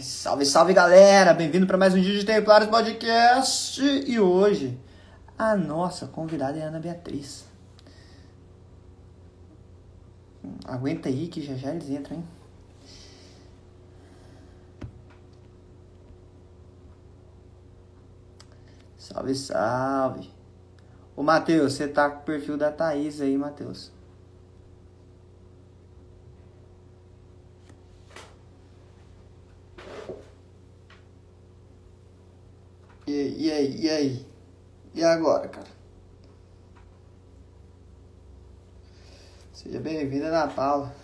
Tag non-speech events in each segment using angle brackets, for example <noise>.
Salve, salve galera! Bem-vindo para mais um dia de Templários Podcast. E hoje a nossa convidada é Ana Beatriz. Aguenta aí que já já eles entram, hein? Salve, salve! Ô Matheus, você tá com o perfil da Thaís aí, Matheus. E, e aí, e aí? E agora, cara? Seja bem-vinda, Ana Paula.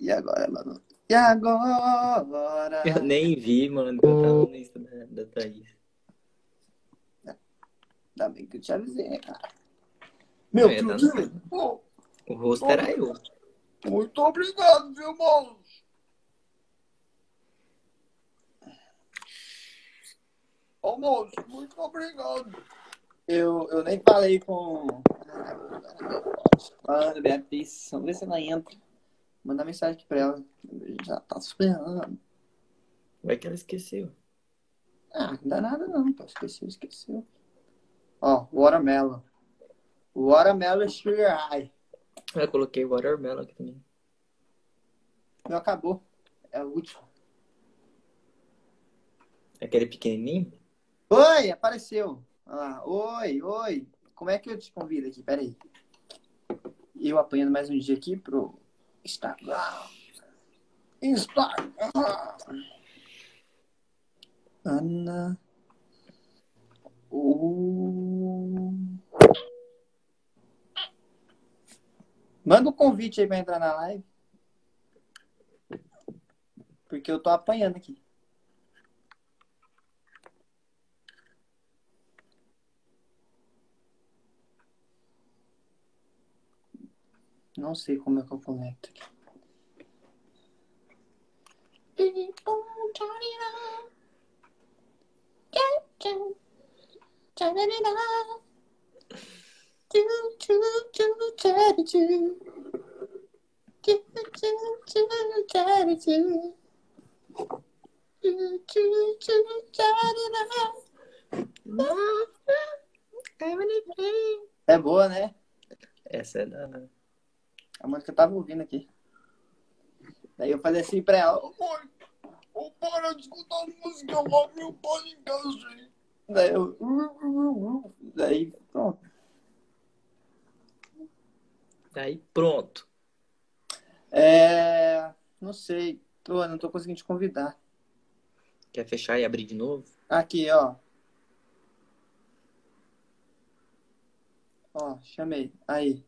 E agora, mano? E agora? Eu nem vi, mano, eu tava no Insta da, da Thaís. Ainda bem que eu te avisei, cara? Meu, É, tá tudo no- bem? Pô, O rosto era eu. Muito obrigado, viu, moço? Ô, moço, muito obrigado. Eu, eu nem falei com a Ana Beatriz. Vamos ver se ela entra. Mandar mensagem aqui pra ela. Já tá esperando. Vai que ela esqueceu. Ah, não dá nada não, pô. Esqueceu, esqueceu. Ó, Watermelon. Watermelon Sugar High. Eu coloquei watermelon aqui também. Não acabou. É o último. Aquele pequenininho? Oi, apareceu. Ah, oi, oi. Como é que eu te convido aqui? Pera aí. Eu apanhando mais um dia aqui pro Instagram. Instagram. Ana. O... Manda um convite aí pra entrar na live. Porque eu tô apanhando aqui. Não sei como é que eu conecto aqui. É boa, né? Essa é da. A música que eu tava ouvindo aqui. Daí eu falei assim pra ela, ô mãe, ô para de escutar música, eu vou abrir o podcast aí. Daí eu. Daí, pronto. Aí pronto. É. Não sei. Tô, não tô conseguindo te convidar. Quer fechar e abrir de novo? Aqui, ó. Ó, chamei. Aí.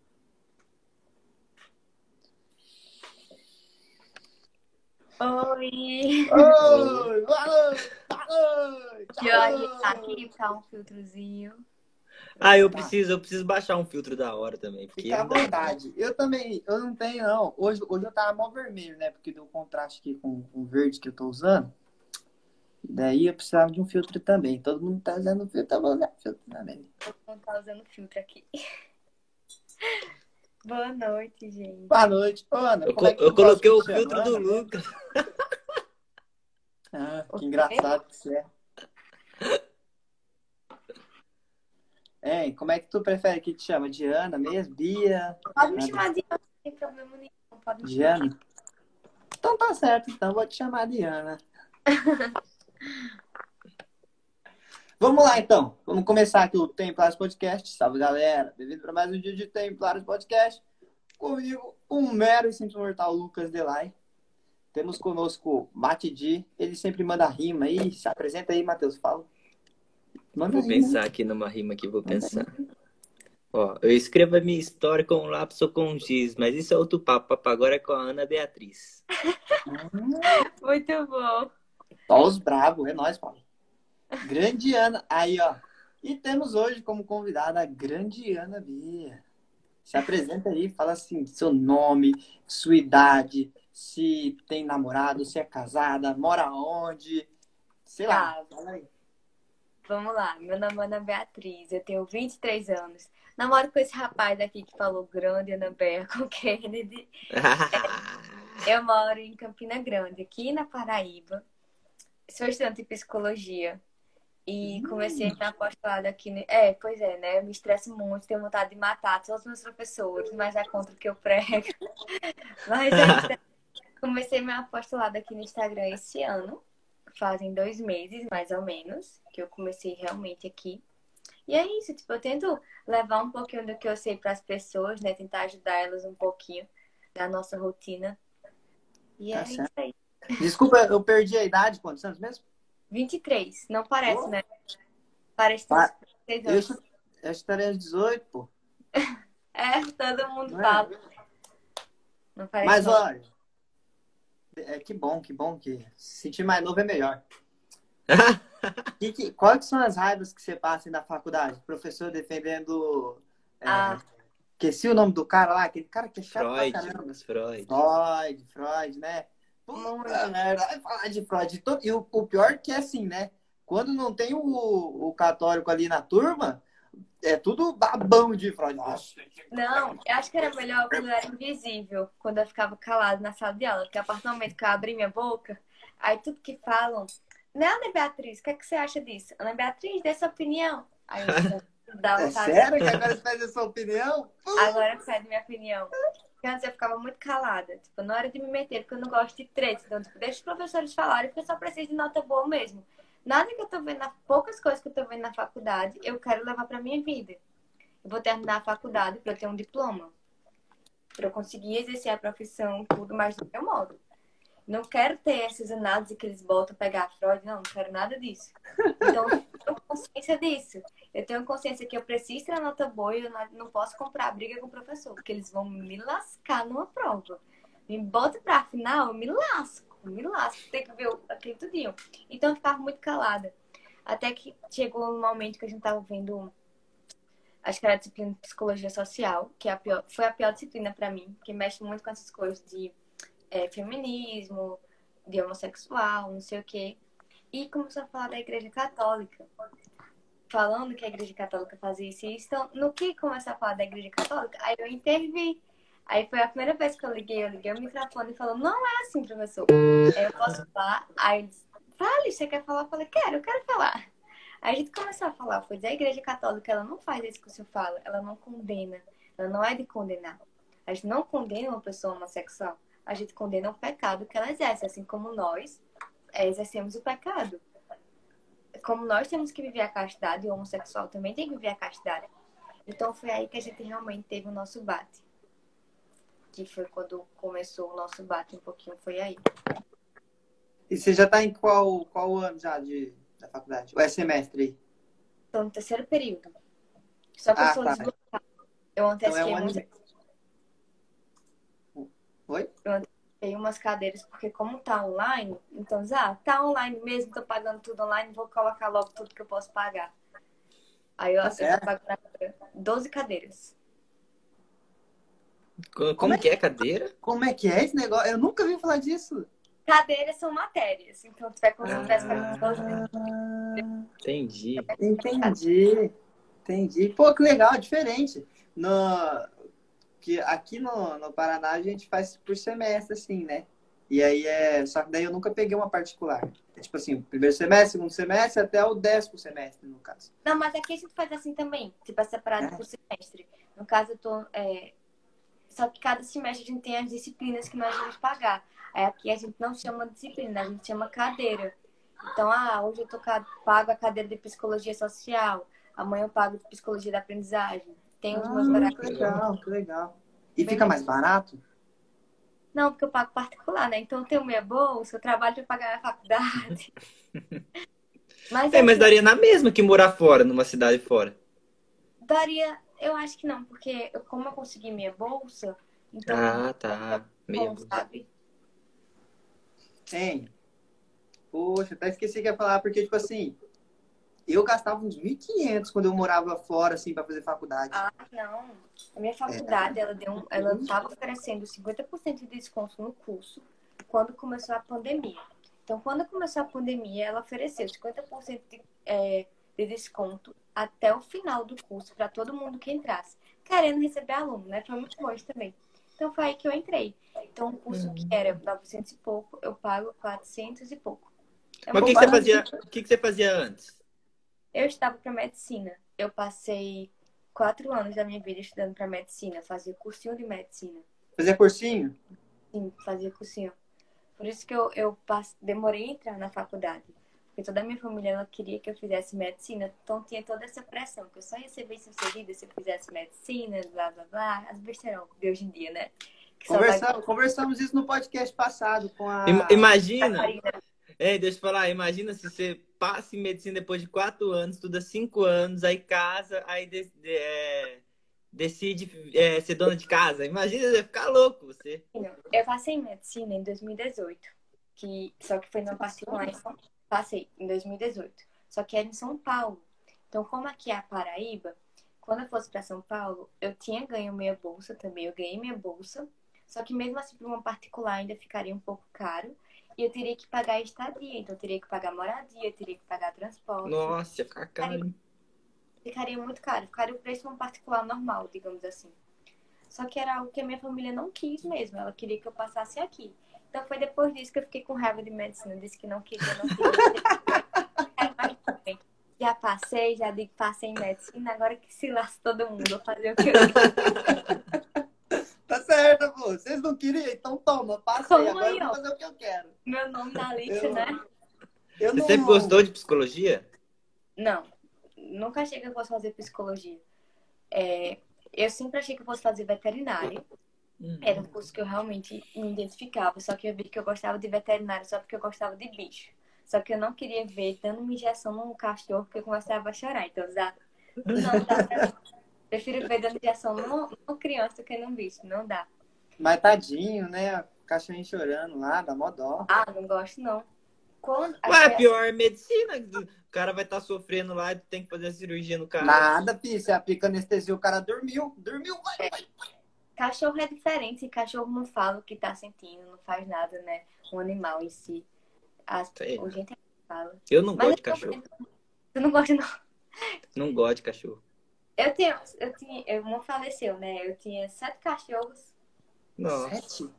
Oi! Oi, boa noite, boa noite. E olha, aqui tá um filtrozinho. Ah, eu Tá. preciso, eu preciso baixar um filtro da hora também. Porque Fica à dá, vontade. Eu também, eu não tenho, não. Hoje, hoje eu tava mó vermelho, né? Porque deu contraste aqui com, com o verde que eu tô usando. Daí eu precisava de um filtro também. Todo mundo tá usando filtro, eu vou usar filtro também. Todo mundo tá usando filtro aqui. <laughs> Boa noite, gente. Boa noite. Ô, Ana, Eu, como é eu coloquei o filtro do né? Lucas. Ah, que engraçado que você é. É, como é que tu prefere que te chama? Diana mesmo? Bia? Pode me chamar de Ana, não tem problema nenhum. Pode me chamar. Diana? Então tá certo, então vou te chamar Diana. <laughs> Vamos lá então, vamos começar aqui o Templários Podcast. Salve galera, bem-vindo para mais um dia de Templários Podcast. Comigo, um mero e simples mortal Lucas Delay. Temos conosco Mati Di, ele sempre manda rima aí. Se apresenta aí, Matheus, fala. Manda Vou rima. pensar aqui numa rima que vou pensar. Ó, eu escrevo a minha história com um lápis ou com um giz, mas isso é outro papo. Papo agora é com a Ana Beatriz. Muito bom. Só os bravos, é nóis, Paulo. Grande Ana. Aí, ó. E temos hoje como convidada a grande Ana Bia. Se apresenta aí, fala assim, seu nome, sua idade, se tem namorado, se é casada, mora onde, sei lá. Ah, fala aí. Vamos lá, meu nome é Ana Beatriz, eu tenho 23 anos. Namoro com esse rapaz aqui que falou grande, Ana Bea, <laughs> com Kennedy. <laughs> eu moro em Campina Grande, aqui na Paraíba. Sou estudante de psicologia. E hum. comecei a estar apostolado aqui. No... É, pois é, né? Eu me estresso muito, tenho vontade de matar todos os meus professores, mas é contra o que eu prego. <laughs> mas é, comecei meu apostolado aqui no Instagram esse ano fazem dois meses, mais ou menos, que eu comecei realmente aqui. E é isso, tipo, eu tento levar um pouquinho do que eu sei para as pessoas, né? Tentar ajudar elas um pouquinho da nossa rotina. E tá é certo. isso aí. Desculpa, eu perdi a idade, quantos anos mesmo? 23, não parece, oh. né? Parece que ah, eu, eu estaria 18, pô. <laughs> é, todo mundo é. fala. Não parece Mas olha, é, que bom, que bom que se sentir mais novo é melhor. <laughs> que, que, quais são as raivas que você passa na faculdade? Professor defendendo. É, ah. Esqueci o nome do cara lá, aquele cara que é chato Freud, pra caramba. Freud. Freud, Freud, né? Puta merda, vai falar de Freud. E o, o pior que é assim, né? Quando não tem o, o católico ali na turma, é tudo babão de Freud. Nossa. Não, eu acho que era melhor quando eu era invisível, quando eu ficava calado na sala de aula, porque a partir do momento que eu abri minha boca, aí tudo que falam, né, Ana Beatriz, o que, é que você acha disso? Ana Beatriz, dê sua opinião. Aí eu dá <laughs> é sério que agora você pede a sua opinião? <laughs> Agora pede minha opinião. Porque antes eu ficava muito calada, tipo, na hora de me meter, porque eu não gosto de treta. Então, tipo, deixa os professores falarem, porque eu só preciso de nota boa mesmo. Nada que eu tô vendo, poucas coisas que eu tô vendo na faculdade, eu quero levar pra minha vida. Eu vou terminar a faculdade para eu ter um diploma. Para eu conseguir exercer a profissão, tudo, mas do meu modo. Não quero ter essas análises que eles botam pegar Freud, não, não quero nada disso. Então, eu tenho consciência disso. Eu tenho consciência que eu preciso ter a nota boa e eu não posso comprar briga com o professor, porque eles vão me lascar numa prova. Me bota pra final, eu me lasco me lasco, tem que ver aquele tudinho. Então eu ficava muito calada. Até que chegou um momento que a gente tava vendo, acho que era a disciplina de psicologia social, que é a pior, foi a pior disciplina para mim, que mexe muito com essas coisas de é, feminismo, de homossexual, não sei o quê. E começou a falar da igreja católica. Falando que a igreja católica fazia isso e isso. Então, no que começou a falar da igreja católica, aí eu intervi Aí foi a primeira vez que eu liguei, eu liguei o microfone e falou, não é assim, professor. Eu posso falar? Aí ele disse, fale, você quer falar? Eu falei, quero, eu quero falar. Aí a gente começou a falar, foi a igreja católica, ela não faz isso que o senhor fala, ela não condena, ela não é de condenar. A gente não condena uma pessoa homossexual, a gente condena o pecado que ela exerce, assim como nós é, exercemos o pecado. Como nós temos que viver a castidade, o homossexual também tem que viver a castidade. Então foi aí que a gente realmente teve o nosso bate que foi quando começou o nosso bate um pouquinho, foi aí. E você já está em qual, qual ano já de, da faculdade? Ou é semestre aí? Estou no terceiro período. Só que ah, eu sou tá. Eu antecipei então é um. Oi? Eu antecipei umas cadeiras, porque como tá online, então, ah, tá online mesmo, tô pagando tudo online, vou colocar logo tudo que eu posso pagar. Aí eu, tá eu pago 12 cadeiras. Como, como é que é cadeira? Como é que é esse negócio? Eu nunca vi falar disso. Cadeiras são matérias, então tu vai concentrar ah, Entendi. Entendi. Entendi. Pô, que legal, diferente. No, que aqui no, no Paraná a gente faz por semestre, assim, né? E aí é. Só que daí eu nunca peguei uma particular. É tipo assim, primeiro semestre, segundo semestre, até o décimo semestre, no caso. Não, mas aqui a gente faz assim também, tipo, é separado é. por semestre. No caso, eu tô. É, só que cada semestre a gente tem as disciplinas que nós vamos pagar. Aí aqui a gente não chama disciplina, a gente chama cadeira. Então, ah, hoje eu tô, pago a cadeira de psicologia social, amanhã eu pago de psicologia da aprendizagem. Tem os ah, meus horários. Que legal, que legal. E Bem fica mais barato? Não, porque eu pago particular, né? Então eu tenho minha bolsa, eu trabalho para pagar a faculdade. <laughs> mas, é, mas assim, daria na mesma que morar fora, numa cidade fora. Daria, eu acho que não, porque eu, como eu consegui minha bolsa, então. Ah, tá. Meio. Sabe? Tem. Poxa, até esqueci que ia falar, porque, tipo assim, eu gastava uns 1.500 quando eu morava fora, assim, para fazer faculdade. Ah, não. A minha faculdade, ela deu um, ela estava oferecendo 50% de desconto no curso quando começou a pandemia. Então, quando começou a pandemia, ela ofereceu 50% de, é, de desconto até o final do curso para todo mundo que entrasse, querendo receber aluno, né? Foi muito bom também. Então, foi aí que eu entrei. Então, o curso uhum. que era 900 e pouco, eu pago 400 e pouco. É Mas o que, que, você fazia, que, que você fazia antes? Eu estava para medicina. Eu passei quatro anos da minha vida estudando para medicina. Fazia cursinho de medicina. Fazia cursinho? Sim, fazia cursinho. Por isso que eu, eu passe... demorei a entrar na faculdade. Porque toda a minha família ela queria que eu fizesse medicina. Então tinha toda essa pressão. Que eu só recebesse seguida se eu fizesse medicina, blá, blá, blá. As besteirão de hoje em dia, né? Conversamos, vai... conversamos isso no podcast passado com a... Imagina... É, deixa eu falar, imagina se você passa em medicina depois de quatro anos, estuda cinco anos, aí casa, aí de, de, é, decide é, ser dona de casa. Imagina, você ficar louco você. Eu passei em medicina em 2018, que, só que foi no particular em São Passei em 2018, só que era em São Paulo. Então, como aqui é a Paraíba, quando eu fosse para São Paulo, eu tinha ganho minha bolsa também, eu ganhei minha bolsa, só que mesmo assim, para uma particular ainda ficaria um pouco caro. E eu teria que pagar estadia, então eu teria que pagar moradia, eu teria que pagar transporte. Nossa, ficar caro. Ficaria, ficaria muito caro, ficaria o preço de um particular normal, digamos assim. Só que era algo que a minha família não quis mesmo, ela queria que eu passasse aqui. Então foi depois disso que eu fiquei com raiva de medicina, disse que não queria, não queria. <laughs> já passei, já digo, passei em medicina, agora que se lasca todo mundo, vou fazer o que eu <laughs> Tá certo, pô. Vocês não queriam? Então toma, passa aí. Agora aí, eu vou fazer o que eu quero. Meu nome na lista, eu, né? Eu Você não... sempre gostou de psicologia? Não. Nunca achei que eu fosse fazer psicologia. É, eu sempre achei que eu fosse fazer veterinária. Uhum. Era um curso que eu realmente me identificava. Só que eu vi que eu gostava de veterinária só porque eu gostava de bicho. Só que eu não queria ver dando uma injeção num cachorro porque eu começava a chorar. Então, já não dá pra <laughs> Prefiro ver dando injeção numa, criança do que num bicho. Não dá. Mas tadinho, né? O cachorrinho chorando lá, dá mó dó. Ah, não gosto não. Quando, Ué, pior é medicina. O cara vai estar tá sofrendo lá e tem que fazer a cirurgia no cara. Nada, filho. Você aplica anestesia, o cara dormiu. Dormiu, vai, é. vai. Cachorro é diferente. Cachorro não fala o que tá sentindo, não faz nada, né? Um animal em si. As... O gente fala. Eu não Mas gosto de cachorro. Você não gosta, não? Não gosto de cachorro. Eu tenho, eu tinha, eu não faleceu, né? Eu tinha sete cachorros. Nossa. Sete?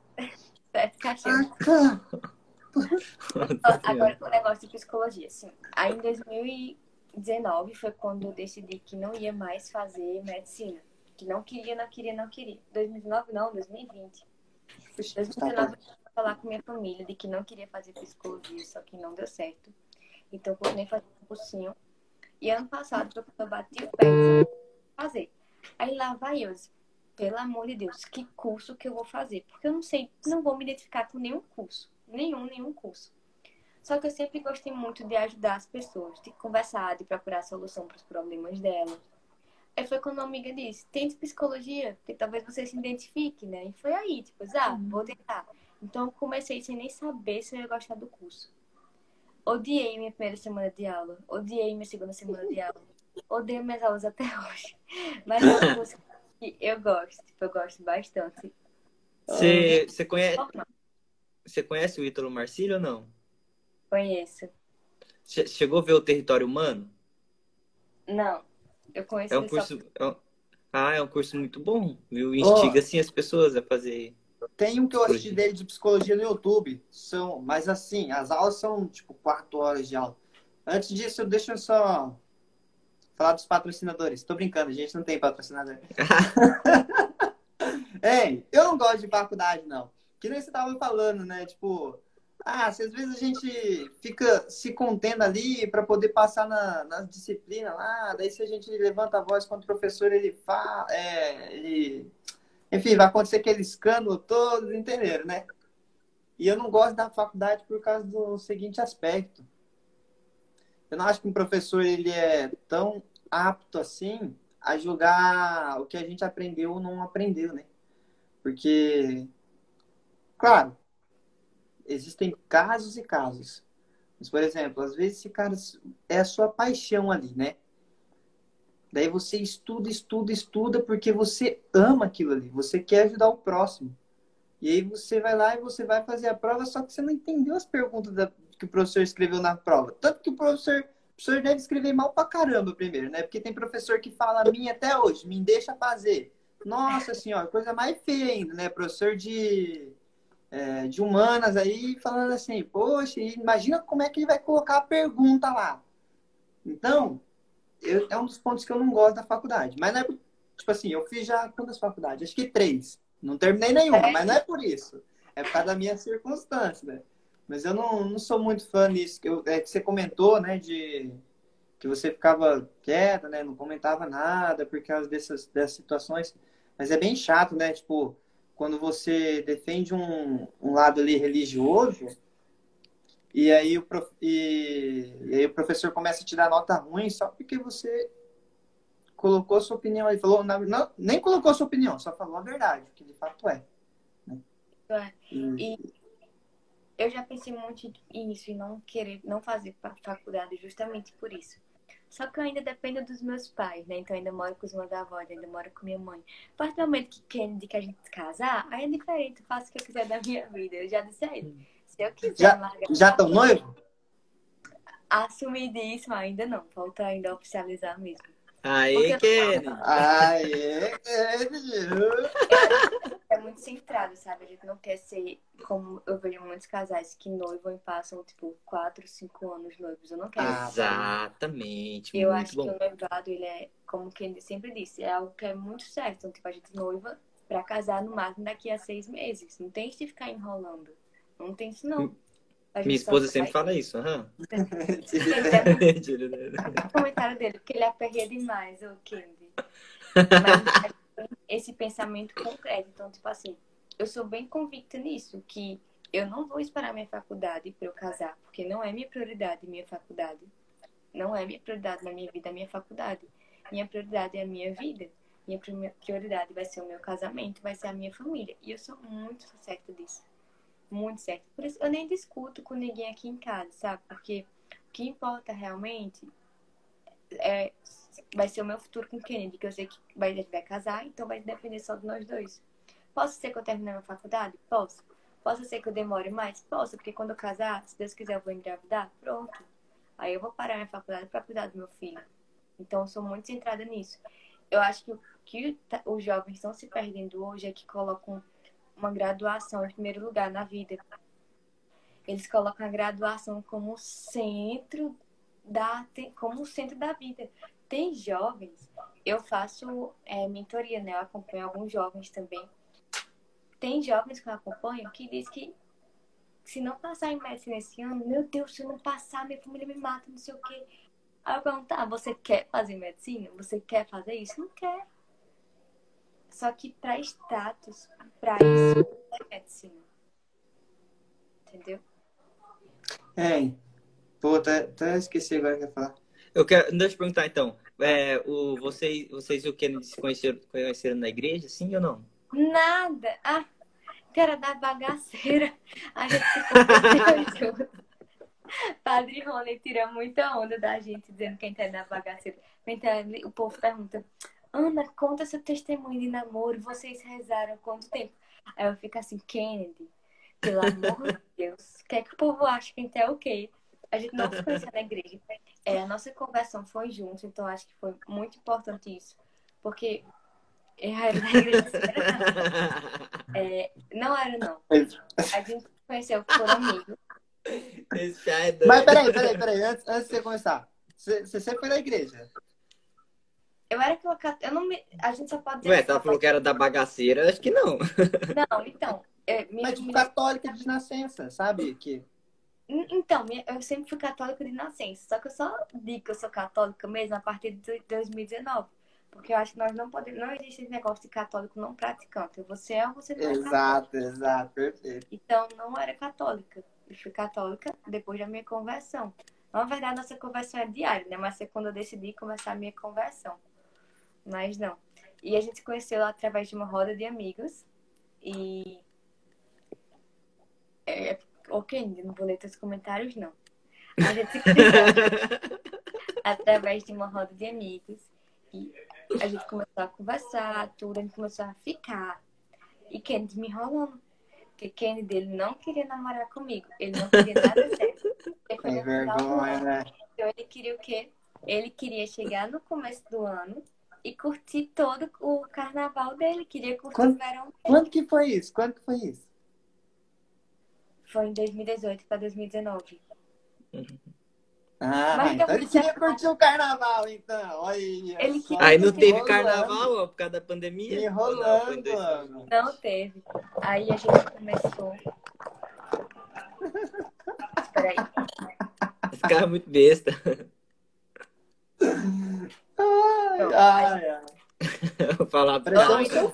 sete cachorros. Ah, Agora, o negócio de psicologia, assim. Aí, em 2019, foi quando eu decidi que não ia mais fazer medicina. Que não queria, não queria, não queria. 2019 não, 2020. 2019 eu fui falar com minha família de que não queria fazer psicologia, só que não deu certo. Então, eu continuei fazendo um cursinho. E ano passado, eu bati o pé fazer. Aí lá vai eu, pelo amor de Deus, que curso que eu vou fazer? Porque eu não sei, não vou me identificar com nenhum curso. Nenhum, nenhum curso. Só que eu sempre gostei muito de ajudar as pessoas, de conversar, de procurar solução para os problemas delas. Aí foi quando uma amiga disse, tente psicologia, porque talvez você se identifique, né? E foi aí, tipo, ah, vou tentar. Então eu comecei sem nem saber se eu ia gostar do curso. Odiei minha primeira semana de aula, odiei minha segunda semana de aula odeio minhas aulas até <laughs> hoje. Mas é uma música que eu gosto, tipo, eu gosto bastante. Você, você conhece. Você conhece o Ítalo Marcílio ou não? Conheço. Chegou a ver o território humano? Não. Eu conheço é um curso. Só... É ah, é um curso muito bom, viu? Instiga oh, assim as pessoas a fazer. Tem um que eu assisti dele de psicologia no YouTube. São, mas assim, as aulas são tipo quatro horas de aula. Antes disso, deixa eu só falar dos patrocinadores. Tô brincando, a gente não tem patrocinador. <laughs> <laughs> Ei, eu não gosto de faculdade, não. Que nem você tava falando, né? Tipo, ah, às vezes a gente fica se contendo ali para poder passar na, na disciplina lá, daí se a gente levanta a voz quando o professor ele fala, é, ele... enfim, vai acontecer aquele escândalo todo, entenderam, né? E eu não gosto da faculdade por causa do seguinte aspecto. Eu não acho que um professor ele é tão apto assim a julgar o que a gente aprendeu ou não aprendeu, né? Porque, claro, existem casos e casos. Mas, por exemplo, às vezes esse cara é a sua paixão ali, né? Daí você estuda, estuda, estuda porque você ama aquilo ali, você quer ajudar o próximo. E aí você vai lá e você vai fazer a prova, só que você não entendeu as perguntas da, que o professor escreveu na prova. Tanto que o professor, o professor deve escrever mal pra caramba primeiro, né? Porque tem professor que fala a mim até hoje, me deixa fazer. Nossa senhora, coisa mais feia ainda, né? Professor de, é, de humanas aí falando assim, poxa, imagina como é que ele vai colocar a pergunta lá. Então, eu, é um dos pontos que eu não gosto da faculdade. Mas não é, tipo assim, eu fiz já quantas faculdades? Acho que três. Não terminei nenhuma, é. mas não é por isso. É por causa da minha circunstância, né? Mas eu não, não sou muito fã nisso. Que, eu, é que você comentou, né, de que você ficava quieta, né? Não comentava nada por causa dessas, dessas situações. Mas é bem chato, né? Tipo, quando você defende um, um lado ali religioso e aí, o prof... e... e aí o professor começa a te dar nota ruim só porque você colocou sua opinião aí, falou, não, nem colocou sua opinião, só falou a verdade, que de fato é. Né? É. E, e eu já pensei muito nisso e não querer, não fazer faculdade justamente por isso. Só que eu ainda dependo dos meus pais, né? Então eu ainda moro com os meus avós, ainda moro com minha mãe. A partir do momento que de que a gente casar, aí é diferente, eu faço o que eu quiser da minha vida. Eu já disse a ele. Se eu quiser já, largar. Já estão noivo? Assumir disso, ainda não. Falta ainda oficializar mesmo. Aí, Kenny. Aê, Kenny. <laughs> É muito centrado, sabe? A gente não quer ser como eu vejo muitos casais que noivam e passam, tipo, 4, 5 anos noivos. Eu não quero Exatamente. Eu acho bom. que o noivado, ele é, como quem sempre disse, é algo que é muito certo. Então, tipo, a gente noiva pra casar no máximo daqui a seis meses. Não tem de ficar enrolando. Não tem isso, não. Minha esposa sempre fala isso, aham. o <laughs> comentário dele, porque ele aperreia demais, o Kendi. Mas esse pensamento concreto. Então, tipo assim, eu sou bem convicta nisso, que eu não vou esperar minha faculdade para eu casar, porque não é minha prioridade minha faculdade. Não é minha prioridade na minha vida a minha faculdade. Minha prioridade é a minha vida. Minha prioridade vai ser o meu casamento, vai ser a minha família. E eu sou muito certa disso muito certo. Por isso eu nem discuto com ninguém aqui em casa, sabe? Porque o que importa realmente é, vai ser o meu futuro com Kennedy, que eu sei que vai, vai casar, então vai depender só de nós dois. Posso ser que eu termine a faculdade? Posso. Posso ser que eu demore mais? Posso, porque quando eu casar, se Deus quiser, eu vou engravidar? Pronto. Aí eu vou parar minha faculdade para cuidar do meu filho. Então, eu sou muito centrada nisso. Eu acho que o que os jovens estão se perdendo hoje é que colocam uma graduação em primeiro lugar na vida. Eles colocam a graduação como centro da como centro da vida. Tem jovens, eu faço é, mentoria, né? Eu acompanho alguns jovens também. Tem jovens que eu acompanho que diz que se não passar em medicina esse ano, meu Deus, se eu não passar, minha família me mata, não sei o quê. Aí eu pergunto, tá, você quer fazer medicina? Você quer fazer isso? Não quer. Só que para status, para isso, é medicina. Entendeu? É. Pô, até, até esqueci agora o que ia falar. Eu quero, deixa eu perguntar então. É, o, vocês, vocês e o Kennedy se conheceram, conheceram na igreja, sim ou não? Nada. Ah, era da bagaceira. <laughs> A gente Padre Rony tira muita onda da gente dizendo que a gente é da bagaceira. Então, o povo pergunta: Ana, conta seu testemunho de namoro. Vocês rezaram quanto tempo? Aí eu fico assim, Kennedy, pelo amor de Deus, o que é que o povo acha que a gente é o quê? A gente não se <laughs> conheceu na igreja. É, a nossa conversão foi junto, então acho que foi muito importante isso. Porque era igreja. <laughs> É, não era, não. A gente se conheceu por amigo. É Mas peraí, peraí, peraí. Antes, antes de você começar. Você, você sempre foi na igreja? Eu era colocada. Eu não me... A gente só pode dizer. Ué, ela falou que era da bagaceira, acho que não. Não, então. É, minha, Mas tipo, católica de nascença, sabe? Que... Então, eu sempre fui católica de nascença. Só que eu só digo que eu sou católica mesmo a partir de 2019. Porque eu acho que nós não podemos. Não existe esse negócio de católico não praticante. Você é ou você não é Exato, exato, perfeito. Então, não era católica. Eu fui católica depois da minha conversão. Na verdade, nossa conversão é diária, né? Mas é quando eu decidi começar a minha conversão. Mas não. E a gente se conheceu através de uma roda de amigos. E. É, ok, não vou ler teus comentários, não. A gente se <laughs> conheceu através de uma roda de amigos. E a gente começou a conversar, tudo, a gente começou a ficar. E Kennedy me enrolando. Porque Kennedy dele não queria namorar comigo. Ele não queria nada certo. Tem vergonha, né? Então ele queria o quê? Ele queria chegar no começo do ano e curtir todo o carnaval dele. Queria curtir Quando- o verão dele. Quando que foi isso? Quando que foi isso? Foi em 2018 para 2019. Ah, Mas então ele muito queria curtir o carnaval, então. Olha Ele queria- Aí não teve Enrolando. carnaval, ó, por causa da pandemia? Enrolando, não, foi em 2020? mano. Não teve. Aí a gente começou. Espera aí. Ficava muito besta. Ai, ai, ai. <laughs> Vou falar pra Oi, seu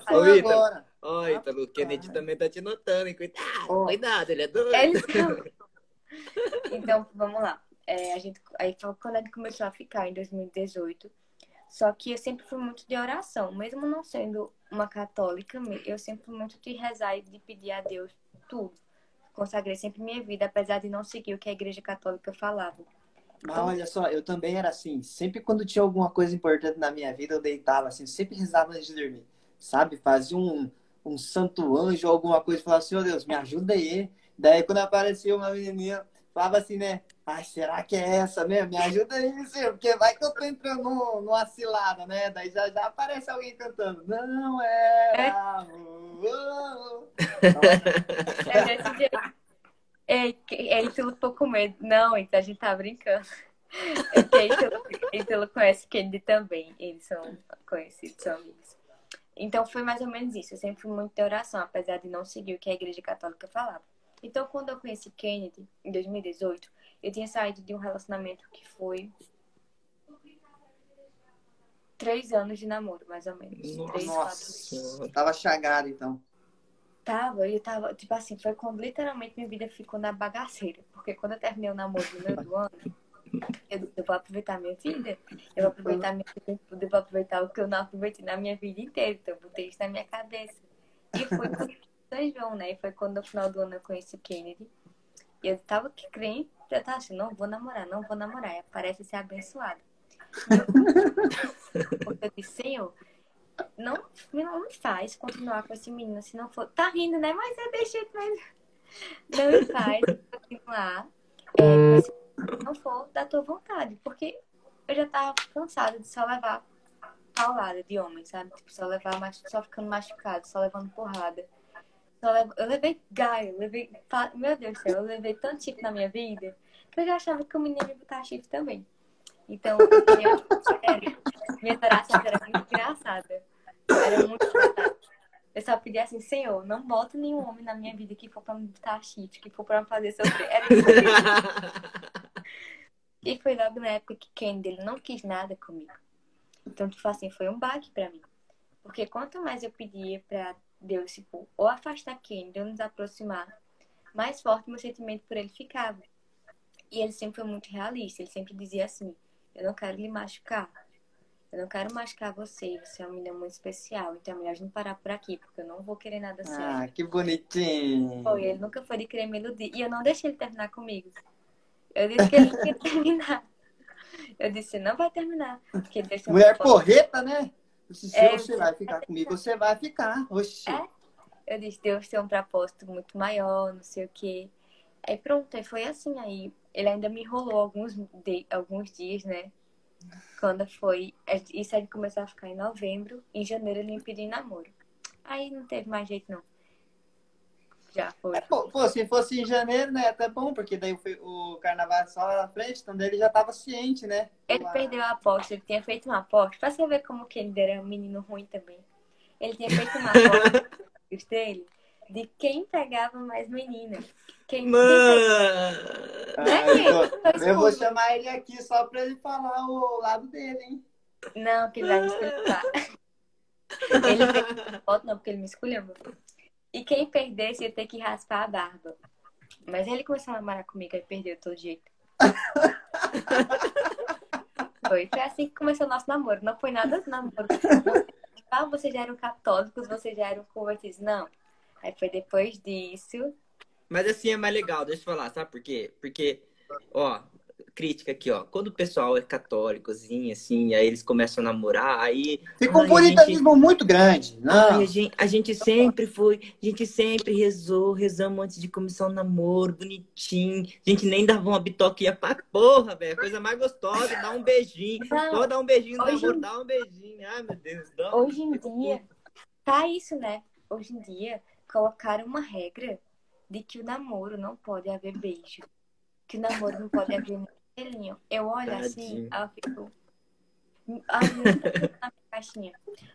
oi, Ô, Ítalo. Ítalo, o Kennedy também tá te notando, hein? Cuidado, Ó. cuidado, ele é doido. Eles <laughs> Então, vamos lá. É, a gente, aí foi quando a gente começou a ficar em 2018. Só que eu sempre fui muito de oração. Mesmo não sendo uma católica, eu sempre fui muito de rezar e de pedir a Deus tudo. Consagrei sempre minha vida, apesar de não seguir o que a igreja católica falava. Mas olha só, eu também era assim. Sempre quando tinha alguma coisa importante na minha vida, eu deitava assim, sempre rezava antes de dormir. Sabe? Fazia um, um santo anjo ou alguma coisa e falava assim, ô Deus, me ajuda aí. Daí quando aparecia uma menininha, falava assim, né? Ai, será que é essa mesmo? Me ajuda aí, senhor, porque vai que eu tô entrando num- numa cilada, né? Daí já, já aparece alguém cantando. Não era. oh, oh." É desse jeito. Ei, que- Ele ficou com medo. Não, então a gente tá brincando. É que ele conhece Kennedy também. Eles são conhecidos, são amigos. Então foi mais ou menos isso. Eu sempre fui muito de oração, apesar de não seguir o que a igreja católica falava. Então, quando eu conheci Kennedy, em 2018, eu tinha saído de um relacionamento que foi três anos de namoro, mais ou menos. Três, quatro. Nossa, tava chagado então. Tava, eu tava, tipo assim, foi quando literalmente minha vida ficou na bagaceira. Porque quando eu terminei o namoro no meio do ano, eu, eu vou aproveitar minha vida, eu vou aproveitar minha vida, eu vou aproveitar o que eu não aproveitei na minha vida inteira. Então, eu botei isso na minha cabeça. E foi São João, né? E foi quando no final do ano eu conheci o Kennedy. E eu tava crente, eu tava assim, não vou namorar, não vou namorar. E parece ser abençoado. Porque eu disse, Senhor, não, não me faz continuar com esse menino se não for. Tá rindo, né? Mas desse jeito mesmo. Não me faz continuar. É, se não for da tua vontade. Porque eu já tava cansada de só levar paulada de homem, sabe? Tipo, só levar só ficando machucado, só levando porrada. Só Eu levei gaio, levei. Meu Deus do céu, eu levei tanto chifre na minha vida que eu já achava que o menino ia botar chifre também. Então, sério, minha orações era muito engraçada. Era muito engraçada. Eu só pedia assim, Senhor, não bota nenhum homem na minha vida que for pra me botar chifre, que for pra me fazer sofrer. Era isso. <laughs> E foi logo na época que Ken dele não quis nada comigo. Então, tipo assim, foi um baque pra mim. Porque quanto mais eu pedia pra Deus, tipo, ou afastar Ken, ou nos aproximar, mais forte meu sentimento por ele ficava. E ele sempre foi muito realista. Ele sempre dizia assim: Eu não quero lhe machucar. Eu não quero machucar você. Você é uma menina muito especial. Então é melhor a gente parar por aqui, porque eu não vou querer nada sério. Ah, que bonitinho. Foi, ele nunca foi de querer me iludir. E eu não deixei ele terminar comigo. Eu disse que ele ia <laughs> terminar. Eu disse, não vai terminar. Porque Deus Mulher porreta, né? Se É, você vai ficar comigo, você vai ficar. Oxi. É. Eu disse, Deus tem um propósito muito maior, não sei o quê. Aí pronto, aí foi assim. Aí ele ainda me enrolou alguns, de, alguns dias, né? Quando foi. Isso aí começou a ficar em novembro. Em janeiro ele me pediu namoro. Aí não teve mais jeito, não. Já foi. É, pô, pô, se fosse em janeiro, né? Até bom, porque daí o, o carnaval é só lá na frente, então ele já tava ciente, né? Ele Lá. perdeu a aposta, ele tinha feito uma aposta. Pra você ver como que ele era um menino ruim também. Ele tinha feito uma <laughs> aposta dele de quem pegava mais menina. Quem, quem Mano! Ah, Né, eu, gente? vou, eu vou chamar ele aqui só pra ele falar o lado dele, hein? Não, que ele vai me esculhambar. <laughs> Ele fez foto, não, porque ele me esculhambou. E quem perdesse ia ter que raspar a barba. Mas ele começou a namorar comigo e perdeu de todo jeito. <laughs> Foi, foi assim que começou o nosso namoro. Não foi nada de namoro. Ah, vocês já eram católicos, vocês já eram convertidos. Não. Aí foi depois disso. Mas assim é mais legal, deixa eu falar, sabe por quê? Porque, ó, crítica aqui, ó. Quando o pessoal é católicozinho, assim, aí eles começam a namorar, aí. Fica um puritanismo gente... muito grande. Não. Ai, a, gente, a gente sempre foi, a gente sempre rezou, rezamos antes de começar o namoro, bonitinho. A gente nem dava uma bitoquinha pra porra, velho. Coisa mais gostosa, dá um beijinho. Não, dar um beijinho no hoje... namoro, dá um beijinho. Ai, meu Deus. Dá hoje em dia, tá isso, né? Hoje em dia, colocaram uma regra de que o namoro não pode haver beijo. Que o namoro não pode haver Eu olho assim, Tadinho. assim, eu fico. Na caixinha.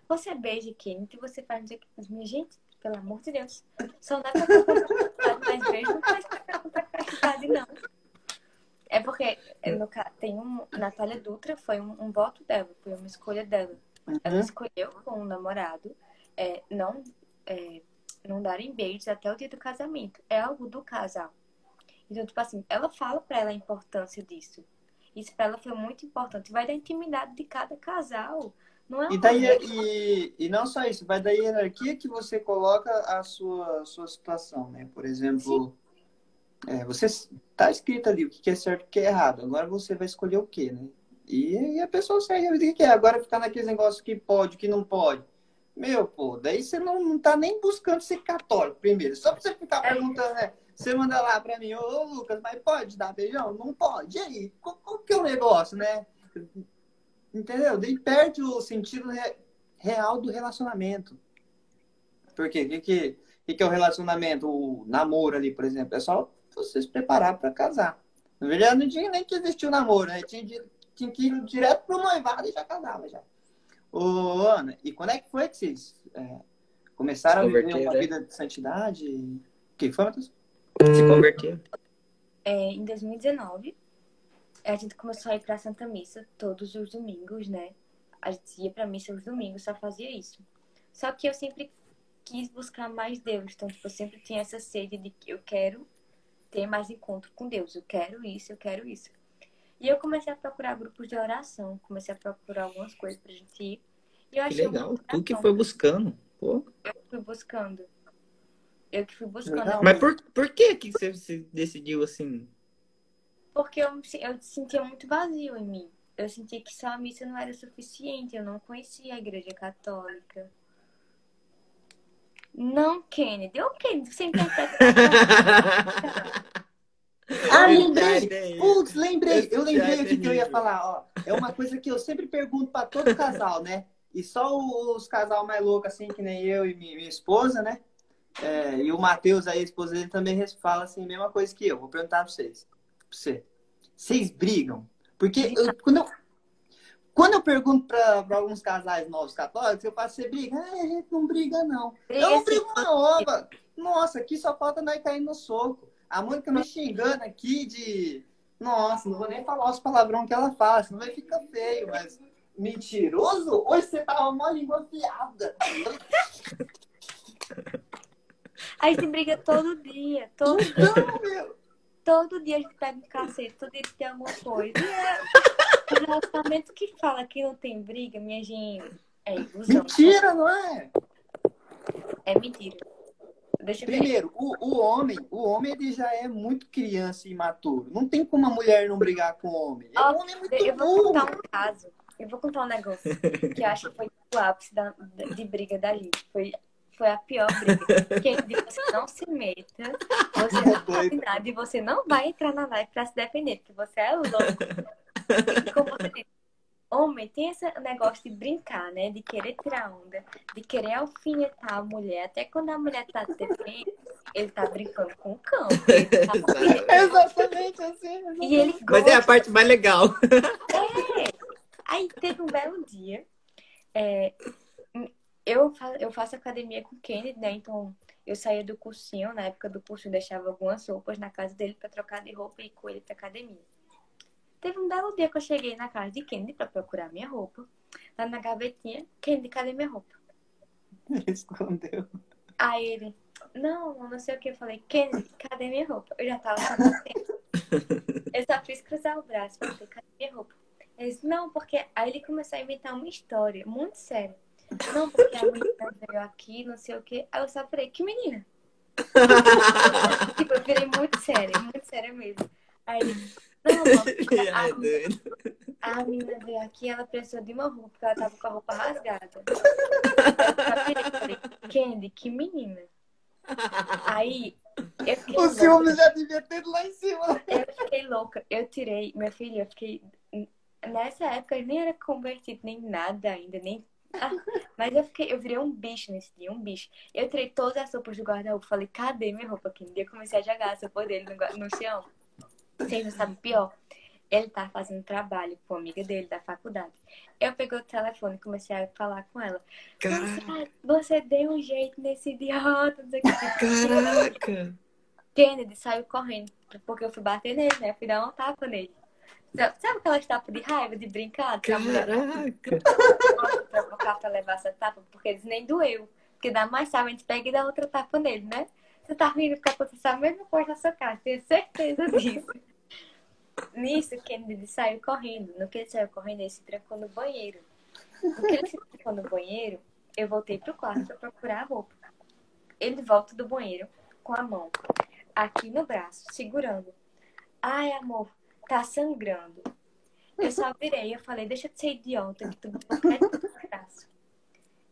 Você beija quem? Que você faz dizer que. Minha gente, pelo amor de Deus. Só dá pra contar mais beijo, não faz pra castidade, não. É porque no, tem um. Natália Dutra foi um, um voto dela, foi uma escolha dela. Uhum. Ela escolheu com um namorado é, não, é, não darem beijos até o dia do casamento. É algo do casal. Então, tipo assim, ela fala pra ela a importância disso. Isso pra ela foi muito importante. Vai da intimidade de cada casal. Não é e, daí, e, e não só isso, vai da hierarquia que você coloca a sua, sua situação, né? Por exemplo, é, você tá escrito ali o que é certo e o que é errado. Agora você vai escolher o que, né? E, e, a pessoa segue a vida que quer. Agora ficar naqueles negócios que pode, que não pode. Meu, pô, daí você não, não tá nem buscando ser católico primeiro. Só pra você ficar é. perguntando, né? Você manda lá pra mim, ô Lucas, mas pode dar beijão? Não pode. E aí? Qual, qual que é o negócio, né? Entendeu? Daí perde o sentido re, real do relacionamento. Por quê? O que, que, que, é o relacionamento? O namoro ali, por exemplo. É só você se preparar para casar. Na verdade, não tinha nem que existir o namoro, né? Tinha, tinha que ir direto pro noivado e já casava já. Ô, Ana, e quando é que foi que vocês é, começaram a viver uma né? vida de santidade? O que foi, Matheus? Se converter. É, em 2019, a gente começou a ir pra Santa Missa todos os domingos, né? A gente ia pra missa os domingos, só fazia isso. Só que eu sempre quis buscar mais Deus. Então, tipo, eu sempre tinha essa sede de que eu quero ter mais encontro com Deus. Eu quero isso, eu quero isso. E eu comecei a procurar grupos de oração, comecei a procurar algumas coisas pra gente ir. E eu que legal, tu que foi buscando. Pô. Eu fui buscando. Eu que fui buscando. Mas por, por que que você decidiu assim? Porque eu, eu sentia muito vazio em mim. Eu sentia que só a missa não era suficiente. Eu não conhecia a igreja católica. Não, Kennedy. O Kennedy, você interpreta. Ah, lembrei! Putz, lembrei! Eu lembrei o que eu ia falar, ó. É uma coisa que eu sempre pergunto para todo casal, né? E só os casal mais loucos, assim, que nem eu e minha, esposa, né? É, e o Matheus a esposa dele, também fala assim, a mesma coisa que eu. Vou perguntar pra vocês. Pra você. Vocês brigam? Porque eu, quando, eu, quando eu pergunto pra, pra alguns casais novos católicos, eu faço, você briga? Ah, a gente não briga, não. eu não brigo, não, ó. Nossa, aqui só falta nós cair no soco. A Mônica me xingando aqui de. Nossa, não vou nem falar os palavrão que ela fala, senão vai ficar feio, mas. Mentiroso? Hoje você tava uma língua afiada. <laughs> A gente briga todo dia. Todo dia. Todo dia a gente pega um cacete, todo dia tem alguma coisa. E é o relacionamento que fala que não tem briga, minha gente, é ilusão. Mentira, não é? É mentira. Deixa Primeiro, o, o homem, o homem ele já é muito criança e imaturo. Não tem como a mulher não brigar com o homem. Oh, o homem é muito eu vou burro. contar um caso. Eu vou contar um negócio que eu acho que foi o ápice da, de briga da gente. Foi, foi a pior briga. Porque você não se meta, você não sabe nada e você não vai entrar na live pra se defender, porque você é louco. E como você disse, homem tem esse negócio de brincar, né? De querer tirar onda, de querer alfinetar a mulher. Até quando a mulher tá defendendo, ele tá brincando com o cão. Tá exatamente assim. Exatamente. E ele gosta... Mas é a parte mais legal. É. Aí teve um belo dia. É, eu, faço, eu faço academia com o Kennedy, né? Então eu saía do cursinho, na época do cursinho, deixava algumas roupas na casa dele para trocar de roupa e ir com ele pra academia. Teve um belo dia que eu cheguei na casa de Kennedy pra procurar minha roupa. Lá na gavetinha, Kennedy, cadê minha roupa? <laughs> Escondeu. Aí ele, não, não sei o que. Eu falei, Kennedy, cadê minha roupa? Eu já tava. Eu só fiz cruzar o braço. Falei, cadê minha roupa? Ele disse, não, porque. Aí ele começou a inventar uma história muito séria. Não, porque a menina veio aqui, não sei o que. Aí eu só falei, que menina? <laughs> tipo, eu virei muito séria, muito séria mesmo. Aí ele, Não, <laughs> amor, Ai, a, doido. a menina veio aqui, ela precisou de uma roupa, porque ela tava com a roupa rasgada. Eu falei, Candy, que menina. Aí, eu fiquei O louca. ciúme já devia ter lá em cima. Eu fiquei louca. Eu tirei, minha filha, eu fiquei. Nessa época eu nem era convertido nem nada ainda, nem. <laughs> Mas eu fiquei, eu virei um bicho nesse dia, um bicho. Eu tirei todas as roupas do guarda-roupa, falei, cadê minha roupa aqui? E eu comecei a jogar as roupas dele no, chão. Vocês não sabem o pior? Ele tá fazendo trabalho com uma amiga dele da faculdade. Eu peguei o telefone e comecei a falar com ela. Caraca. Você, deu um jeito nesse idiota, não sei. Caraca. Kennedy saiu correndo, porque eu fui bater nele, né? Eu fui dar um tapa nele. Sabe sabe aquelas tapas de raiva, de brincar? Mulher Caraca. de provocar pra levar essa tapa, porque eles nem doeu. Porque dá mais tapa, a gente pega e dá outra tapa nele, né? Você tá rindo porque aconteceu a mesma coisa na sua casa, tenho certeza disso. Nisso, Kennedy saiu correndo. No que ele saiu correndo, ele se trancou no banheiro. No que ele se trancou no banheiro, eu voltei pro quarto pra procurar a roupa. Ele volta do banheiro com a mão aqui no braço, segurando. Ai, amor, tá sangrando. Eu só virei, eu falei, deixa de ser idiota, que tu no braço.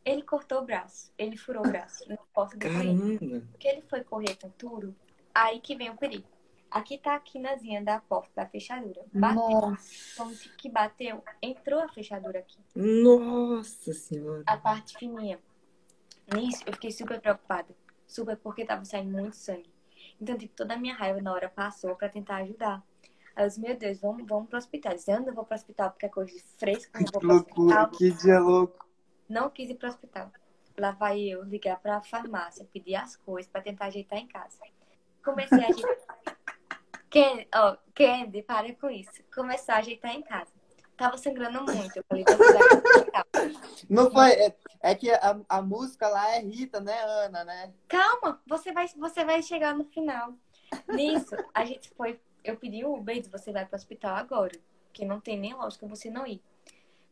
Ele cortou o braço, ele furou o braço na porta do. Porque ele foi correr com tudo, aí que vem o perigo. Aqui tá a quinazinha da porta, da fechadura. Bateu, como que bateu, entrou a fechadura aqui. Nossa senhora. A parte fininha. Nisso, eu fiquei super preocupada. Super, porque tava saindo muito sangue. Então, tipo, toda a minha raiva na hora passou pra tentar ajudar. Aí eu disse, meu Deus, vamos, vamos pro hospital. Eu disse, eu não vou pro hospital porque é coisa de fresco, não Que vou loucura, que dia louco. Não quis ir pro hospital. Lá vai eu ligar pra farmácia, pedir as coisas pra tentar ajeitar em casa. Comecei a ajeitar. Candy, ó, Candy, para com isso. Começar a ajeitar em casa. Tava sangrando muito. Eu falei, hospital. Não foi. É, é que a, a música lá é Rita, né, Ana, né? Calma, você vai, você vai chegar no final. Nisso, a gente foi. Eu pedi o Uber, você vai pro hospital agora. Que não tem nem lógica você não ir.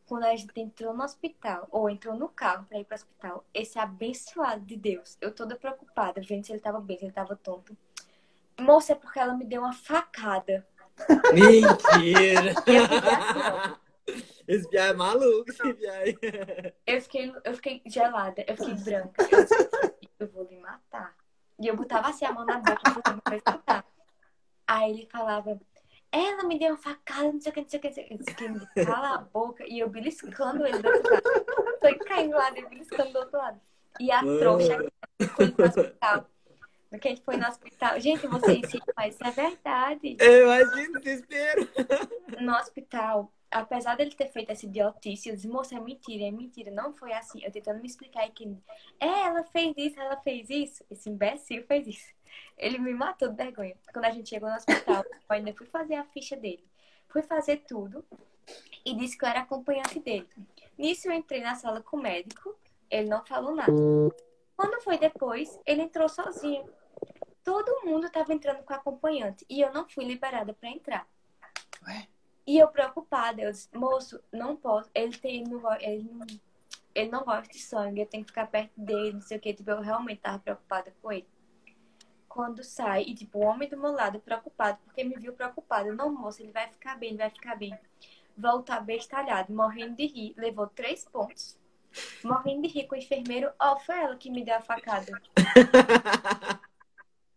Quando a gente entrou no hospital, ou entrou no carro pra ir pro hospital, esse abençoado de Deus, eu toda preocupada, vendo se ele tava bem, se ele tava tonto. Moça, é porque ela me deu uma facada. Mentira. <laughs> Eu assim. Esse piá é maluco, esse piá aí. Eu fiquei, eu fiquei gelada, eu fiquei branca. Eu, disse, eu vou lhe matar. E eu botava assim a mão na boca pra não escutar. Aí ele falava, ela me deu uma facada, não sei o que, não sei o que, não sei o que. Eu disse, "Kennedy, Cala a boca. E eu beliscando ele do outro lado. Foi caindo lá, eu beliscando do outro lado. E a trouxa foi pro hospital. No que a gente foi no hospital. Gente, vocês sim, mas isso é verdade. Eu imagino o desespero. no hospital, apesar dele ter feito essa idiotice, eu disse, moça, é mentira, é mentira, não foi assim. Eu tentando me explicar e que, é, ela fez isso, ela fez isso. Esse imbecil fez isso. Ele me matou de vergonha. Quando a gente chegou no hospital, <laughs> eu ainda fui fazer a ficha dele. Fui fazer tudo e disse que eu era acompanhante dele. Nisso eu entrei na sala com o médico, ele não falou nada. Quando foi depois, ele entrou sozinho. Todo mundo estava entrando com acompanhante e eu não fui liberada para entrar. Ué? E eu preocupada, eu disse, moço, não posso. Ele tem, não, ele não, ele não gosta de sangue, eu tenho que ficar perto dele, não sei o que. Tipo, eu realmente tava preocupada com ele. Quando sai, e tipo, o homem do meu lado preocupado, porque me viu preocupado. Não, moço, ele vai ficar bem, ele vai ficar bem. Voltar bestalhado, morrendo de rir. Levou três pontos. Morrendo de rir com o enfermeiro. Ó, foi ela que me deu a facada. <laughs>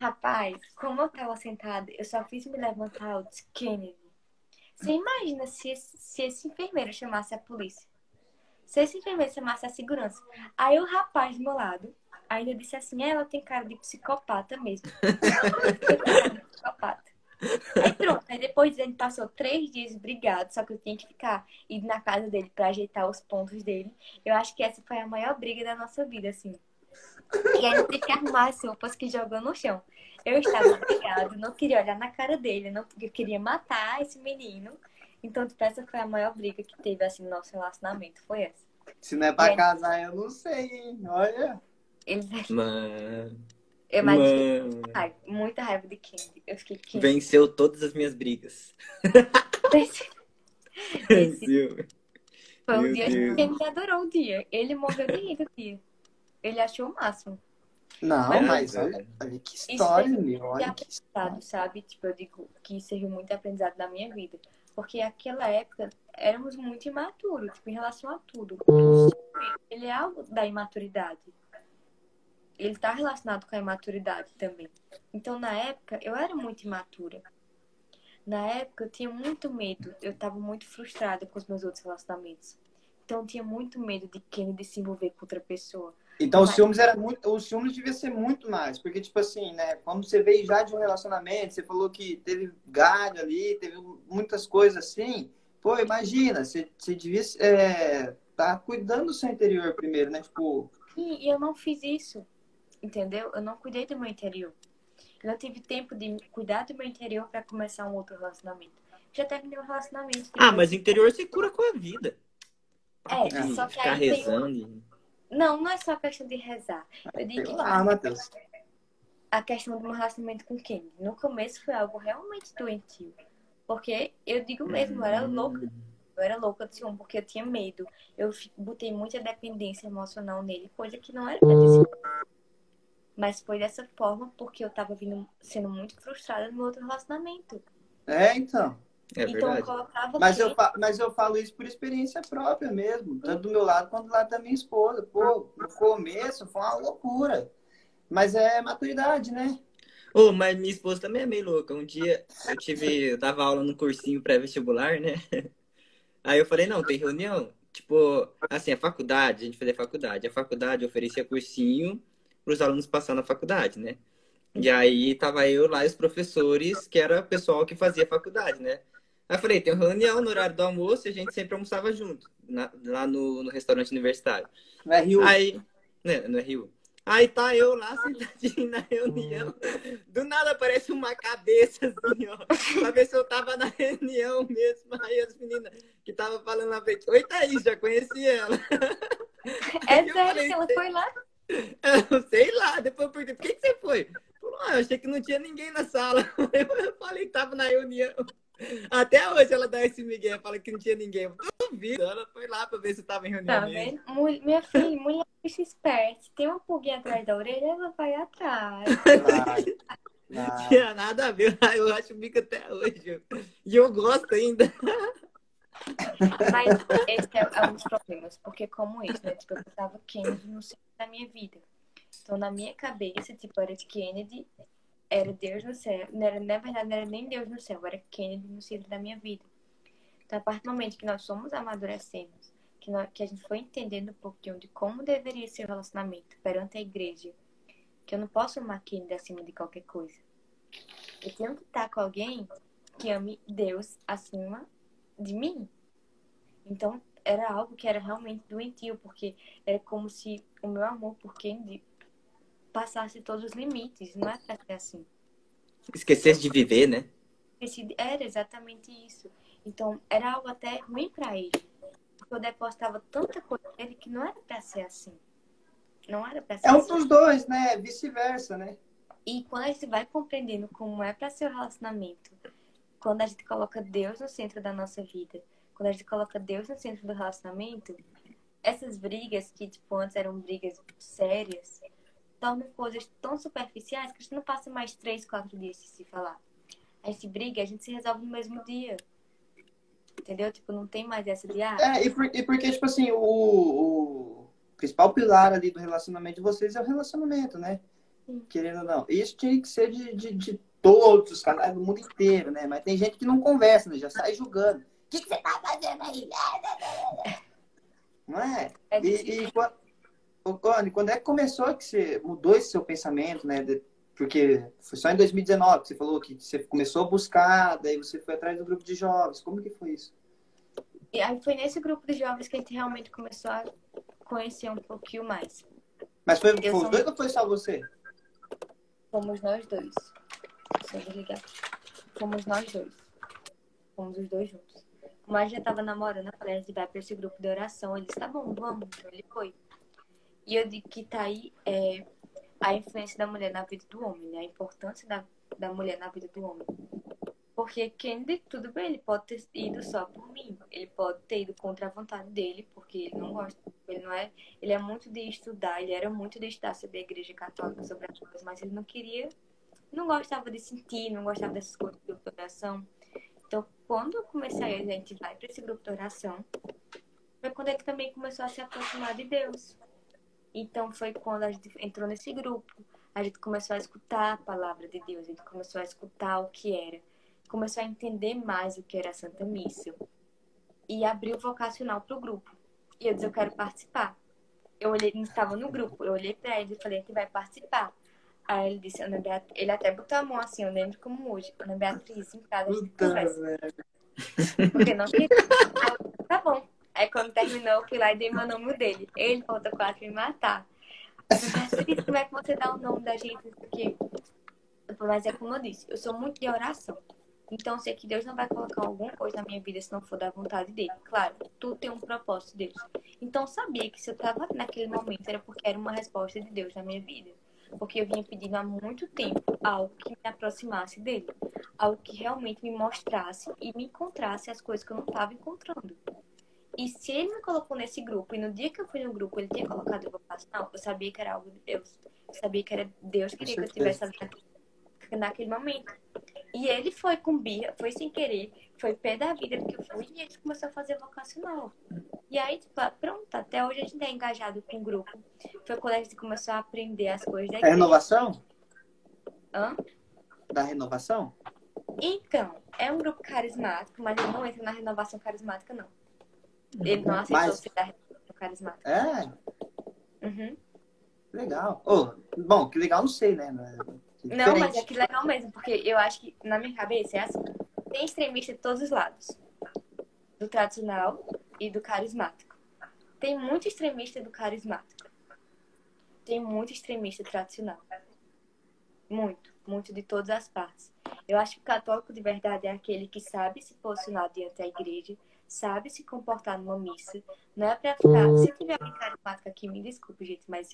Rapaz, como eu tava sentada, eu só fiz me levantar, eu disse, Kennedy. Você imagina se esse, se esse enfermeiro chamasse a polícia? Se esse enfermeiro chamasse a segurança? Aí o rapaz do meu lado ainda disse assim, ela tem cara de psicopata mesmo. Tem cara de psicopata. Aí pronto, aí depois ele passou três dias brigado, só que eu tinha que ficar indo na casa dele pra ajeitar os pontos dele. Eu acho que essa foi a maior briga da nossa vida, assim. E aí eu tive que arrumar as roupas que jogou no chão. Eu estava brigado, não queria olhar na cara dele, não, eu queria matar esse menino. Então, tipo, essa foi a maior briga que teve, assim, no nosso relacionamento, foi essa. Se não é pra É. casar, eu não sei, hein? Olha. Ele, Mano. eu mas Mano. raiva, muita raiva de Candy. Eu fiquei Candy. Venceu todas as minhas brigas. Venceu. <laughs> foi um dia Deus. que ele adorou o dia. Ele morreu de rir do dia. Ele achou o máximo. Não, É, mas é. olha, olha que história, Isso é meu. Olha que história. sabe? Tipo, eu digo que serviu muito aprendizado na minha vida. Porque naquela época éramos muito imaturos, tipo, em relação a tudo. Ele é algo da imaturidade. Ele tá relacionado com a imaturidade também. Então, na época, eu era muito imatura. Na época, eu tinha muito medo. Eu tava muito frustrada com os meus outros relacionamentos. Então, eu tinha muito medo de Kennedy se envolver com outra pessoa. Então, os Mas- ciúmes era muito. Os ciúmes devia ser muito mais. Porque, tipo assim, né? Quando você veio já de um relacionamento, você falou que teve galho ali, teve muitas coisas assim. Pô, imagina, você, você devia é, tá cuidando do seu interior primeiro, né? Tipo, E, e eu não fiz isso, entendeu? Eu não cuidei do meu interior. Eu não tive tempo de cuidar do meu interior para começar um outro relacionamento. Já terminei um relacionamento. Ah, mas o interior se cura com a vida. É, só que ficar aí tem rezando. Não, não é só questão de rezar. Eu digo que lá, Matheus. a questão do meu relacionamento com quem? No começo foi algo realmente doentio. Porque eu digo mesmo, eu era louca. Eu era louca de ciúme porque eu tinha medo. Eu botei muita dependência emocional nele, coisa que não era pra ter sido. Mas foi dessa forma porque eu tava vindo, sendo muito frustrada no meu outro relacionamento. É, então. É então eu colocava Mas que- eu, fa- mas eu falo isso por experiência própria mesmo. Tanto do meu lado quanto do lado da minha esposa. Pô, no começo foi uma loucura. Mas é maturidade, né? Ô, mas minha esposa também é meio louca. Um dia eu tive, eu dava aula no cursinho pré-vestibular, né? <laughs> Aí eu falei, não, tem reunião. Tipo, assim, a faculdade, a gente fazia faculdade. A faculdade oferecia cursinho para os alunos passar na faculdade, né? E aí tava eu lá e os professores, que era o pessoal que fazia faculdade, né? Aí eu falei, tem uma reunião no horário do almoço e a gente sempre almoçava junto, na- lá no, no restaurante universitário. Não é Rio. Aí, né, no Rio. Aí tá eu lá <laughs> sentadinho na reunião. Do nada aparece uma cabeça assim, ó. Pra ver se eu tava na reunião mesmo. Aí as meninas que tava falando na frente. Oi, Thaís, já conheci ela. É sério falei, que ela foi lá? Eu <laughs> sei lá. Depois eu perguntei, por que, que você foi? Falou, ah, eu achei que não tinha ninguém na sala. <laughs> Eu falei que tava na reunião. Até hoje ela dá esse migué, fala que não tinha ninguém. Eu duvido. Ela foi lá pra ver se tava em reunião Tá mesmo. vendo? Minha filha, mulher bicho esperta. Tem uma pulguinha atrás da orelha, ela vai atrás. <laughs> Vai. Vai. tinha nada a ver. Eu acho bico até hoje. E eu gosto ainda. Mas esse é, um dos problemas, porque como isso, né? Tipo, eu pensava Kennedy no centro da minha vida. Então, na minha cabeça, tipo, era Kennedy, era Deus no céu. Não era, na verdade, não era nem Deus no céu, era Kennedy no centro da minha vida. Então, a partir do momento que nós somos amadurecendo, que, nós, que a gente foi entendendo um pouquinho de como deveria ser o relacionamento perante a igreja, que eu não posso amar Kennedy acima de qualquer coisa. Eu tenho que estar com alguém que ame Deus acima de mim. Então, era algo que era realmente doentio, porque era como se o meu amor por Candy passasse todos os limites. Não é pra ser assim. Esquecesse de viver, né? Era exatamente isso. Então, era algo até ruim pra ele. Porque eu depositava tanta coisa nele que não era pra ser assim. Não era pra ser É um assim. dos dois, né? Vice-versa, né? E quando a gente vai compreendendo como é para ser o relacionamento, quando a gente coloca Deus no centro da nossa vida, quando a gente coloca Deus no centro do relacionamento, essas brigas que tipo antes eram brigas sérias, tornam coisas tão superficiais que a gente não passa mais três, quatro dias sem se falar. A gente briga, a gente se resolve no mesmo dia. Entendeu? Tipo, não tem mais essa de ah, É, e, por- e porque, tipo assim, o, o principal pilar ali do relacionamento de vocês é o relacionamento, né? Sim. Querendo ou não. Isso tinha que ser de, de, de todos os canais do mundo inteiro, né? Mas tem gente que não conversa, né? Já sai julgando. O que, que você tá fazendo aí? Não é? é E, e quando, quando é que começou que você mudou esse seu pensamento, né? Porque foi só em 2019 que você falou que você começou a buscar, daí você foi atrás do grupo de jovens. Como que foi isso? E aí foi nesse grupo de jovens que a gente realmente começou a conhecer um pouquinho mais. Mas foi, foi os dois ou foi só você? Fomos nós dois. Deixa eu desligar. Fomos nós dois. Fomos os dois juntos. Mas já tava namorando, eu falei, a vai pra esse grupo de oração. Ele disse, tá bom, vamos. Então ele foi. E eu digo que tá aí é, a influência da mulher na vida do homem, né? A importância da, da mulher na vida do homem. Porque Kennedy, tudo bem, ele pode ter ido só por mim. Ele pode ter ido contra a vontade dele, porque ele não gosta. Ele não é. Ele é muito de estudar, ele era muito de estudar sobre a igreja católica, sobre as coisas, mas ele não queria. Não gostava de sentir, não gostava dessas coisas de oração. Então, quando eu comecei a gente vai para esse grupo de oração, foi quando ele também começou a se aproximar de Deus. Então, foi quando a gente entrou nesse grupo, a gente começou a escutar a palavra de Deus, a gente começou a escutar o que era começou a entender mais o que era a Santa Missa e abriu o vocacional para o grupo. E eu disse, eu quero participar. Eu olhei, ele estava no grupo, eu olhei para ele e falei, que vai participar. Aí ele disse, Ana Beatriz, ele até botou a mão assim, eu lembro como hoje, Ana Beatriz, em casa, a gente conversa. Porque não queria. <laughs> tá bom. Aí quando terminou, eu fui lá e dei meu nome dele. Ele faltou quase me matar. Beatriz, como é que você dá o nome da gente? Porque... Mas é como eu disse, eu sou muito de oração. Então, sei que Deus não vai colocar alguma coisa na minha vida se não for da vontade dele. Claro, tudo tem um propósito, Deus. Então, sabia que se eu estava naquele momento era porque era uma resposta de Deus na minha vida. Porque eu vinha pedindo há muito tempo algo que me aproximasse dele. Algo que realmente me mostrasse e me encontrasse as coisas que eu não estava encontrando. E se ele me colocou nesse grupo, e no dia que eu fui no grupo ele tinha colocado vocação, eu sabia que era algo de Deus. Eu sabia que era Deus que queria que eu estivesse naquele momento. E ele foi com birra, foi sem querer, foi pé da vida que eu fui e ele começou a fazer vocacional. E aí, tipo, ah, pronto, até hoje a gente é engajado com o grupo. Foi quando a gente começou a aprender as coisas da É renovação? Hã? Da renovação? Então, é um grupo carismático, mas ele não entra na renovação carismática, não. Ele não aceitou Mas- ser da renovação carismática. É, Uhum. legal. Oh, bom, que legal não sei, né? Não, mas é que legal mesmo, porque eu acho que na minha cabeça é assim. Tem extremista de todos os lados. Do tradicional e do carismático. Tem muito extremista do carismático. Tem muito extremista tradicional. Muito, muito de todas as partes. Eu acho que o católico de verdade é aquele que sabe se posicionar diante da igreja, sabe se comportar numa missa. Não é pra ficar. Se tiver alguém carismático aqui, me desculpe, gente, mas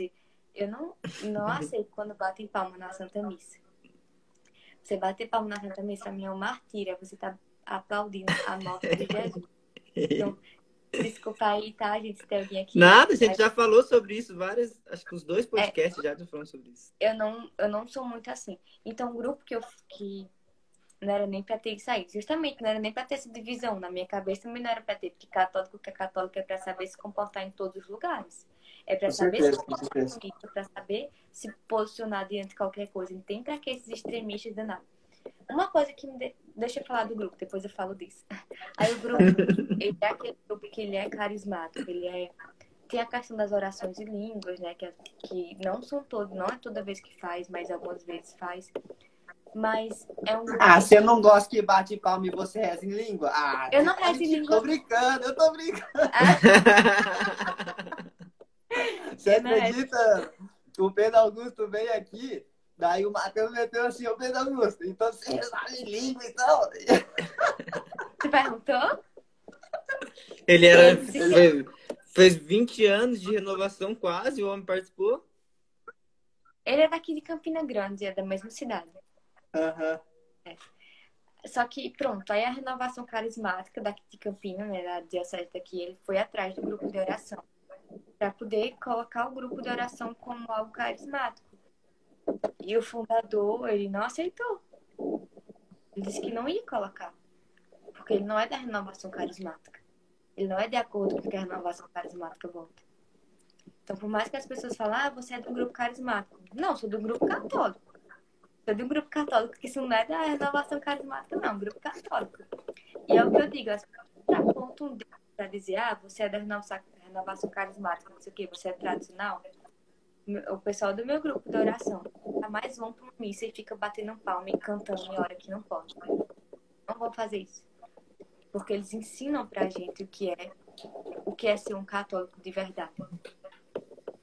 eu não, não aceito quando batem palma na Santa Missa. Você bater palma na Santa Missa, pra mim é um martírio. Você tá aplaudindo a morte de <laughs> Jesus. Então, desculpa aí, tá, gente? Se tem alguém aqui. Nada, a gente já falou sobre isso várias, acho que uns dois podcasts já já falando sobre isso. Eu não, eu não sou muito assim. Então, o grupo que eu que não era nem pra ter aí. Justamente, não era nem pra ter essa divisão. Na minha cabeça também não era pra ter, porque católico que é católico é pra saber se comportar em todos os lugares. É Com saber certeza, se bonito, pra saber se posicionar diante de qualquer coisa. Não tem pra que esses extremistas danados. Uma coisa que me de... deixa eu falar do grupo, depois eu falo disso. <laughs> Aí o grupo, ele é aquele grupo que ele é carismático, ele é tem a questão das orações em línguas, né, que, que não são todos, não é toda vez que faz, mas algumas vezes faz. Mas é um Ah, você não gosta que bate palma e você reza em língua? Ah, Eu não rezo em língua. Tô brincando, eu tô brincando. Ah, <laughs> Você rezo. acredita? O Pedro Augusto veio aqui, daí o Matheus meteu assim, ô Pedro Augusto, então você reza em língua, então. Você perguntou? Ele era, fez, fez 20 anos de renovação quase, o homem participou. Ele é daqui de Campina Grande, é da mesma cidade. Aham. Só que, pronto, aí a renovação carismática daqui de Campina, né, da diocese daqui, ele foi atrás do grupo de oração. Pra poder colocar o grupo de oração como algo carismático. E o fundador, ele não aceitou. Ele disse que não ia colocar. Porque ele não é da renovação carismática. Ele não é de acordo com o que a renovação carismática volta. Então, por mais que as pessoas falem, ah, você é do grupo carismático. Não, sou do grupo católico. Sou de um grupo católico, que isso não é da renovação carismática, não, grupo católico. E é o que eu digo, as pessoas apontam um dedo pra dizer, ah, você é da renovação, renovação carismática, não sei o quê, você é tradicional. O pessoal do meu grupo de oração jamais vão pra missa e fica batendo palma e cantando em hora que não pode. Não vão fazer isso. Porque eles ensinam pra gente o que é o que é ser um católico de verdade.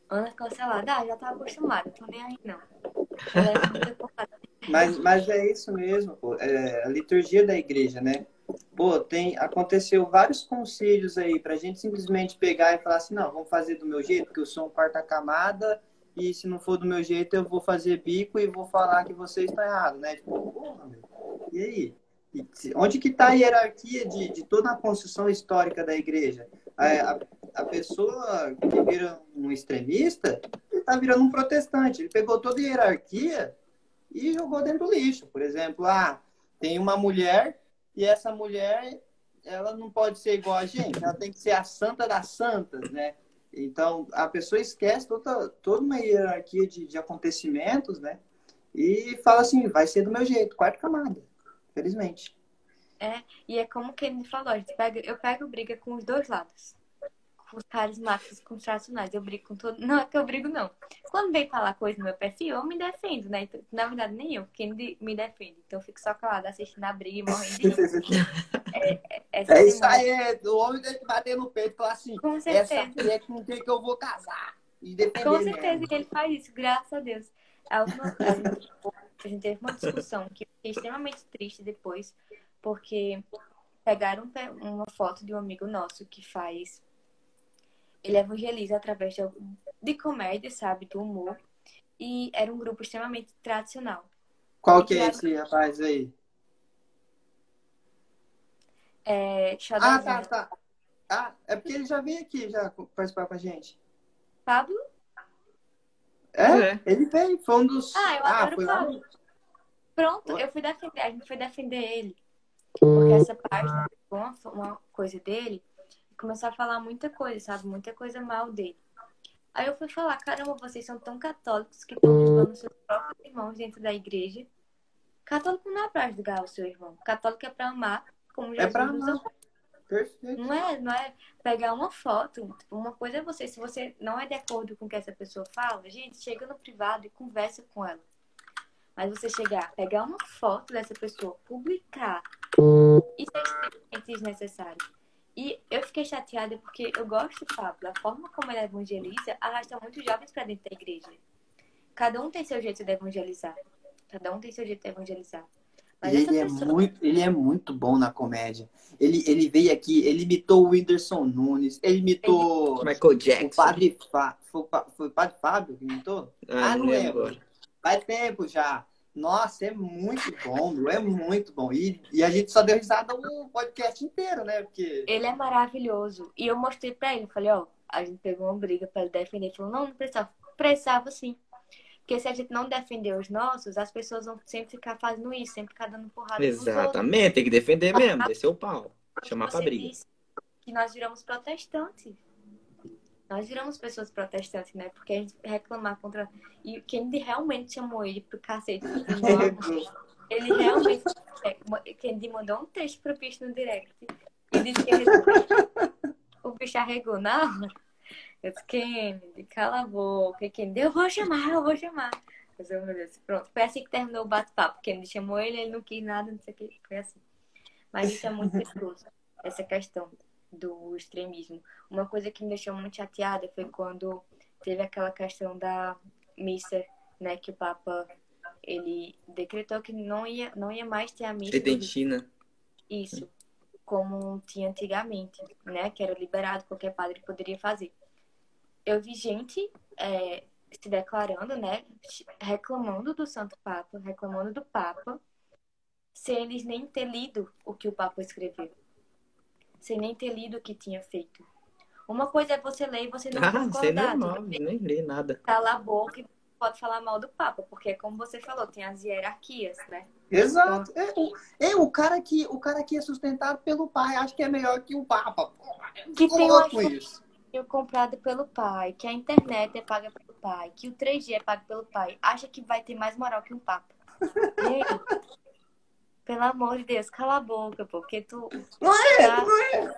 Ana cancelada, ah, já tá acostumada, tô nem aí não. É. <laughs> Mas, mas é isso mesmo, pô. É a liturgia da igreja, né? Pô, tem, aconteceu vários concílios aí pra gente simplesmente pegar e falar assim, não, vamos fazer do meu jeito, porque eu sou um quarta camada e se não for do meu jeito eu vou fazer bico e vou falar que vocês estão errados, né? Tipo, porra, meu. E aí? Onde que está a hierarquia de, de toda a construção histórica da igreja? A, a, a pessoa que vira um extremista está virando um protestante. Ele pegou toda a hierarquia e jogou dentro do lixo. Por exemplo, ah, tem uma mulher e essa mulher ela não pode ser igual a gente, ela tem que ser a santa das santas, né? Então, a pessoa esquece toda, toda uma hierarquia de, de acontecimentos, né? E fala assim, vai ser do meu jeito, quarta camada, felizmente. É, e é como que ele falou, pega, eu pego briga com os dois lados com os carismáticos, com os tradicionais. Eu brigo com todo. Não é que eu brigo, não. Quando vem falar coisa no meu perfil, eu me defendo, né? Então, na verdade, nem eu, quem me defende. Então eu fico só calada assistindo a briga e morrendo de <laughs> é, é, é isso aí, é, o homem tem que bater no peito e falar assim: com certeza. essa mulher com quem que eu vou casar. E com certeza que ele faz isso, graças a Deus. A, última, a, gente, a gente teve uma discussão que fiquei extremamente triste depois, porque pegaram uma foto de um amigo nosso que faz ele evangeliza através de, de comédia, sabe? Do humor. E era um grupo extremamente tradicional. Qual que é esse rapaz aí? É, ah, tá, tá. Ah, é porque ele já veio aqui já participar com a gente. Pablo? É, é. ele veio, foi um dos. Ah, eu ah, adoro o Pablo. Lá. Pronto, eu fui defender, a gente foi defender ele. Porque essa página, uma, uma coisa dele, começou a falar muita coisa, sabe? Muita coisa mal dele. Aí eu fui falar, caramba, vocês são tão católicos que estão julgando seus próprios irmãos dentro da igreja. Católico não é pra julgar o seu irmão. Católico é pra amar, como Jesus é pra amar. Perfeito. Não é, não é pegar uma foto. Tipo, uma coisa é você, se você não é de acordo com o que essa pessoa fala, gente, chega no privado e conversa com ela. Mas você chegar, pegar uma foto dessa pessoa, publicar, isso é extremamente desnecessário. E eu fiquei chateada porque eu gosto do Pablo. A forma como ele evangeliza arrasta muitos jovens para dentro da igreja. Cada um tem seu jeito de evangelizar. Cada um tem seu jeito de evangelizar. Mas ele, é pessoa... é muito, ele é muito bom na comédia. Ele, ele veio aqui, ele imitou o Whindersson Nunes, ele imitou. Ele... Michael Jackson. O padre, Fá... foi, foi o padre Fábio que imitou? Ah, ah não lembro. Faz tempo já. Nossa, é muito bom, meu, é muito bom. E, e a gente só deu risada o podcast inteiro, né? Porque... Ele é maravilhoso. E eu mostrei pra ele, falei, ó, a gente pegou uma briga pra ele defender. Ele falou, não, não precisava. Precisava sim. Porque se a gente não defender os nossos, as pessoas vão sempre ficar fazendo isso, sempre ficar dando porrada Exatamente, tem que defender mesmo, descer o pau. Chamar pra briga. Que nós viramos protestantes. Nós viramos pessoas protestantes, né? Porque a gente reclamar contra. E quem realmente chamou ele pro cacete. <laughs> ele realmente. Kennedy mandou um texto pro bicho no direct. E disse que ele... o bicho arregou na hora. Eu disse, Kennedy, cala a boca. Kennedy, eu vou chamar, eu vou chamar. Mas, meu Deus, pronto. Foi assim que terminou o bate-papo. Kennedy chamou ele, ele não quis nada, não sei o que. Foi assim. Mas isso é muito perigoso. Essa questão do extremismo. Uma coisa que me deixou muito chateada foi quando teve aquela questão da missa, né, que o Papa ele decretou que não ia não ia mais ter a missa. Tridentina. Isso, como tinha antigamente, né, que era liberado qualquer padre poderia fazer. Eu vi gente é, se declarando, né, reclamando do Santo Papa, reclamando do Papa, sem eles nem ter lido o que o Papa escreveu sem nem ter lido o que tinha feito. Uma coisa é você ler e você não ah, concordar. Normal, nem li nada. Cala a boca e pode falar mal do Papa, porque como você falou, tem as hierarquias, né? Exato. É, o, é, o, cara que, o cara que é sustentado pelo pai acho que é melhor que o Papa. Que tem um isso. comprado pelo pai, que a internet é paga pelo pai, que o 3G é pago pelo pai, acha que vai ter mais moral que um Papa. Pelo amor de Deus, cala a boca, porque tu. Não é, não é.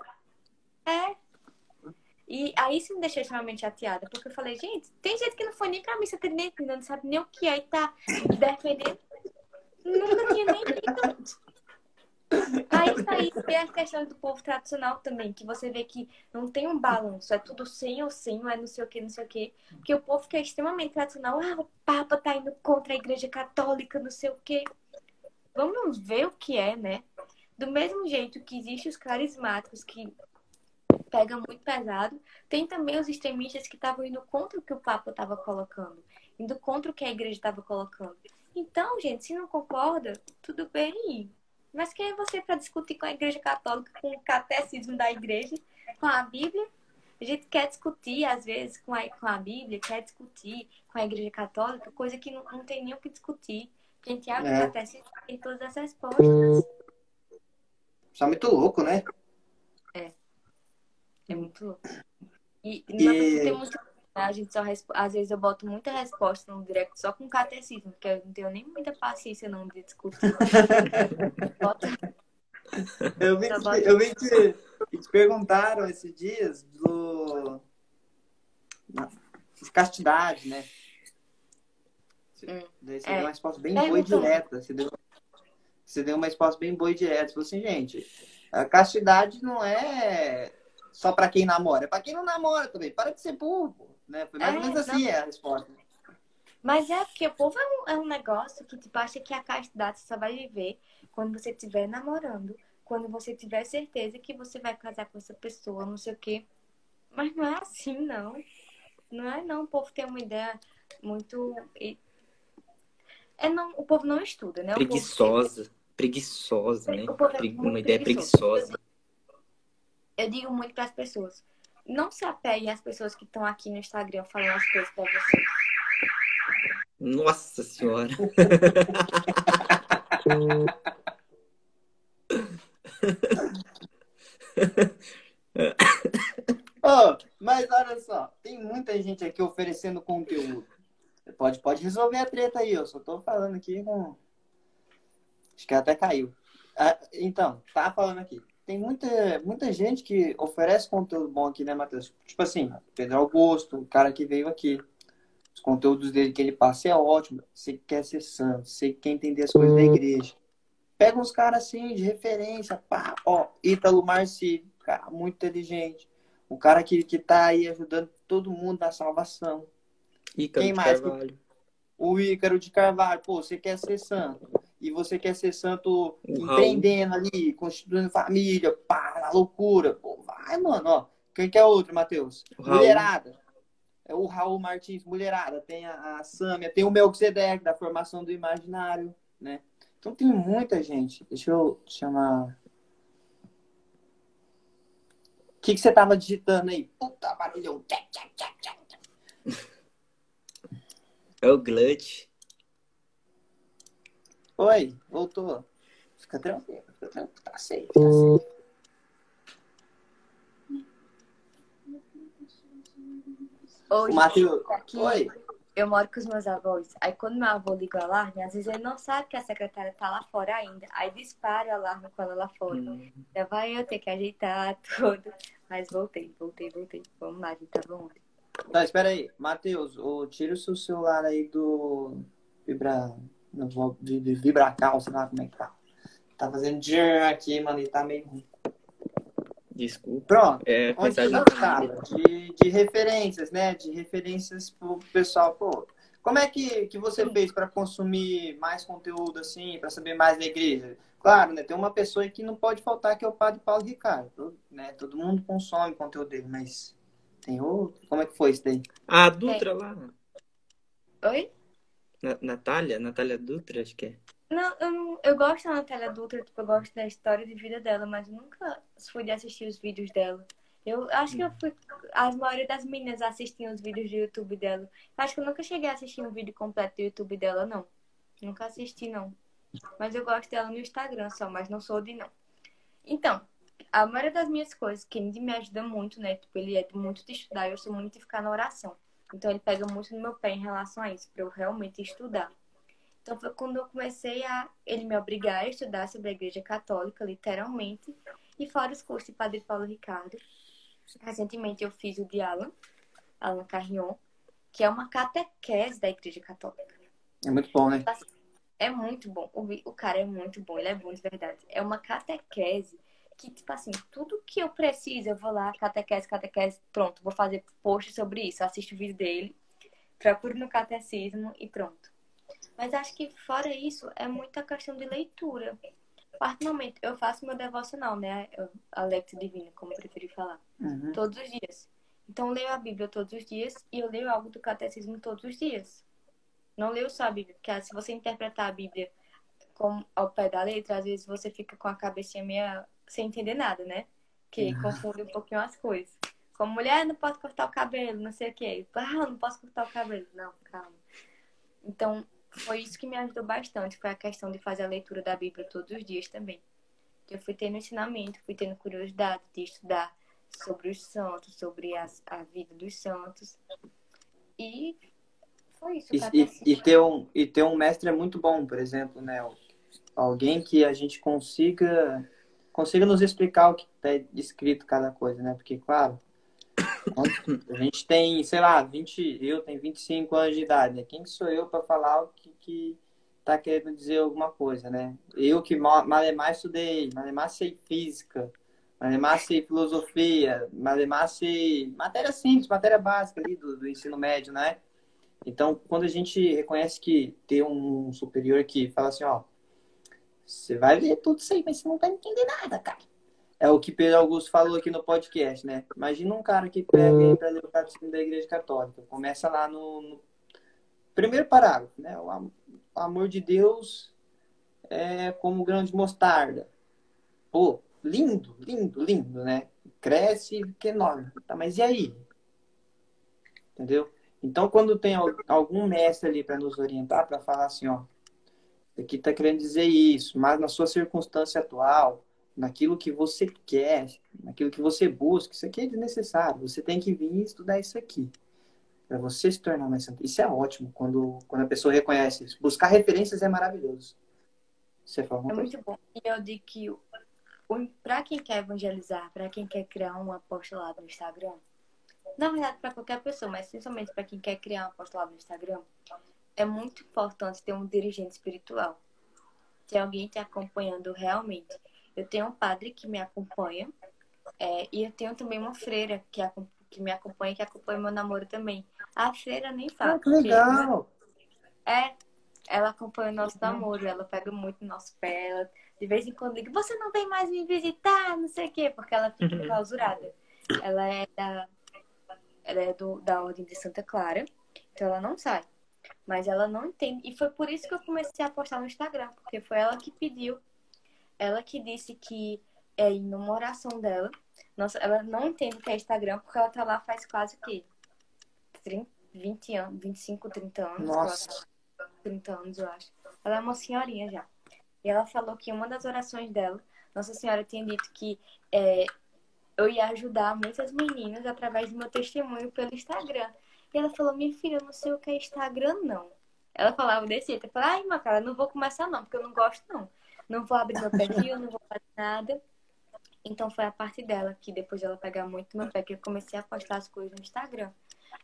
É. E aí isso me deixou extremamente chateada, porque eu falei, gente, tem gente que não foi nem pra missa tridente, não sabe nem o que é e tá defendendo. Nunca tinha nem lido. Aí está aí tem a questão do povo tradicional também, que você vê que não tem um balanço, é tudo sim ou sim, não é não sei o que, não sei o que. Porque o povo que é extremamente tradicional, ah, o Papa tá indo contra a igreja católica, não sei o que vamos ver o que é, né? Do mesmo jeito que existem os carismáticos que pegam muito pesado, tem também os extremistas que estavam indo contra o que o Papa estava colocando, indo contra o que a igreja estava colocando. Então, gente, se não concorda, tudo bem. Mas quem é você para discutir com a Igreja Católica, com o catecismo da Igreja, com a Bíblia? A gente quer discutir, às vezes, com a, com a Bíblia, quer discutir com a Igreja Católica, coisa que não, não tem nem o que discutir. Gente abre é. o catecismo e tem todas as respostas. Isso é muito louco, né? É. É muito louco. E, e... tem muito a gente só às vezes eu boto muita resposta no direct só com catecismo, porque eu não tenho nem muita paciência não de discutir. <laughs> eu vi, que, eu vi que, que te perguntaram esses dias do de castidade, né? Você é. deu uma resposta bem boa e direta. Você deu, você deu uma resposta bem boa e direta. Você falou assim, gente, a castidade não é só para quem namora, é para quem não namora também. Para de ser burro. Né? Foi mais é, ou menos assim não... é a resposta. Mas é porque o povo é um, é um negócio que tipo, acha que a castidade só vai viver quando você estiver namorando, quando você tiver certeza que você vai casar com essa pessoa, não sei o quê. Mas não é assim, não. Não é não. O povo tem uma ideia muito. É, não, o povo não estuda, né? Preguiçosa. Tem... Preguiçosa, né? É uma ideia preguiçosa. Eu digo muito para as pessoas não se apegue às pessoas que estão aqui no Instagram falando as coisas pra você. Nossa senhora. oh, mas olha só, tem muita gente aqui oferecendo conteúdo. Pode, pode resolver a treta aí, eu só tô falando aqui com. Acho que até caiu. Ah, então, tá falando aqui tem muita, muita gente que oferece conteúdo bom aqui, né, Matheus? Tipo assim, Pedro Augusto, o cara que veio aqui. Os conteúdos dele que ele passa é ótimo. Você quer ser santo, você quer entender as coisas da igreja. Pega uns caras assim, de referência, pá, ó, Ítalo Marci, cara muito inteligente. O cara que, que tá aí ajudando todo mundo na salvação. Ícaro Quem mais? Carvalho. O Ícaro de Carvalho, pô, você quer ser santo e você quer ser santo empreendendo ali, constituindo família, pá, na loucura. Pô, vai, mano, ó. Quem que é outro, Matheus? Mulherada. É o Raul Martins, mulherada. Tem a, a Sâmia, tem o Melquisedeque, da formação do imaginário, né? Então tem muita gente. Deixa eu chamar. O que, que você tava digitando aí? Puta barulhão. É o Glutch. Oi, voltou. Fica tranquilo, fica tranquilo. Tá safe, tá safe. Oi, Matheus, aqui, Oi. Eu moro com os meus avós. Aí quando meu avô liga o alarme, às vezes ele não sabe que a secretária tá lá fora ainda. Aí dispara o alarme com ela lá fora. Hum. Já vai eu ter que ajeitar <laughs> tudo. Mas voltei, voltei, voltei. Vamos lá, gente, tá bom? Tá, espera aí. Matheus, tira o seu celular aí do Vibra não vou vibrar calça, lá como é que tá. Tá fazendo aqui, mano, e tá meio ruim. Desculpa. Pronto. É, Onde eu tava? De, de referências, né? De referências pro pessoal. Pô, como é que, que você fez para consumir mais conteúdo, assim, para saber mais da igreja? Claro, né? Tem uma pessoa que não pode faltar, que é o padre Paulo Ricardo. Né? Todo mundo consome conteúdo dele, mas tem outro? Como é que foi isso daí? A Dutra é. lá. Oi? Natália? Natália Dutra, acho que é. Não, eu, não, eu gosto da Natália Dutra, tipo, eu gosto da história de vida dela, mas nunca fui de assistir os vídeos dela. Eu acho que eu fui. As maioria das meninas assistiam os vídeos do YouTube dela. Acho que eu nunca cheguei a assistir um vídeo completo do YouTube dela, não. Nunca assisti, não. Mas eu gosto dela no Instagram só, mas não sou de não. Então, a maioria das minhas coisas, que me ajuda muito, né? Tipo, ele é muito de estudar, eu sou muito de ficar na oração. Então ele pega muito no meu pé em relação a isso, para eu realmente estudar. Então foi quando eu comecei a ele me obrigar a estudar sobre a Igreja Católica, literalmente, e fora os cursos de Padre Paulo Ricardo. Recentemente eu fiz o de Alan, Alan Carrion, que é uma catequese da Igreja Católica. É muito bom, né? É muito bom. O, o cara é muito bom, ele é bom de verdade. É uma catequese que, tipo assim, tudo que eu preciso, eu vou lá, catequese, catequese, pronto, vou fazer post sobre isso, assisto o vídeo dele, procuro no catecismo e pronto. Mas acho que fora isso, é muita questão de leitura. Particularmente, eu faço meu devocional, né? A Lectio Divina, como eu preferi falar. Uhum. Todos os dias. Então, eu leio a Bíblia todos os dias e eu leio algo do catecismo todos os dias. Não leio só a Bíblia, porque se você interpretar a Bíblia como ao pé da letra, às vezes você fica com a cabecinha meio sem entender nada, né? Que Uhum. confunde um pouquinho as coisas. Como mulher, não posso cortar o cabelo, não sei o quê. Ah, não posso cortar o cabelo. Não, calma. Então, foi isso que me ajudou bastante. Foi a questão de fazer a leitura da Bíblia todos os dias também. Eu fui tendo ensinamento, fui tendo curiosidade de estudar sobre os santos, sobre as, a vida dos santos. E foi isso. E, pra e, ter- e ter um, e ter um mestre é muito bom, por exemplo, né? Alguém que a gente consiga consiga nos explicar o que está escrito cada coisa, né? Porque, claro, a gente tem, sei lá, 20, eu tenho 25 anos de idade, né? Quem que sou eu para falar o que, que tá querendo dizer alguma coisa, né? Eu que ma- malemar estudei, malemar sei física, malemar sei filosofia, malemar sei matéria simples, matéria básica ali do, do ensino médio, né? Então, quando a gente reconhece que tem um superior que fala assim, ó, você vai ver tudo isso aí, mas você não vai entender nada, cara. É o que Pedro Augusto falou aqui no podcast, né? Imagina um cara que pega aí para ler o catecismo da Igreja Católica. Começa lá no, no primeiro parágrafo, né? O, am- o amor de Deus é como grão de mostarda. Pô, lindo, lindo, lindo, né? Cresce, que enorme. Tá, mas e aí? Entendeu? Então, quando tem al- algum mestre ali para nos orientar, para falar assim, ó, aqui está querendo dizer isso, mas na sua circunstância atual, naquilo que você quer, naquilo que você busca, isso aqui é desnecessário. Você tem que vir estudar isso aqui para você se tornar mais santo. Isso é ótimo quando, quando a pessoa reconhece isso. Buscar referências é maravilhoso. Você fala É muito bom. E eu digo que pra quem quer evangelizar, pra quem quer criar um apostolado no Instagram, na verdade pra qualquer pessoa, mas principalmente pra quem quer criar um apostolado no Instagram, é muito importante ter um dirigente espiritual. Ter alguém te acompanhando realmente. Eu tenho um padre que me acompanha é, e eu tenho também uma freira que, que me acompanha, que acompanha meu namoro também. A freira nem fala. Ah, que legal! É, ela acompanha o nosso namoro, ela pega muito no nosso pé, ela de vez em quando liga, você não vem mais me visitar, não sei o quê, porque ela fica Uhum. clausurada. Ela é da, ela é do, da Ordem de Santa Clara, então ela não sai. Mas ela não entende. E foi por isso que eu comecei a postar no Instagram, porque foi ela que pediu. Ela que disse que é em uma oração dela. Nossa, ela não entende o que é Instagram, porque ela tá lá faz quase o quê? 30, 20 anos, 25, 30 anos. Nossa. tá 30 anos, eu acho. Ela é uma senhorinha já. E ela falou que em uma das orações dela, Nossa Senhora tinha dito que é, eu ia ajudar muitas meninas através do meu testemunho pelo Instagram. E ela falou, minha filha, eu não sei o que é Instagram, não. Ela falava desse jeito. Eu falei, ai, minha cara, não vou começar não, porque eu não gosto, não. Não vou abrir meu perfil, não vou fazer nada. Então foi a parte dela, que depois dela pegar muito meu pé, que eu comecei a postar as coisas no Instagram.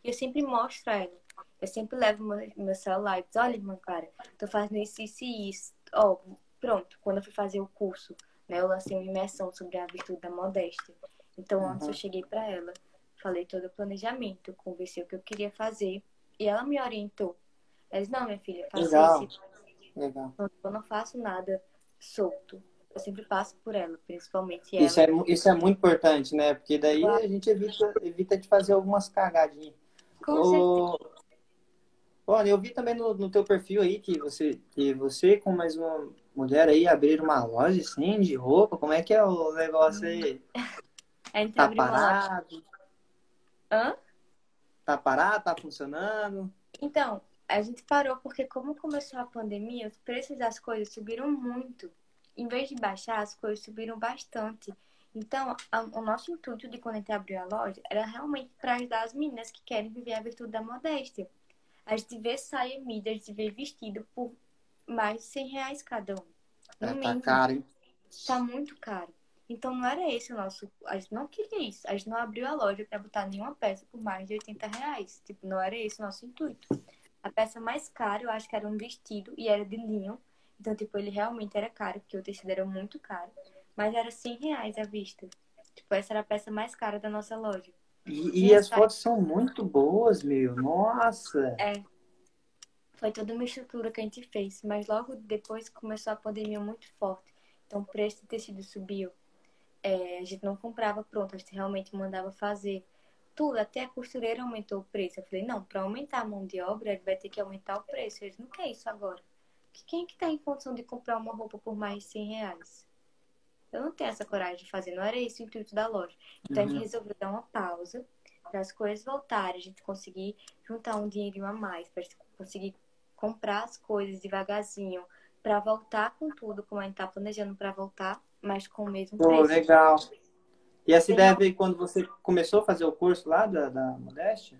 E eu sempre mostro a ela. Eu sempre levo meu, meu celular e diz, olha, irmã Clara, tô fazendo isso, isso e isso. Ó, pronto, quando eu fui fazer o curso, né, eu lancei uma imersão sobre a virtude da modéstia. Então, antes Uhum. eu cheguei pra ela, falei todo o planejamento, conversei o que eu queria fazer, e ela me orientou. Ela disse, não, minha filha, faça Legal. isso. Legal. Eu não faço nada solto. Eu sempre passo por ela, principalmente ela. Isso é, isso é muito importante, né? Porque daí Claro. a gente evita, evita de fazer algumas cagadinhas. Com certeza. Ô, Olha, eu vi também no, no teu perfil aí que você, que você com mais uma mulher aí abriram uma loja assim de roupa. Como é que é o negócio aí? <laughs> A gente Tá abriu uma loja. Hã? Tá parado? Tá funcionando? Então, a gente parou porque como começou a pandemia, os preços das coisas subiram muito. Em vez de baixar, as coisas subiram bastante. Então, a- o nosso intuito de quando a gente abriu a loja era realmente para ajudar as meninas que querem viver a virtude da modéstia. A gente vê saia mídia, a gente vê vestido por mais de 100 reais cada um. No É, tá mínimo. caro, hein? Tá muito caro. Então não era esse o nosso. A gente não queria isso. A gente não abriu a loja pra botar nenhuma peça por mais de 80 reais. Tipo, não era esse o nosso intuito. A peça mais cara, eu acho que era um vestido e era de linho. Então, tipo, ele realmente era caro, porque o tecido era muito caro. Mas era 100 reais à vista. Tipo, essa era a peça mais cara da nossa loja. E, e as fotos são muito boas, meu. Nossa! Foi toda uma estrutura que a gente fez. Mas logo depois começou a pandemia muito forte. Então o preço do tecido subiu. É, a gente não comprava pronto, a gente realmente mandava fazer. Tudo, até a costureira aumentou o preço. Eu falei, não, para aumentar a mão de obra, ele vai ter que aumentar o preço. Eles não querem isso agora. quem é que tá em condição de comprar uma roupa por mais de 100 reais? Eu não tenho essa coragem de fazer, não era esse o intuito da loja. Então uhum. a gente uhum. resolveu dar uma pausa para as coisas voltarem, a gente conseguir juntar um dinheirinho a mais, para conseguir comprar as coisas devagarzinho, para voltar com tudo, como a gente tá planejando para voltar, mas com o mesmo Pô, preço. legal. E essa ideia veio quando você começou a fazer o curso lá da, da Modéstia?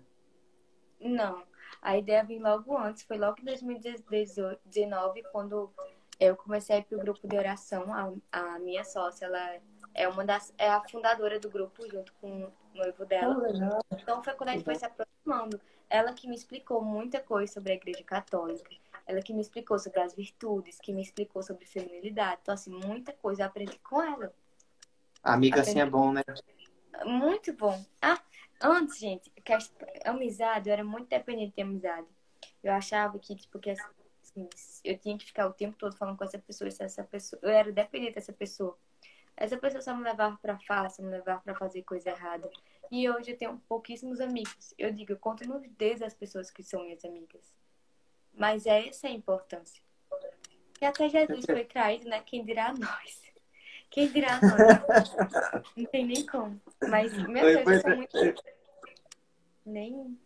Não. A ideia veio logo antes, foi logo em 2019, quando eu comecei a ir para o grupo de oração. A, a, minha sócia, ela é uma das é a fundadora do grupo junto com o noivo dela. Oh, então foi quando a gente foi se aproximando. Ela que me explicou muita coisa sobre a igreja católica. Ela que me explicou sobre as virtudes, que me explicou sobre feminilidade. Então, assim, muita coisa eu aprendi com ela. Amiga aprendi... assim é bom, né? Muito bom. Ah, antes, gente, que a amizade, eu era muito dependente de amizade. Eu achava que, tipo, que assim, eu tinha que ficar o tempo todo falando com essa pessoa, essa pessoa, eu era dependente dessa pessoa. Essa pessoa só me levava para farsa, me levava para fazer coisa errada. E hoje eu tenho pouquíssimos amigos. Eu digo, eu conto nos dedos as pessoas que são minhas amigas. Mas é essa a importância. E até Jesus foi traído, né? Quem dirá nós? Quem dirá nós? Não tem nem como. Mas, meu Deus, eu sou muito. Nem.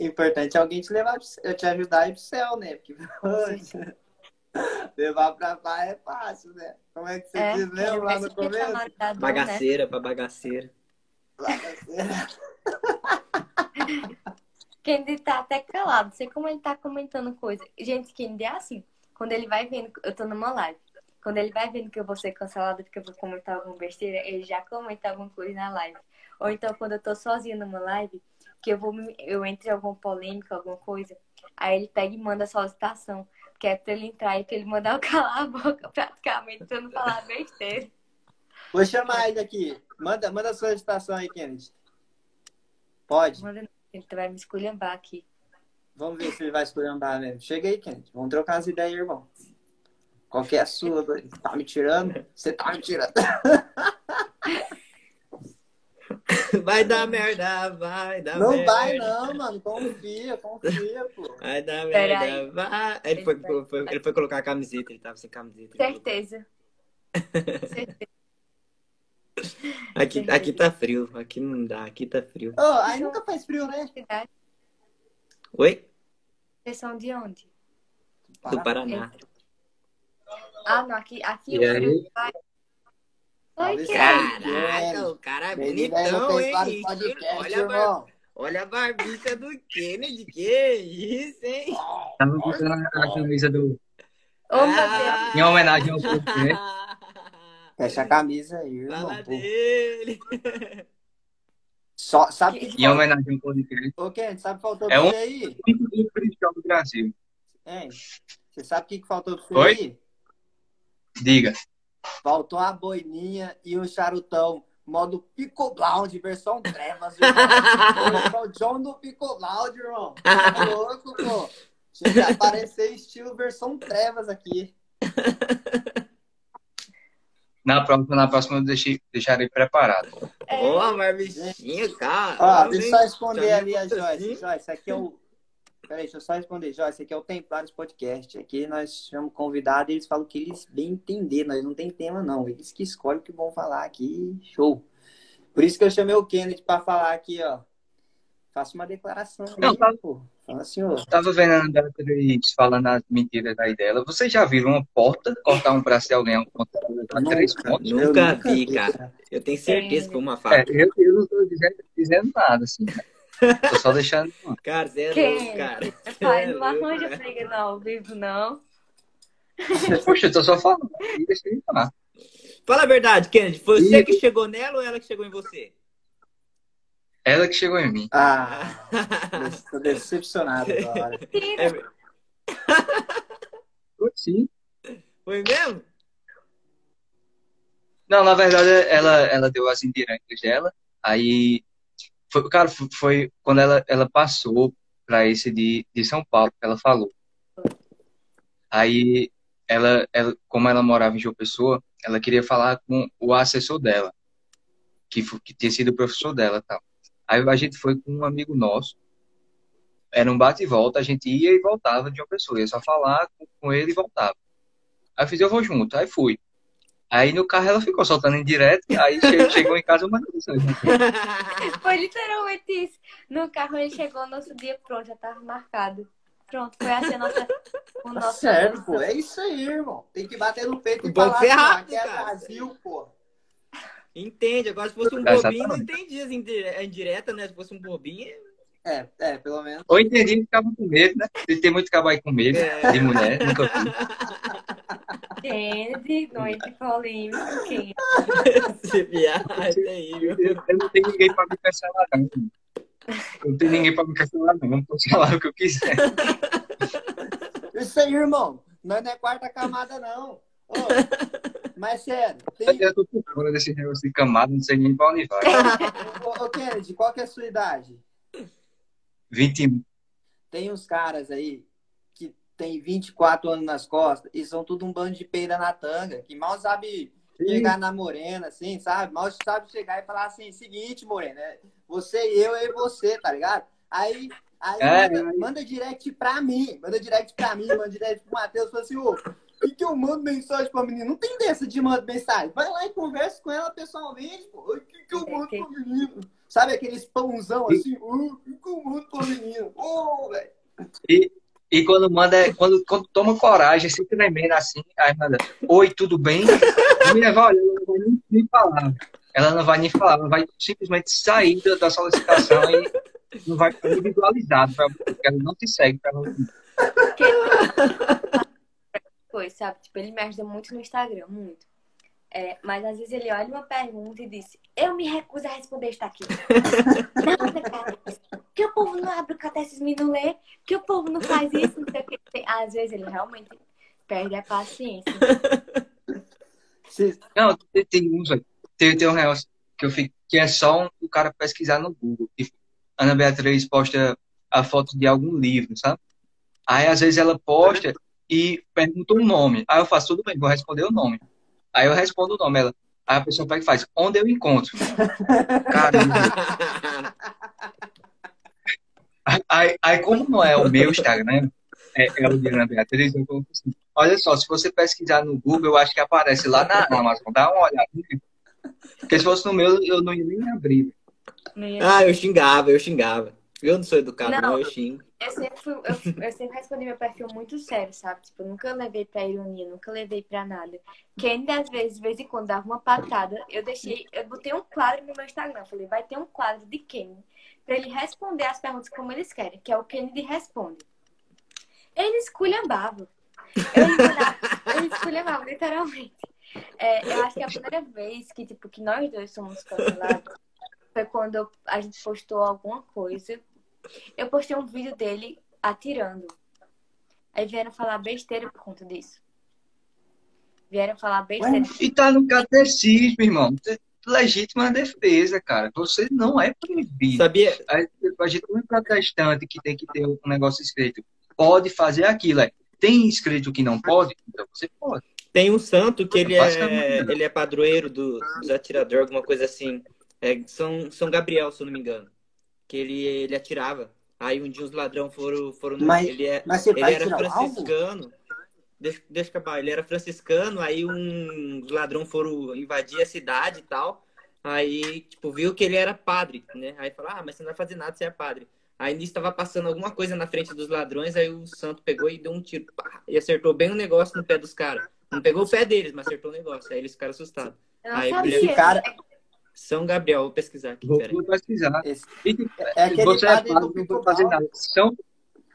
Importante é alguém te levar, te ajudar pro céu, né? Porque <laughs> levar pra lá é fácil, né? Como é que você é, diz mesmo lá no começo? Bagaceira né? pra bagaceira. Bagaceira. <laughs> Kendi tá até calado. Sei como ele tá comentando coisa. Gente, Kendi é assim. Quando ele vai vendo, eu tô numa live. Quando ele vai vendo que eu vou ser cancelada porque eu vou comentar alguma besteira, ele já comenta alguma coisa na live. Ou então, quando eu tô sozinha numa live, que eu vou eu entre alguma polêmica, alguma coisa, aí ele pega e manda a solicitação, que é pra ele entrar e que ele mandar eu <laughs> calar a boca praticamente pra eu não falar besteira. Vou chamar ele aqui. Manda, manda a solicitação aí, Kennedy. Pode. Manda, ele vai me esculhambar aqui. Vamos ver se ele vai esculhambar mesmo. Chega aí, Kennedy. Vamos trocar as ideias, irmão. Qual que é a sua? Tá me tirando? Você tá me tirando. <laughs> Vai dar merda, vai dar não merda. Não vai não, mano. Confia, confia, pô. Vai dar merda, vai. Ele foi, foi, ele foi colocar a camiseta, ele tava sem camiseta. Certeza. <laughs> Certeza. Aqui, aqui tá frio, aqui não dá, aqui tá frio. Oh, aí nunca faz frio, né? Oi? Vocês são de onde? Do Paraná. Ah, não, aqui, aqui o frio vai Oi, Caraca, o cara é bonitão, hein? Olha, a olha a barbicha do Kennedy, que isso, hein? Tava botando a camisa do. Oh, ah, em homenagem ao povo, né? <laughs> Fecha a camisa aí, irmão. Fala dele. Só, sabe que... Em homenagem ao podcast. Ô, Kennedy, sabe o que faltou é pra um... aí? É do Brasil. É. Você sabe o que faltou pra você Oi? aí? Diga. Faltou a boininha e o charutão. Modo Pico Loud, versão trevas, <laughs> irmão. o John do Pico Loud, irmão. Tá louco, pô. Chega a aparecer estilo versão trevas aqui. Na próxima, na próxima eu deixei, deixarei preparado. Boa, mas bichinho, cara. Ó, deixa eu só responder ali a Joyce. Joyce, aqui é o Peraí, deixa eu só responder. Esse aqui é o Templários Podcast. Aqui nós chamamos convidado e eles falam que eles bem entender. Nós não tem tema, não. Eles que escolhem o que vão falar aqui. Show. Por isso que eu chamei o Kennedy para falar aqui, ó. Faça uma declaração. Não, aí, tava, pô. Fala, senhor. Tava vendo a Beatriz falando as mentiras aí dela. Vocês já viram uma porta cortar um braço de alguém a três pontos? Nunca, nunca vi, cara. Eu tenho certeza que foi uma faca. É, eu, eu não tô dizendo, dizendo nada, assim. Né? Tô só deixando. <laughs> Cara, zero, Quem? cara. Pai, não arranja briga não, ao vivo, não. <laughs> Poxa, eu tô só falando. Deixa eu falar. Fala a verdade, Kennedy. Foi você que chegou nela ou ela que chegou em você? Ela que chegou em mim. Ah, <laughs> tô decepcionado agora. É... Sim. Foi mesmo? Não, na verdade, ela, ela deu as indiretas dela. Aí foi, cara, foi quando ela, ela passou para esse de, de São Paulo que ela falou. Aí, ela, ela, como ela morava em João Pessoa, ela queria falar com o assessor dela, que, que tinha sido o professor dela tal. Aí a gente foi com um amigo nosso, era um bate e volta, a gente ia e voltava de uma pessoa, ia só falar com, ele e voltava. Aí eu fiz, eu vou junto, aí fui. Aí no carro ela ficou soltando em direto, aí chegou, <laughs> chegou em casa uma mensagem. <laughs> Foi literalmente isso. No carro ele chegou no nosso dia pronto, já tava marcado. Pronto, foi assim a nossa. O Tá nosso certo, pô. É isso aí, irmão. Tem que bater no peito e Bom falar que é. Brasil, pô. Entende? Agora, se fosse um Exatamente. bobinho, não entendia as a indireta, né? Se fosse um bobinho. É, é, pelo menos. Ou entendi que ficava com medo, né? Tem- Tem muito cabo aí com medo É. de mulher, nunca vi. Kennedy, noite polêmica. Esse viado é terrível. Eu não tenho ninguém pra me cancelar, não. Eu não tenho ninguém pra me cancelar, não. Eu posso falar o que eu quiser. Isso aí, irmão. Nós não é quarta camada, não. Ô, mas sério, tem... Eu tô fora desse negócio de camada, não sei nem pra onde vai. <laughs> ô, Kennedy, qual que é a sua idade? 21. Tem uns caras aí que tem 24 anos nas costas e são tudo um bando de peida na tanga, que mal sabe chegar na morena, assim, sabe? Mal sabe chegar e falar assim, seguinte, morena, é você e eu, e você, tá ligado? Aí, aí É, manda, aí- manda direct pra mim, manda direct pra mim, manda direct pro Matheus, fala assim, ô, o que, que eu mando mensagem pra menina? Não tem dessa de mando mensagem. Vai lá e conversa com ela pessoalmente, pô. O que, que eu mando pra menina? Sabe aqueles pãozão assim, o que, que eu mando pra menina? Ô, velho. E, e quando manda, é- quando, quando toma coragem, se tremendo assim, aí manda, oi, tudo bem? A mulher vai olhar, ela não vai nem, falar. Ela não vai nem falar, ela vai simplesmente sair da, da solicitação e não vai ficar individualizado, pra, porque ela não te segue. Pra não... Sabe? Tipo, ele me ajuda muito no Instagram, muito. É, mas às vezes ele olha uma pergunta e diz: Eu me recuso a responder isso aqui. <laughs> não catecismo. Que o povo não abre o catecismo e não lê. Que o povo não faz isso, não sei o que. Às vezes ele realmente perde a paciência. Não, tem, uns. Tem, tem um negócio que eu fico, que é só um, o cara pesquisar no Google. Tipo, Ana Beatriz posta a foto de algum livro, sabe? Aí às vezes ela posta e pergunta um nome. Aí eu faço, tudo bem, vou responder o nome. Aí eu respondo o nome. Ela, aí a pessoa pega e faz, onde eu encontro? Caramba. <laughs> Aí, aí, como não é o meu Instagram, é, é o de Ana Beatriz, eu coloco assim, olha só, se você pesquisar no Google, eu acho que aparece lá na Amazon. Dá uma olhada. Porque se fosse no meu, eu não ia nem abrir. Ah, eu xingava, eu xingava. Eu não sou educado, Não. não, eu xingo. Eu sempre, fui- eu, eu sempre respondi meu perfil muito sério, sabe? Tipo, eu nunca levei pra ironia, nunca levei pra nada. Quem às vezes, de vez em quando, dava uma patada, eu deixei, eu botei um quadro no meu Instagram. Falei, vai ter um quadro de Kenny pra ele responder as perguntas como eles querem, que é o Kennedy Responde. Ele esculhambava. Ele esculhambava, literalmente. É, eu acho que a primeira vez que, tipo, que nós dois somos cancelados foi quando a gente postou alguma coisa eu postei um vídeo dele atirando. Aí vieram falar besteira por conta disso. Vieram falar besteira. E tá no catecismo, irmão. Legítima defesa, cara. Você não é proibido. Sabia? Aí, a gente não é protestante que tem que ter um negócio escrito. Pode fazer aquilo. é. Tem escrito que não pode? Então você pode. Tem um santo que ele é, Basicamente. ele é padroeiro do, dos atiradores, alguma coisa assim. É São, São Gabriel, se eu não me engano. Que ele, ele atirava. Aí um dia os ladrões foram. foram no- Mas- ele é, Mas você ele era alvo? franciscano. Deixa, deixa eu acabar. Ele era franciscano, aí um, os ladrões foram invadir a cidade e tal. Aí, tipo, viu que ele era padre, né? Aí falou, ah, mas você não vai fazer nada, você é padre. Aí nisso estava passando alguma coisa na frente dos ladrões, aí o santo pegou e deu um tiro. pá, e acertou bem o negócio no pé dos caras. Não pegou o pé deles, mas acertou o negócio. Aí eles ficaram assustados. Eu não Aí, sabia. Esse cara São Gabriel, vou pesquisar aqui, Vou, pesquisar. esse- é aquele você é padre padre, do não vou fazer nada. São,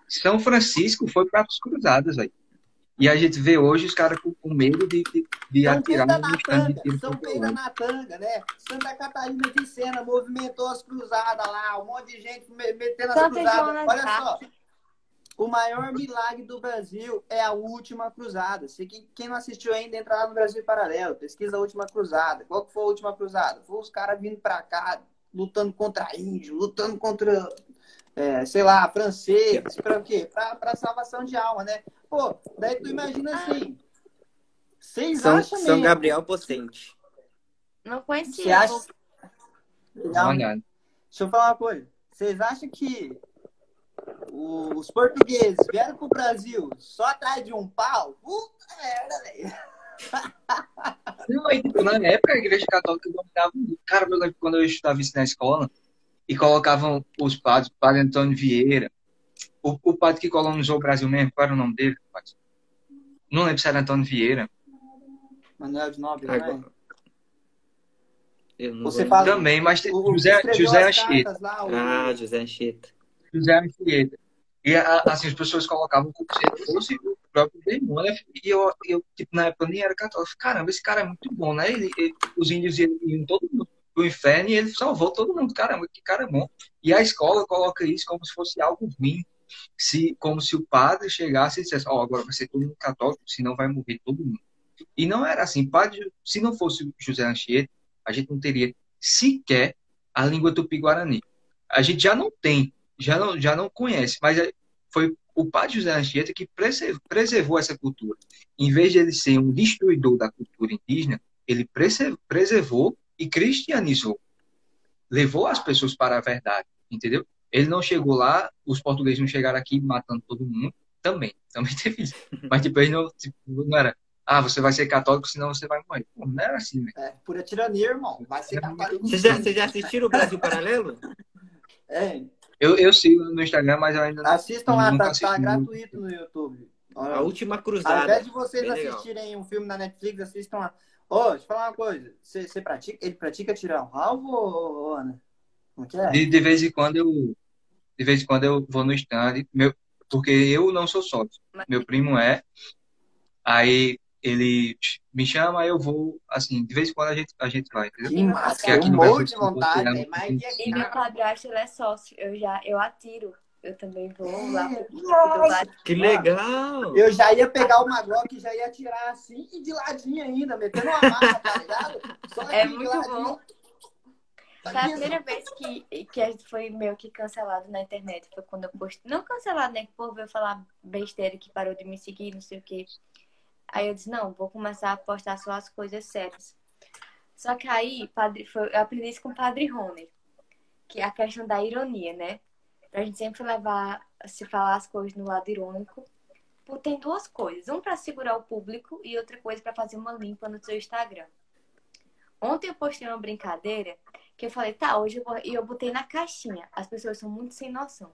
São Francisco foi para as cruzadas, velho. E a gente vê hoje os caras com, com medo de, de, de São atirar no na tanga, São contra o peida outro. na tanga, né? Santa Catarina de Sena movimentou as cruzadas lá, um monte de gente me- metendo as Santa cruzadas. Olha só, o maior milagre do Brasil é a última cruzada. Se quem, não assistiu ainda, entra lá no Brasil Paralelo, pesquisa a última cruzada. Qual que foi a última cruzada? Foi os caras vindo pra cá, lutando contra índio, lutando contra, é, sei lá, francês, pra o quê? Pra, pra salvação de alma, né? Pô, daí tu imagina assim. Vocês São, acham São mesmo? Gabriel Pocente. Não conhecia. Acha... Uma olhada. Deixa eu falar uma coisa. Vocês acham que o- os portugueses vieram pro Brasil só atrás de um pau. Puta merda, velho. Não, tipo, na época a igreja católica dominava muito. Cara, eu lembro quando eu estudava isso na escola e colocavam os padres, o padre Antônio Vieira, o, o padre que colonizou o Brasil mesmo, qual era o nome dele? rapaz? Não lembro se era Antônio Vieira. Manuel de Nobre, é? Agora. Eu não Você fala- Também, mas tem- O- José, José Anchieta. lá, o- Ah, José Anchieta. José Anchieta. E assim, as pessoas colocavam como se fosse o próprio demônio. E eu, eu tipo, na época eu nem era católico. Caramba, esse cara é muito bom, né? Ele, ele- os índios iam, todo mundo pro inferno e ele salvou todo mundo. Caramba, que cara bom. E a escola coloca isso como se fosse algo ruim. Se, como se o padre chegasse e dissesse, ó, agora vai ser todo mundo católico, senão vai morrer todo mundo. E não era assim. Padre, se não fosse José Anchieta, a gente não teria sequer a língua tupi-guarani. A gente já não tem, já não, já não conhece, mas é- foi o padre José Anchieta que prese- preservou essa cultura. Em vez de ele ser um destruidor da cultura indígena, ele prese- preservou e cristianizou. Levou as pessoas para a verdade, entendeu? Ele não chegou lá, os portugueses não chegaram aqui matando todo mundo, também, <laughs> também teve isso. Mas tipo, ele não, tipo, não era, ah, você vai ser católico, senão você vai morrer. Pô, não era assim, né? É, pura tirania, irmão. Vai ser católico. Vocês já, vocês já assistiram o Brasil Paralelo? <laughs> É, Eu, eu sigo no Instagram, mas eu ainda não. assistam lá, tá, tá gratuito no YouTube. A Última Ao Cruzada. invés de vocês Bem legal. assistirem um filme na Netflix, assistam lá. Ô, deixa eu falar uma coisa. Você você pratica, ele pratica tirar um alvo, Ana? Como que é? De, de vez em quando eu de vez em quando eu vou no stand, meu, porque eu não sou sócio. Mas- Meu primo é. Aí ele me chama, eu vou, assim, de vez em quando a gente, a gente vai, entendeu? Que massa, Porque aqui um no monte Brasil, de vontade, é tem mais de aqui. E meu padrasto, ele é sócio. Eu já, eu atiro. Eu também vou lá lado. Que legal! Eu já ia pegar uma Glock e já ia atirar assim e de ladinho ainda, metendo uma marra, tá ligado? Só É muito ladinho. bom. Foi a primeira vez que, que a gente foi meio que cancelado na internet. Foi quando eu postei. Não cancelado, né? Que o povo veio falar besteira que parou de me seguir, não sei o quê. Aí eu disse, não, vou começar a postar só as coisas sérias. Só que aí, padre, foi, eu aprendi isso com o padre Rony. Que é a questão da ironia, né? Pra gente sempre levar, se falar as coisas no lado irônico. Pô, Tem duas coisas. Um pra segurar o público e outra coisa pra fazer uma limpa no seu Instagram. Ontem eu postei uma brincadeira que eu falei, tá, hoje eu vou. E eu botei na caixinha. As pessoas são muito sem noção.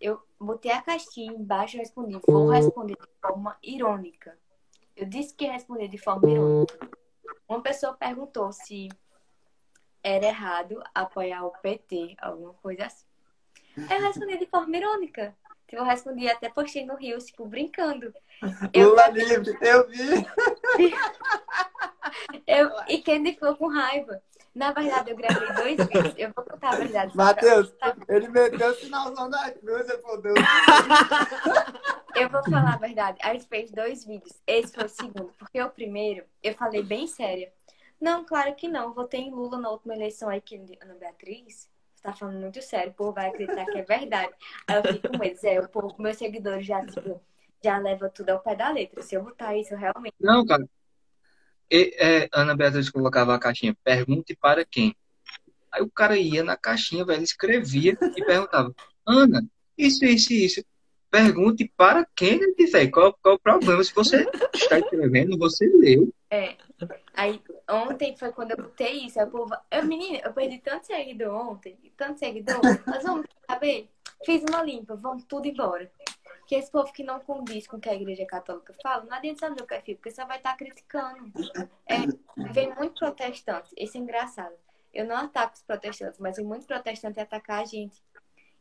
Eu botei a caixinha embaixo e respondi, vou responder de forma irônica. Eu disse que ia responder de forma irônica. Uma pessoa perguntou se era errado apoiar o PT, alguma coisa assim. Eu respondi de forma irônica. Tipo, Eu respondi até postei no Rio, tipo, brincando. Eu, Lula livre, eu vi. <laughs> eu, e Candy ficou com raiva. Na verdade, eu gravei dois vídeos. Eu vou contar a verdade. Matheus, Tá? ele meteu o sinalzão da cruz e fodeu. Eu vou falar a verdade. A gente fez dois vídeos. Esse foi o segundo. Porque o primeiro, eu falei bem séria. Não, claro que não. Votei em Lula na última eleição aí, que Ana Beatriz. Você tá falando muito sério. O povo vai acreditar que é verdade. Aí eu fiquei com eles. É, o povo, meus seguidores já, tipo, já leva tudo ao pé da letra. Se eu botar isso, eu realmente. Não, cara. E, é, Ana Beatriz colocava a caixinha, pergunte para quem. Aí o cara ia na caixinha, velho, escrevia e perguntava, Ana, isso, isso, isso. Pergunte para quem, velho? Qual, qual o problema? Se você está escrevendo, você leu. É. Aí, ontem foi quando eu botei isso. O povo. Eu, menina, eu perdi tanto seguidor ontem. Tanto seguidor. Mas vamos saber? Fiz uma limpa, vamos tudo embora. Porque esse povo que não condiz com o que a igreja católica fala, não adianta saber o perfil, porque você vai estar criticando. É, vem muito protestante. Isso é engraçado. Eu não ataco os protestantes, mas vem muito protestante atacar a gente.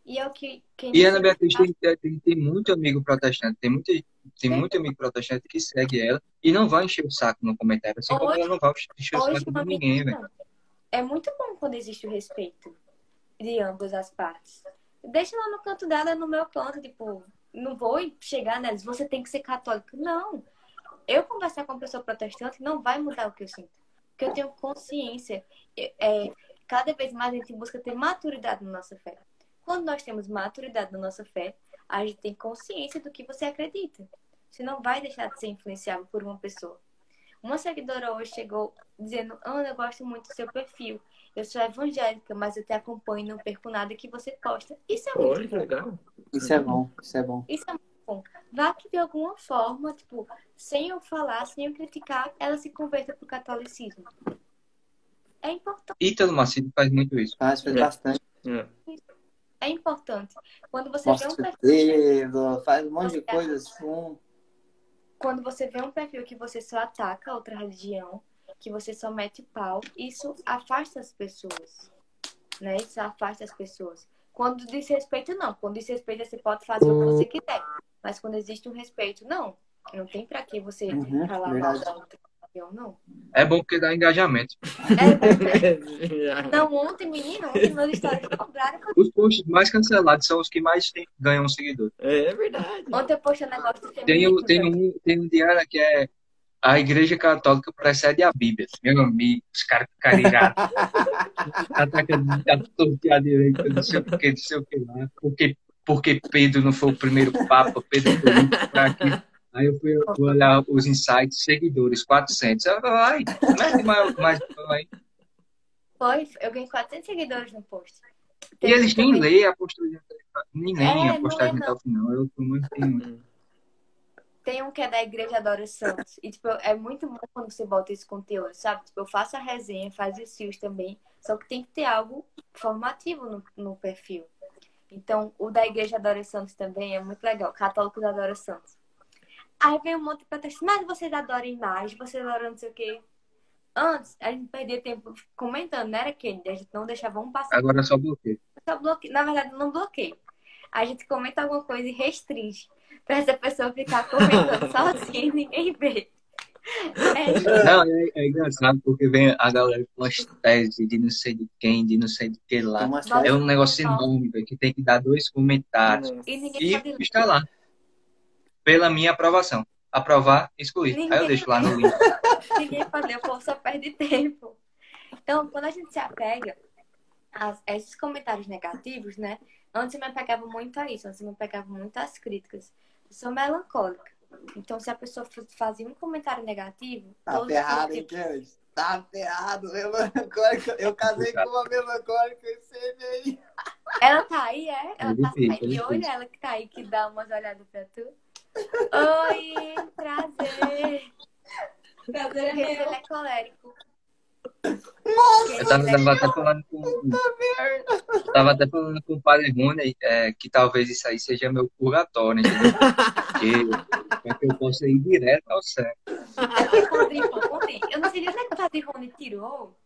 E é o que. Quem E Ana Beatriz tem, tem, tem muito amigo protestante, tem muito, tem muito amigo protestante que segue ela e não vai encher o saco no comentário, assim como Hoje- ela não vai encher o saco de ninguém, velho. é muito bom quando existe o respeito de ambas as partes. Deixa ela no canto dela, no meu canto, tipo, não vou chegar neles, você tem que ser católico. Não. Eu conversar com uma pessoa protestante não vai mudar o que eu sinto. Porque eu tenho consciência. É, cada vez mais a gente busca ter maturidade na nossa fé. Quando nós temos maturidade na nossa fé, a gente tem consciência do que você acredita. Você não vai deixar de ser influenciável por uma pessoa. Uma seguidora hoje chegou dizendo: Ana, eu gosto muito do seu perfil. Eu sou evangélica, mas eu te acompanho e não perco nada que você posta. Isso é muito Olha, bom. legal. Isso é bom, isso é bom. Isso é muito bom. Vá que de alguma forma, tipo, sem eu falar, sem eu criticar, ela se converta pro catolicismo. É importante. Ítalo Macedo faz muito isso. Faz, faz É. bastante. É. É importante. Quando você vê um perfil, dedo, faz um monte de coisa assim. quando você vê um perfil que você só ataca outra religião, que você só mete pau, isso afasta as pessoas. Né? Isso afasta as pessoas. Quando diz respeito, não. Quando diz respeito, você pode fazer o que você quiser. Mas quando existe um respeito, não. Não tem pra que você Uhum, falar mal da outra religião, não. É bom porque dá engajamento. É, <laughs> <laughs> Não, ontem, menino, ontem meus stories cobraram. Os posts mais cancelados são os que mais tem- ganham um seguidor. É verdade. Ontem eu postei um negócio do Tem, feminismo. o- tem, um, tem um diário que é a Igreja Católica precede a Bíblia. Meu amigo, os caras ficaram irados. Ataca a torta direita, não sei o que, não sei o que lá. Porque, porque Pedro não foi o primeiro Papa, Pedro foi o último pra aqui. Aí eu fui olhar os insights, seguidores, 400. Eu, Ai, mete mais, mais aí. Foi, eu ganhei 400 seguidores no post. E eles nem leem a postagem. Nem leem É, a postagem lê, até o final. Eu tô muito tem- um que é da Igreja Adora Santos. E, tipo, é muito bom quando você bota esse conteúdo, sabe? Tipo, eu faço a resenha, faço os fios também. Só que tem que ter algo formativo no, no perfil. Então, o da Igreja Adora Santos também é muito legal. Católicos Adora Santos. Aí vem um monte de protesto. Mas vocês adoram imagem, vocês adoram não sei o quê. Antes, a gente perdia tempo comentando, não era quem? A gente não deixava um passar. Agora é só bloqueio. Só bloque... Na verdade, não bloqueio. A gente comenta alguma coisa e restringe. Pra essa pessoa ficar comentando <laughs> sozinha e ninguém vê. É, Não, é, é engraçado porque vem a galera com as teses de não sei de quem, de não sei de que lá. Nossa. É um negócio enorme, velho, que tem que dar dois comentários. e ninguém E está lá. Pela minha aprovação. Aprovar, excluir. Aí eu deixo lá no <laughs> link. Ninguém pode ler, o povo só perde tempo. Então, quando a gente se apega a a esses comentários negativos, né? Antes eu me apegava muito a isso, antes eu me apegava muito às críticas. Eu sou melancólica. Então, se a pessoa fa- fazia um comentário negativo, Tá todos ferrado, hein, Kennedy? Tá ferrado, <laughs> melancólica. Eu casei com uma melancólica e você veio. Ela tá aí, é? Ela É tá difícil, aí. é E olha ela que tá aí, que dá umas olhadas pra tu. Oi, prazer. <laughs> Prazer é Porque ele meu. é colérico. Eu tava, tava até falando com. Tava até falando com o padre Rony é, que talvez isso aí seja meu purgatório, entendeu? Porque pra que eu possa ir direto ao céu. É porque o Padre Rony, eu não sei nem onde é que o Padre Rony tirou.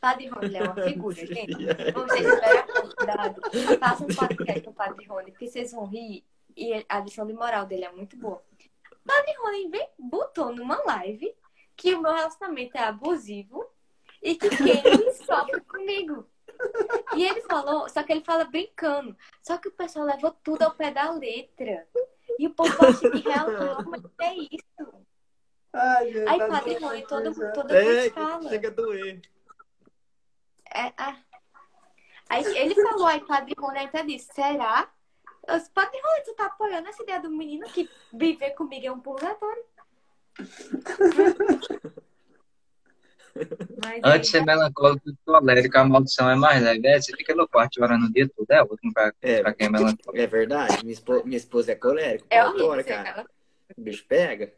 Padre Rony é uma figura, gente. Vocês esperam a. Façam um podcast com o Padre Rony, porque vocês vão rir. E a lição de moral dele é muito boa. O Padre Rony vem, botou numa live que o meu relacionamento é abusivo e que quem <laughs> sofre comigo. E ele falou, só que ele fala brincando. Só que o pessoal levou tudo ao pé da letra. E o povo acha que realmente é isso. Ai, gente, Aí tá Padre Rony, todo, toda É, vez fala. chega a doer. É, ah. Aí ele falou, aí Padre Rony até disse, será? Eu disse, Padre Rony, tu tá apoiando essa ideia do menino que viver comigo é um purgatório? <laughs> Mas Antes de ser melancólico e colérico, a maldição é mais leve. É, você fica no quarto orando o dia todo, é outro pra, É. pra quem é melancólico. É verdade. Minha esposa, minha esposa é colérica. é horrível, cara. cara. O bicho pega.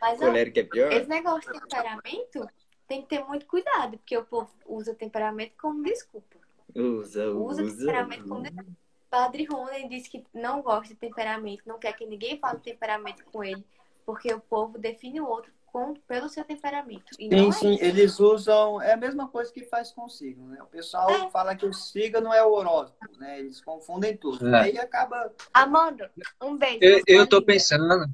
Mas ó, <laughs> Colérico é pior. esse negócio de temperamento tem que ter muito cuidado, porque o povo usa temperamento como desculpa. Usa, Usa usa. temperamento como desculpa. Padre Rony disse que não gosta de temperamento, não quer que ninguém fale temperamento com ele, porque o povo define o outro com, pelo seu temperamento. E Sim, é sim, isso. eles usam. É a mesma coisa que faz com o signo, né? O pessoal É. fala que o signo é o horóscopo, né? Eles confundem tudo. É. Aí acaba. Amanda, um beijo. Eu, eu tô pensando.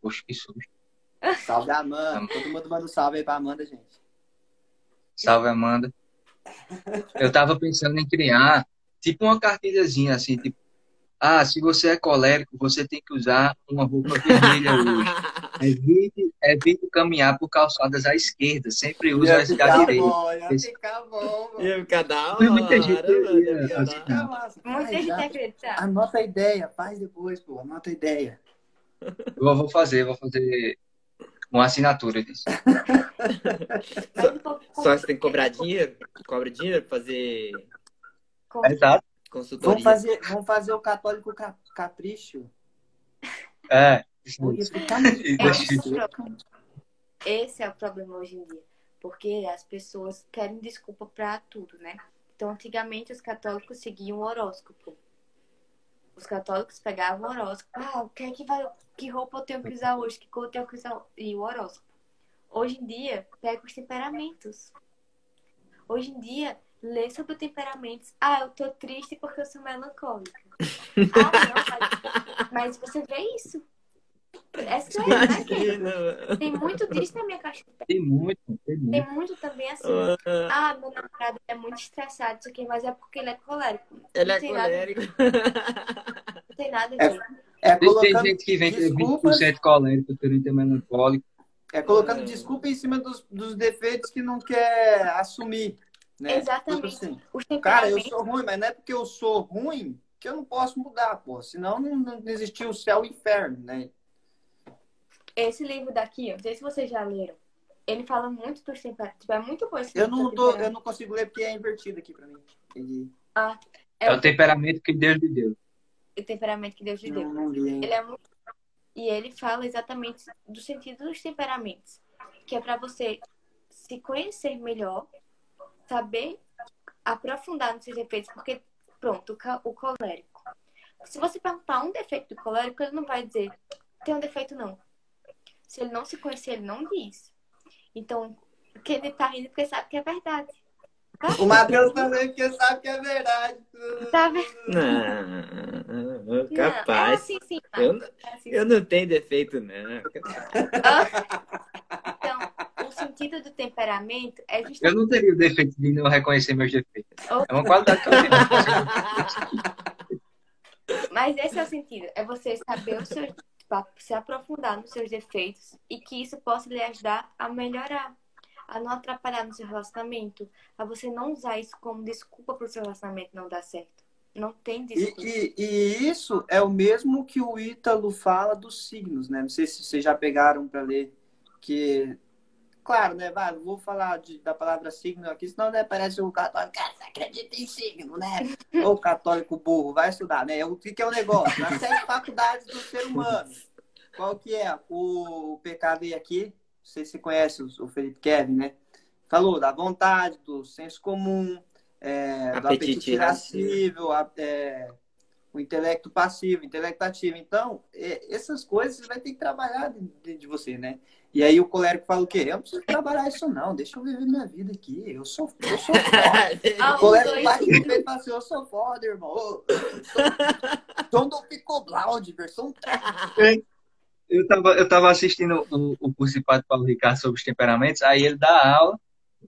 Poxa, que susto. Salve a Amanda. Todo mundo manda um salve aí pra Amanda, gente. Salve, Amanda. Eu tava pensando em criar tipo uma cartilhazinha assim, tipo, ah, se você é colérico, você tem que usar uma roupa vermelha hoje. <laughs> Evite, evite caminhar por calçadas à esquerda, sempre use as da direita. ia Esse- ficar bom, mano. Ia ficar da hora. Muita gente já. acredita. Anota a ideia, faz depois, pô. Anota a ideia. Eu vou fazer, vou fazer uma assinatura disso. Povo <laughs> Só você tem que cobrar dinheiro? Cobra dinheiro pra fazer Exato. Consultoria. Vamos fazer, vamos fazer o católico ca- capricho. É. Esse, é o problema. Esse é o problema hoje em dia. Porque as pessoas querem desculpa pra tudo, né? Então, antigamente, os católicos seguiam o horóscopo. Os católicos pegavam o horóscopo. Ah, o que, é que, vai, que roupa eu tenho que usar hoje? Que cor eu tenho que usar? E o horóscopo. Hoje em dia, pega os temperamentos. Hoje em dia, lê sobre temperamentos. Ah, eu tô triste porque eu sou melancólica. <laughs> ah, não, mas, mas você vê isso. É sério, né? Imagina, mano. Tem muito disso na minha caixa de Tem muito, tem muito. Tem muito também assim. Ah, meu namorado é muito estressado, isso aqui, mas é porque ele é colérico. Ele não é tem nada, colérico. <laughs> não tem nada a ver. É Tem, tem colocando, gente que vem desculpas. 20% colérico, 30% melancólico. é colocando desculpa em cima dos, dos defeitos que não quer assumir. Né? Exatamente. Tipo assim, cara, eu sou ruim, mas não é porque eu sou ruim que eu não posso mudar, pô. Senão não, não existia o céu e o inferno, né? Esse livro daqui, não sei se vocês já leram. Ele fala muito dos temperamentos. Tipo, é muito bom esse Eu não, tô, eu não consigo ler porque é invertido aqui pra mim. E É o temperamento que Deus lhe deu. O temperamento que Deus lhe deu. Ele é muito. E ele fala exatamente do sentido dos temperamentos. Que é pra você se conhecer melhor, saber aprofundar nos seus defeitos. Porque, pronto, o, colérico. Se você perguntar um defeito do colérico, ele não vai dizer, tem um defeito não. Se ele não se conhecer, ele não diz. Então, que ele tá rindo porque sabe que é verdade. O Matheus também, porque sabe que é verdade. Tá vendo? Não, Não, é capaz. assim sim. Eu, não- É assim, eu não tenho defeito, não. <laughs> O sentido do temperamento é Eu justamente. não teria o defeito de não reconhecer meus defeitos. Oh. É uma qualidade que eu tenho. <laughs> Mas esse é o sentido. É você saber os seus. tipo, se aprofundar nos seus defeitos e que isso possa lhe ajudar a melhorar. A não atrapalhar no seu relacionamento. A você não usar isso como desculpa para o seu relacionamento não dar certo. Não tem E, desculpa. e- e isso é o mesmo que o Ítalo fala dos signos, né? Não sei se vocês já pegaram para ler. Que, claro, né? Vai, não vou falar de- da palavra signo aqui, senão né, parece o católico, cara, você acredita em signo, né? <laughs> Ou católico burro, vai estudar, né? O que, que é o negócio? Nas sete <laughs> faculdades do ser humano. Qual que é? O PKV aqui, não sei se você conhece o Felipe Kevin, né? Falou da vontade, do senso comum, é, do Apetite irascível, a- é, o intelecto passivo, o intelecto ativo. Então, é, essas coisas você vai ter que trabalhar dentro de você, né? E aí o colérico fala o quê? Eu não preciso trabalhar isso não, deixa eu viver minha vida aqui. Eu sou, eu sou foda. Ah, O colérico dois- bate no peito e fala assim, eu sou foda, irmão. Eu sou- Sou do Picobloud, versão Eu tava, eu tava assistindo o, o curso de Padre Paulo Ricardo sobre os temperamentos, aí ele dá aula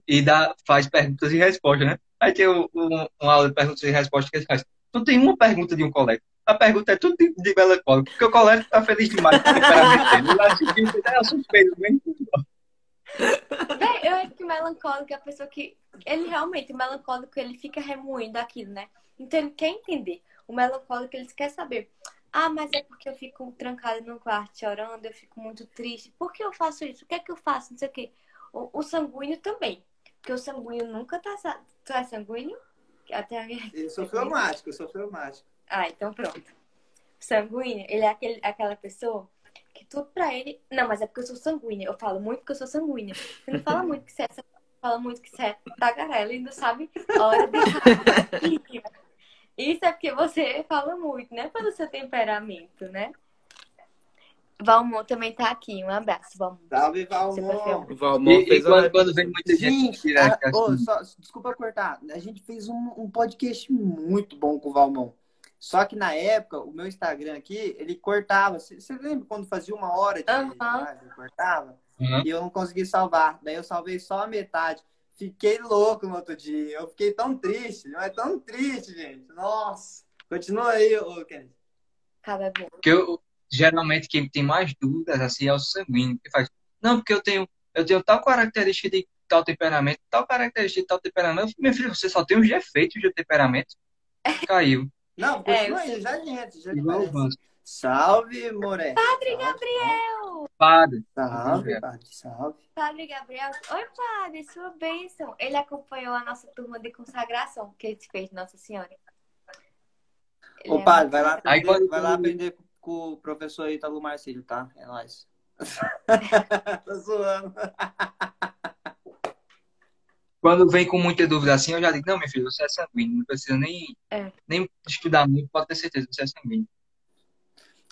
e dá, faz perguntas e respostas, né? Aí tem um, um- uma aula de perguntas e respostas que ele faz. Não tem uma pergunta de um colérico. A pergunta é tudo de, de melancólico, porque o colérico tá feliz demais dele. Ele é suspeito, bem Véi, eu acho que o melancólico é a pessoa que. Ele realmente, o melancólico, ele fica remoendo aquilo, né? Então ele quer entender. O melancólico, ele quer saber. Ah, mas é porque eu fico trancada no quarto chorando, eu fico muito triste. Por que eu faço isso? O que é que eu faço? Não sei o quê. O, o sanguíneo também. Porque o sanguíneo nunca tá. Tu é sanguíneo? Até. Eu sou fleumático, eu sou fleumático. Ah, então pronto. O sanguíneo, ele é aquele, aquela pessoa que tudo pra ele. Não, mas é porque eu sou sanguínea. Eu falo muito porque eu sou sanguínea. Você não fala muito que você é fala muito que você é tagarela e não sabe a hora de. <laughs> Isso é porque você fala muito, né? Pelo seu temperamento, né? Valmon também tá aqui. Um abraço, Valmon. Salve, Valmon. O Valmon E, e fez quando, uma... quando vem muita gente Gente, a- assim, só- desculpa cortar. A gente fez um, um podcast muito bom com o Valmon. Só que na época, o meu Instagram aqui, ele cortava. Você lembra quando fazia uma hora de ele cortava? Uhum. E eu não consegui salvar. Daí eu salvei só a metade. Fiquei louco no outro dia. Eu fiquei tão triste, mas tão triste, gente. Nossa. Continua aí, ô Kennedy. Cada bom. Porque eu, geralmente quem tem mais dúvidas assim é o sanguíneo, que faz, não, porque eu tenho, eu tenho tal característica de tal temperamento, tal característica de tal temperamento. Meu filho, você só tem os defeitos do temperamento. Caiu. Não, É, continua eu aí, já gente, já. Salve, Moré. Padre Salve. Gabriel! Padre. Salve, padre, salve. Padre Gabriel. Oi, Padre, sua bênção. Ele acompanhou a nossa turma de consagração que ele fez de Nossa Senhora. Ele Ô, é padre, muito vai lá. Aí aprender, quando- vai lá aprender com o professor Ítalo Marcílio, tá? É nóis. <laughs> Tô zoando. Quando vem com muita dúvida assim, eu já digo, não, meu filho, você é sanguíneo, não precisa nem, É. nem estudar muito, pode ter certeza que você é sanguíneo.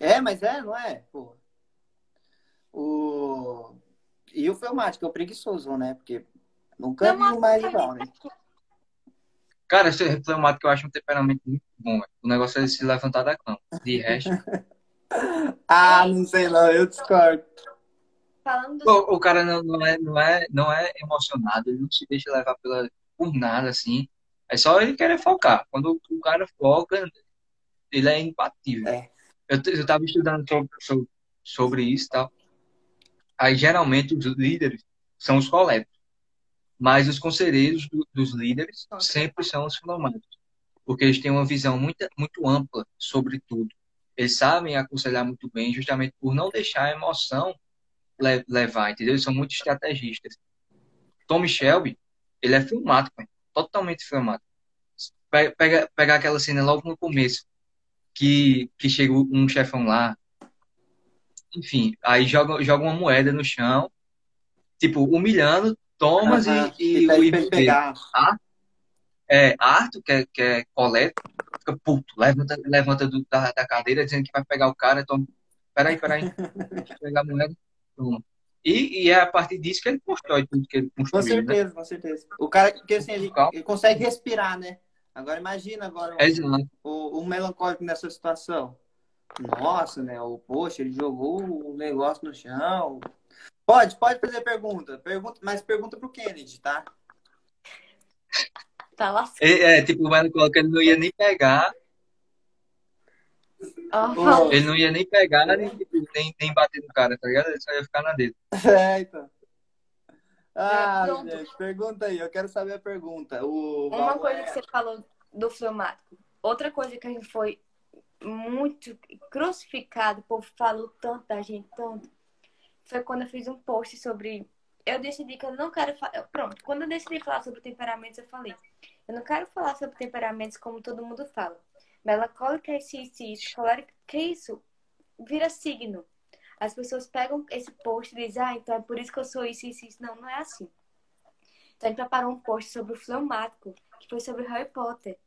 É, mas é, não é? Pô. O... E o fleumático é o preguiçoso, né? Porque nunca Não, vi mais igual, né? Cara, esse fleumático eu acho um temperamento muito bom, velho. O negócio é ele se levantar da cama. De resto. <laughs> Ah, não sei não, eu discordo. Falando do o, o cara não, não, é, não, é, não é emocionado, ele não se deixa levar pela, por nada, assim. É só ele querer focar. Quando o cara foca, ele é imbatível. É. Eu, eu tava estudando sobre, sobre, isso e tal. Aí, geralmente, os líderes são os coletos. Mas os conselheiros do- dos líderes sempre são os fleumáticos. Porque eles têm uma visão muito, muito ampla sobre tudo. Eles sabem aconselhar muito bem, justamente por não deixar a emoção le- levar, entendeu? Eles são muito estrategistas. Tommy Shelby, ele é velho. totalmente filmático. Pega, aquela cena logo no começo, que, que chega um chefão lá, enfim, aí joga, joga uma moeda no chão, tipo, humilhando Thomas e, e pede o dele. pegar. É, Arthur, que é, que é Colette, fica puto, levanta, levanta do- da, da cadeira dizendo que vai pegar o cara, então, peraí, peraí, deixa eu pegar a moeda. E, e é a partir disso que ele constrói tudo que ele Com construiu, né? certeza, com certeza. O cara, porque assim, ele, ele consegue respirar, né? Agora imagina agora exato. o, o melancólico nessa situação. Nossa, né? O, poxa, ele jogou o negócio no chão. Pode, pode fazer pergunta. pergunta mas pergunta pro Kennedy, tá? Tá lascado. É, é, tipo, o melancólico, ele não ia nem pegar, Ô, ele não ia nem pegar, nem, nem, nem bater no cara, tá ligado? Ele só ia ficar na dele. <laughs> É, então. Ah, pronto. gente, pergunta aí. Eu quero saber a pergunta. O Uma coisa que você falou do fleumático. Outra coisa que a gente foi muito crucificado, o povo falou tanto da gente, tanto, foi quando eu fiz um post sobre. Eu decidi que eu não quero falar. Pronto, quando eu decidi falar sobre temperamentos, eu falei. Eu não quero falar sobre temperamentos como todo mundo fala. Melancólica é isso, isso, isso. Colérica, que isso? Vira signo. As pessoas pegam esse post e dizem, ah, então é por isso que eu sou isso, isso, isso. Não, não é assim. Então gente preparou um post sobre o fleumático, que foi sobre Harry Potter.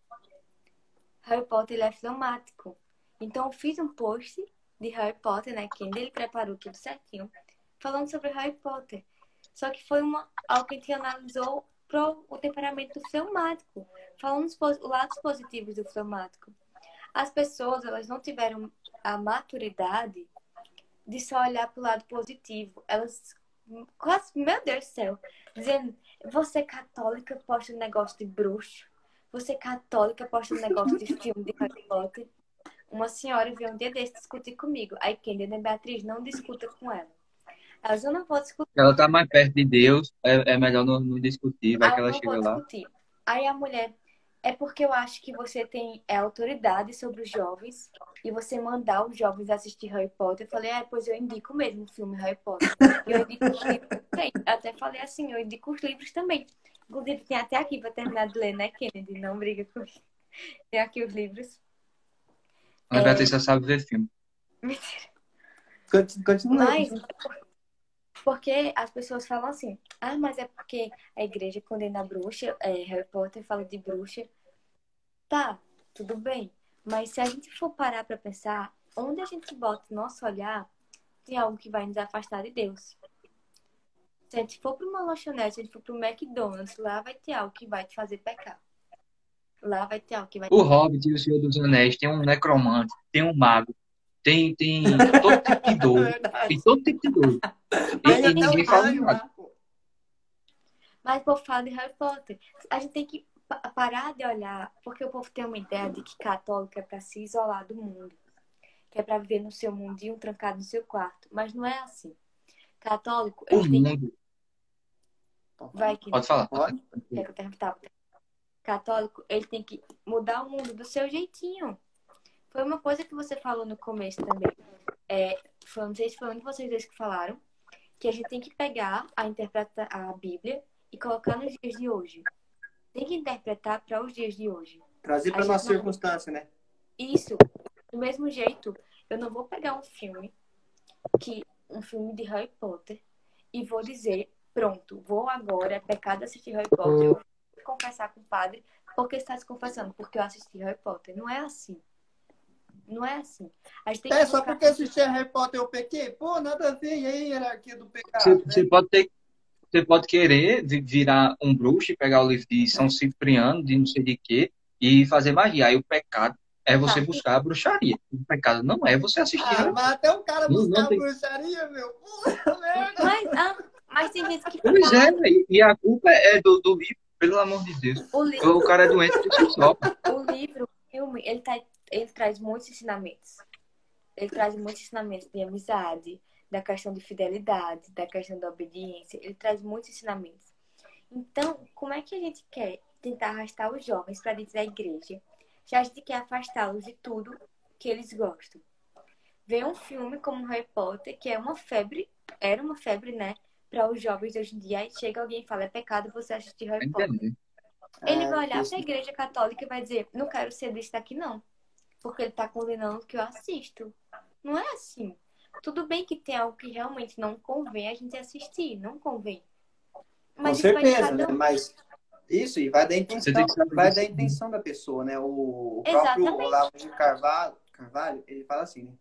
Harry Potter ele é fleumático. Então eu fiz um post de Harry Potter, né? Que ele preparou tudo certinho, falando sobre Harry Potter. Só que foi uma, algo que a gente analisou pro o temperamento fleumático, falando os lados positivos do fleumático. As pessoas, elas não tiveram a maturidade de só olhar pro lado positivo. Elas quase, meu Deus do céu, dizendo, você é católica posta um negócio de bruxo. Você é católica posta um negócio de filme de Harry Potter. Uma senhora veio um dia desse discutir comigo. Aí quem e Beatriz não discuta com ela. Elas eu não vou discutir. Ela tá mais perto de Deus, é, é melhor não, não discutir, vai Aí que ela não chega lá. discutir. Aí a mulher, é porque eu acho que você tem é, autoridade sobre os jovens e você mandar os jovens assistir Harry Potter. Eu falei, é, pois eu indico mesmo o filme Harry Potter. E eu indico os livros também. Até falei assim, eu indico os livros também. Inclusive, tem até aqui pra terminar de ler, né, Kennedy? Não briga comigo. Tem aqui os livros. É. Beatriz só sabe ver filme. Mentira. Continua. continua. Mas, porque as pessoas falam assim, ah, mas é porque a igreja condena a bruxa, é, Harry Potter fala de bruxa. Tá, tudo bem. Mas se a gente for parar pra pensar, onde a gente bota o nosso olhar, tem algo que vai nos afastar de Deus. Se a gente for pra uma lanchonete, se a gente for pro McDonald's, lá vai ter algo que vai te fazer pecar. Lá vai ter algo que vai O Hobbit e o Senhor dos Anéis tem um necromante, tem um mago, tem, tem <laughs> todo tipo de doido. Verdade. Tem todo tipo de. E, Ainda e ninguém fala nada. Mas o povo fala de Harry Potter. A gente tem que pa- parar de olhar, porque o povo tem uma ideia de que católico é pra se isolar do mundo, que é pra viver no seu mundinho trancado no seu quarto. Mas não é assim. Católico, O ele tem que. mundo. Vai que Pode falar. Pode? Quer que eu termine? Tá. Católico, ele tem que mudar o mundo do seu jeitinho. Foi uma coisa que você falou no começo também. é, foi, não sei se foi um de vocês dois que falaram, que a gente tem que pegar a, interpreta a Bíblia e colocar nos dias de hoje. Tem que interpretar para os dias de hoje. Trazer para nossa não... circunstância, né? Isso. Do mesmo jeito, eu não vou pegar um filme que um filme de Harry Potter e vou dizer, pronto, vou agora, é pecado assistir Harry Potter, eu vou confessar com o padre, porque está se confessando, porque eu assisti Harry Potter. Não é assim. Não é assim. é, só porque assisti Harry Potter eu pequei? Pô, nada a ver, e aí, hierarquia do pecado? Você, né? você pode ter você pode querer virar um bruxo e pegar o livro de São Cipriano, de não sei de quê, e fazer magia. Aí o pecado é você tá. buscar a bruxaria. O pecado não é você assistir. Ah, mas até o cara buscar não, tem... a bruxaria, meu. Puta <laughs> merda. Mas, ah, mas tem gente que Pois é, e a culpa é do, do livro, pelo amor de Deus. O, livro... o cara é doente por si só. O livro, o filme, ele, tá, ele traz muitos ensinamentos. Ele traz muitos ensinamentos de amizade, da questão de fidelidade, da questão da obediência. Ele traz muitos ensinamentos. Então, como é que a gente quer tentar arrastar os jovens para dentro da igreja se a gente quer afastá-los de tudo que eles gostam? Ver um filme como Harry Potter, que é uma febre, era uma febre, né? Para os jovens de hoje em dia, aí chega alguém e fala, é pecado você assistir Harry Potter. Ele vai olhar para a igreja católica e vai dizer, não quero ser desse daqui, não. Porque ele está condenando o que eu assisto. Não é assim. Tudo bem que tem algo que realmente não convém a gente assistir, não convém. Mas Com certeza, né? Mas isso, e vai da intenção, vai da intenção da pessoa, né? O, o próprio Olavo de Carvalho, Carvalho, ele fala assim, né?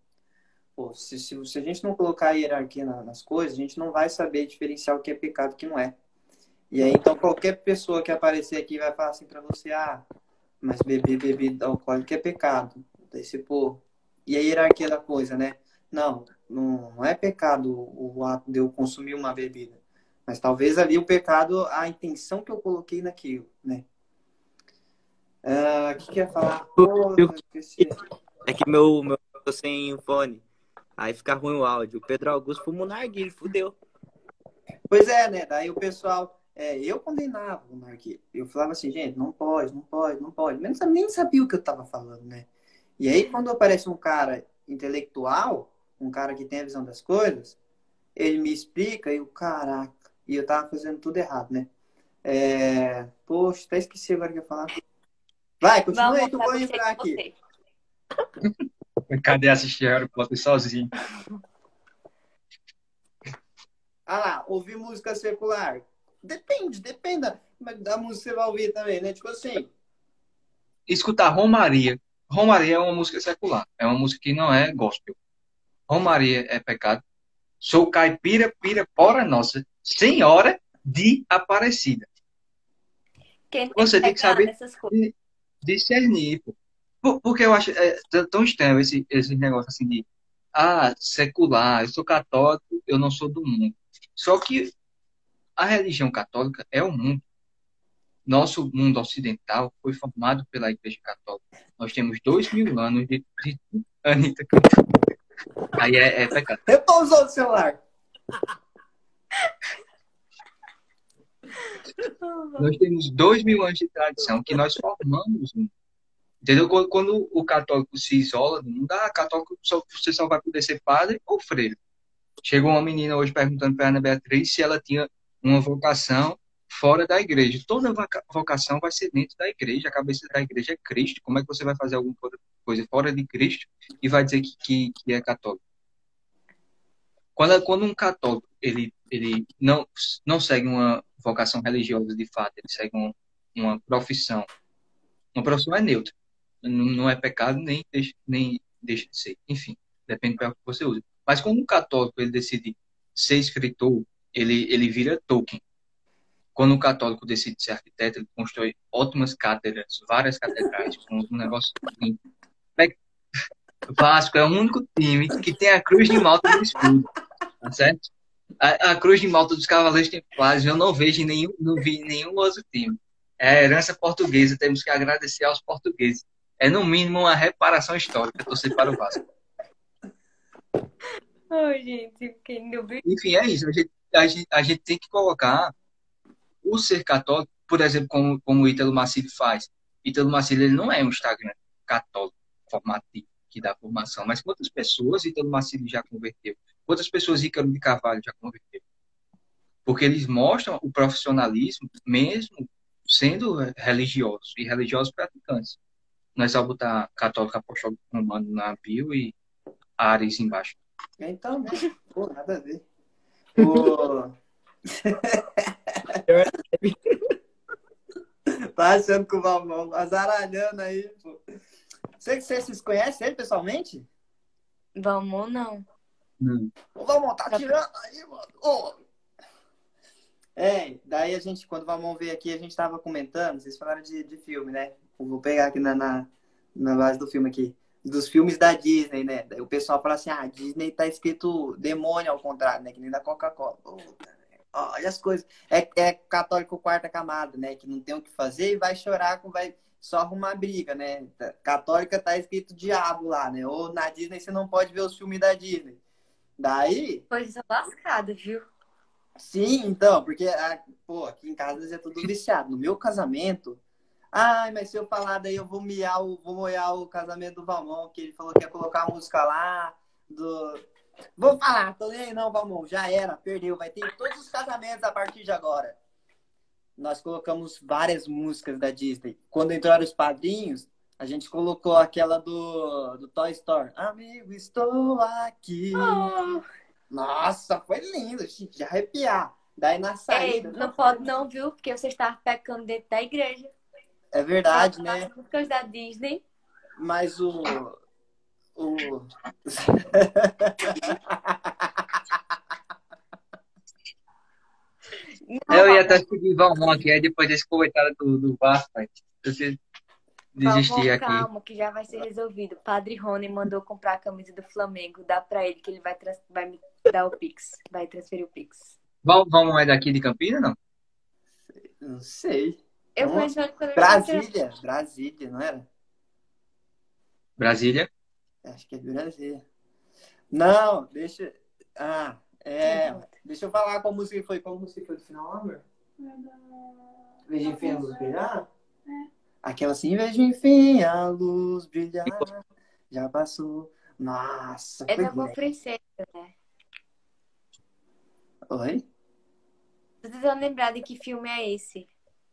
Pô, se, se, se a gente não colocar a hierarquia na, nas coisas, a gente não vai saber diferenciar o que é pecado e o que não é. E aí, então, qualquer pessoa que aparecer aqui vai falar assim pra você, ah, mas beber bebida alcoólica é pecado. Você, pô, e a hierarquia da coisa, né? Não, não é pecado o ato de eu consumir uma bebida. Mas talvez ali o pecado, a intenção que eu coloquei naquilo, né? Ah, o que, que ia falar? Oh, é que meu, meu tô sem fone. Aí fica ruim o áudio. O Pedro Augusto fumou narguilho, fudeu. Pois é, né? Daí o pessoal... É, eu condenava o narguilho. Eu falava assim, gente, não pode, não pode, não pode. Mas nem sabia o que eu tava falando, né? E aí, quando aparece um cara intelectual um cara que tem a visão das coisas, ele me explica e o caraca, e eu tava fazendo tudo errado, né? É... Poxa, até esqueci agora o que eu ia falar. Vai, continua aí que eu vou entrar aqui. <laughs> Cadê assistir Harry Potter sozinho? Ah lá, ouvir música secular. Depende, depende da, da música que você vai ouvir também, né? Tipo assim. Escutar Romaria. Romaria é uma música secular. É uma música que não é gospel. Romaria é pecado. Sou caipira, pira, pora nossa, senhora de Aparecida. Quem Você tem que saber discernir. Porque eu acho é, tão estranho esse, esse negócio assim de ah, secular, eu sou católico, eu não sou do mundo. Só que a religião católica é o mundo. Nosso mundo ocidental foi formado pela Igreja Católica. Nós temos dois mil anos de. de Anitta Aí é, é pecado. Usando o celular. Nós temos dois mil anos de tradição que nós formamos. Entendeu? Quando o católico se isola do mundo, ah, católico só, você só vai poder ser padre ou freire. Chegou uma menina hoje perguntando para Ana Beatriz se ela tinha uma vocação fora da igreja. Toda vocação vai ser dentro da igreja. A cabeça da igreja é Cristo. Como é que você vai fazer alguma coisa fora de Cristo e vai dizer que, que, que é católico? Quando, quando um católico ele, ele não, não segue uma vocação religiosa de fato, ele segue uma, uma profissão. Uma profissão é neutra. Não, não é pecado nem deixa, nem deixa de ser. Enfim, depende do que você usa. Mas quando um católico ele decide ser escritor, ele, ele vira Tolkien quando o católico decide ser arquiteto, ele constrói ótimas cátedras, várias catedrais, um negócio assim. Vasco é o único time que tem a cruz de malta no escudo, tá certo? A, a cruz de malta dos Cavaleiros Templários eu não vejo nenhum, não vi nenhum outro time. É a herança portuguesa, temos que agradecer aos portugueses. É no mínimo uma reparação histórica torcer para o Vasco. Ai, gente, quem não Enfim, é isso. A gente, a gente, a gente tem que colocar o ser católico, por exemplo, como, como o Ítalo Maciel faz. Ítalo Maciel ele não é um Instagram católico formativo. que dá formação, mas quantas pessoas Ítalo Marcílio já converteu? Quantas pessoas Ícaro de Carvalho já converteu? Porque eles mostram o profissionalismo mesmo sendo religiosos e religiosos praticantes. Não é só botar católico apostólico romano na bio e Ares embaixo. Então, né? <laughs> Pô, nada a ver. <laughs> O... <laughs> tá achando que o Valmão azaralhando aí, pô. Sei que vocês conhecem ele pessoalmente? Vamos não. Hum. O Valmão tá tirando aí, mano. Ô. É, daí a gente, quando o Valmão veio aqui, a gente tava comentando, vocês falaram de, de filme, né? Vou pegar aqui na, na, na base do filme aqui. Dos filmes da Disney, né? Daí o pessoal fala assim, ah, Disney tá escrito demônio ao contrário, né? Que nem da Coca-Cola. Olha as coisas. É, é católico quarta camada, né? Que não tem o que fazer e vai chorar, vai só arrumar briga, né? Católica tá escrito diabo lá, né? Ou na Disney você não pode ver os filmes da Disney. Daí. Coisa lascada, viu? Sim, então, porque pô, aqui em casa é tudo viciado. No meu casamento, ai, mas se eu falar daí eu vou miar o, vou moiar o casamento do Valmon, que ele falou que ia colocar a música lá do Vou falar, tô nem aí não, Valmon, já era, perdeu, vai ter todos os casamentos a partir de agora. Nós colocamos várias músicas da Disney. Quando entraram os padrinhos, a gente colocou aquela do, do Toy Story. Amigo, estou aqui. Oh. Nossa, foi lindo, de arrepiar. Daí na saída. Ei, não pode não, viu? Porque você está pecando dentro da igreja. É verdade, né? As músicas da Disney. Mas o. O. eu ia até seguir Valmont aqui, aí depois desse comentário do, do Vasco, você desistir aqui. Calma, que já vai ser resolvido. Padre Rony mandou comprar a camisa do Flamengo. Dá pra ele que ele vai, trans... vai me dar o Pix. Vai transferir o Pix. Vamos é daqui de Campinas, não? Não sei. Eu conheço ele quando Brasília, Brasília, não era? Brasília? Acho que é Brasília. Não, deixa. Ah, é. Deixa eu falar qual música foi. Qual música foi do final, amor? Veja enfim a luz brilhar? É. Aquela assim, veja enfim a luz brilhar. Já passou. Nossa. É da Boa Princesa, né? Oi? Tô tentando lembrar de que filme é esse.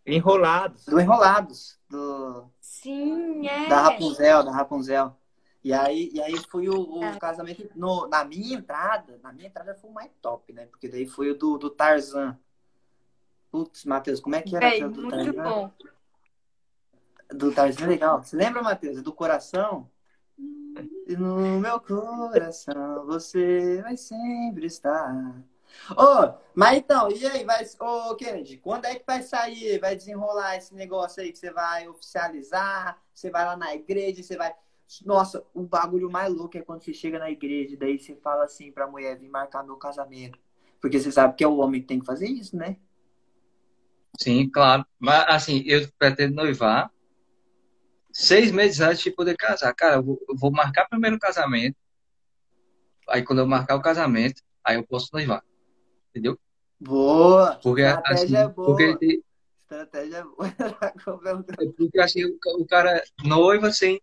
Enrolados. Do Enrolados. Do... Sim, é. Da Rapunzel, da Rapunzel. E aí, e aí foi o, o ah. casamento. No, na minha entrada, na minha entrada foi o mais top, né? Porque daí foi o do, do Tarzan. Putz, Matheus, como é que era Bem, do muito Tarzan? bom. Do Tarzan legal. Você lembra, Matheus? Do coração? No meu coração você vai sempre estar. Ô, oh, mas então, e aí, vai, ô oh, Kennedy, quando é que vai sair, vai desenrolar esse negócio aí que você vai oficializar? Você vai lá na igreja, você vai. Nossa, o bagulho mais louco é quando você chega na igreja, daí você fala assim pra mulher vir marcar meu casamento. Porque você sabe que é o homem que tem que fazer isso, né? Sim, claro. Mas assim, eu pretendo noivar seis meses antes de poder casar. Cara, eu vou, eu vou marcar primeiro o casamento. Aí quando eu marcar o casamento, aí eu posso noivar entendeu? Boa! Porque, Estratégia assim, é boa. Porque, Estratégia é boa. <laughs> É porque assim, o, cara noiva assim,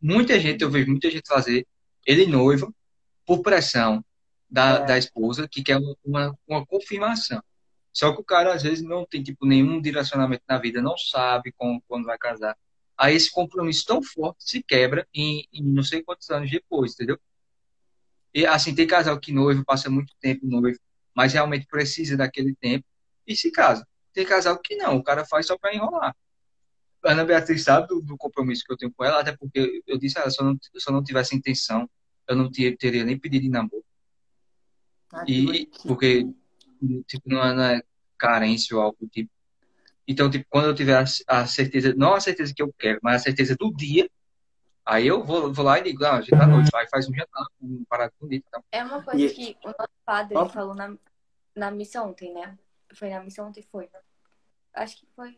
muita gente, eu vejo muita gente fazer, ele noiva por pressão da, é. da esposa, que quer uma, uma confirmação. Só que o cara, às vezes, não tem, tipo, nenhum direcionamento na vida, não sabe como, quando vai casar. Aí esse compromisso tão forte se quebra em, em não sei quantos anos depois, entendeu? E, assim, tem casal que noivo, passa muito tempo noivo, mas realmente precisa daquele tempo e se casa. Tem casal que não, o cara faz só para enrolar. A Ana Beatriz sabe do, do, compromisso que eu tenho com ela, até porque eu disse a ela, se eu não, se eu não tivesse intenção, eu não teria, teria nem pedido em namoro. Ah, e porque tipo, não é, não é carência ou algo tipo. Então, tipo, quando eu tiver a, a, certeza, não a certeza que eu quero, mas a certeza do dia, aí eu vou, vou lá e digo, ah, gente tá noite, vai faz um jantar, um parado bonito. Então. É uma coisa e... que o nosso padre oh. falou na, na missa ontem, né? Foi na missa ontem, foi. Acho que foi.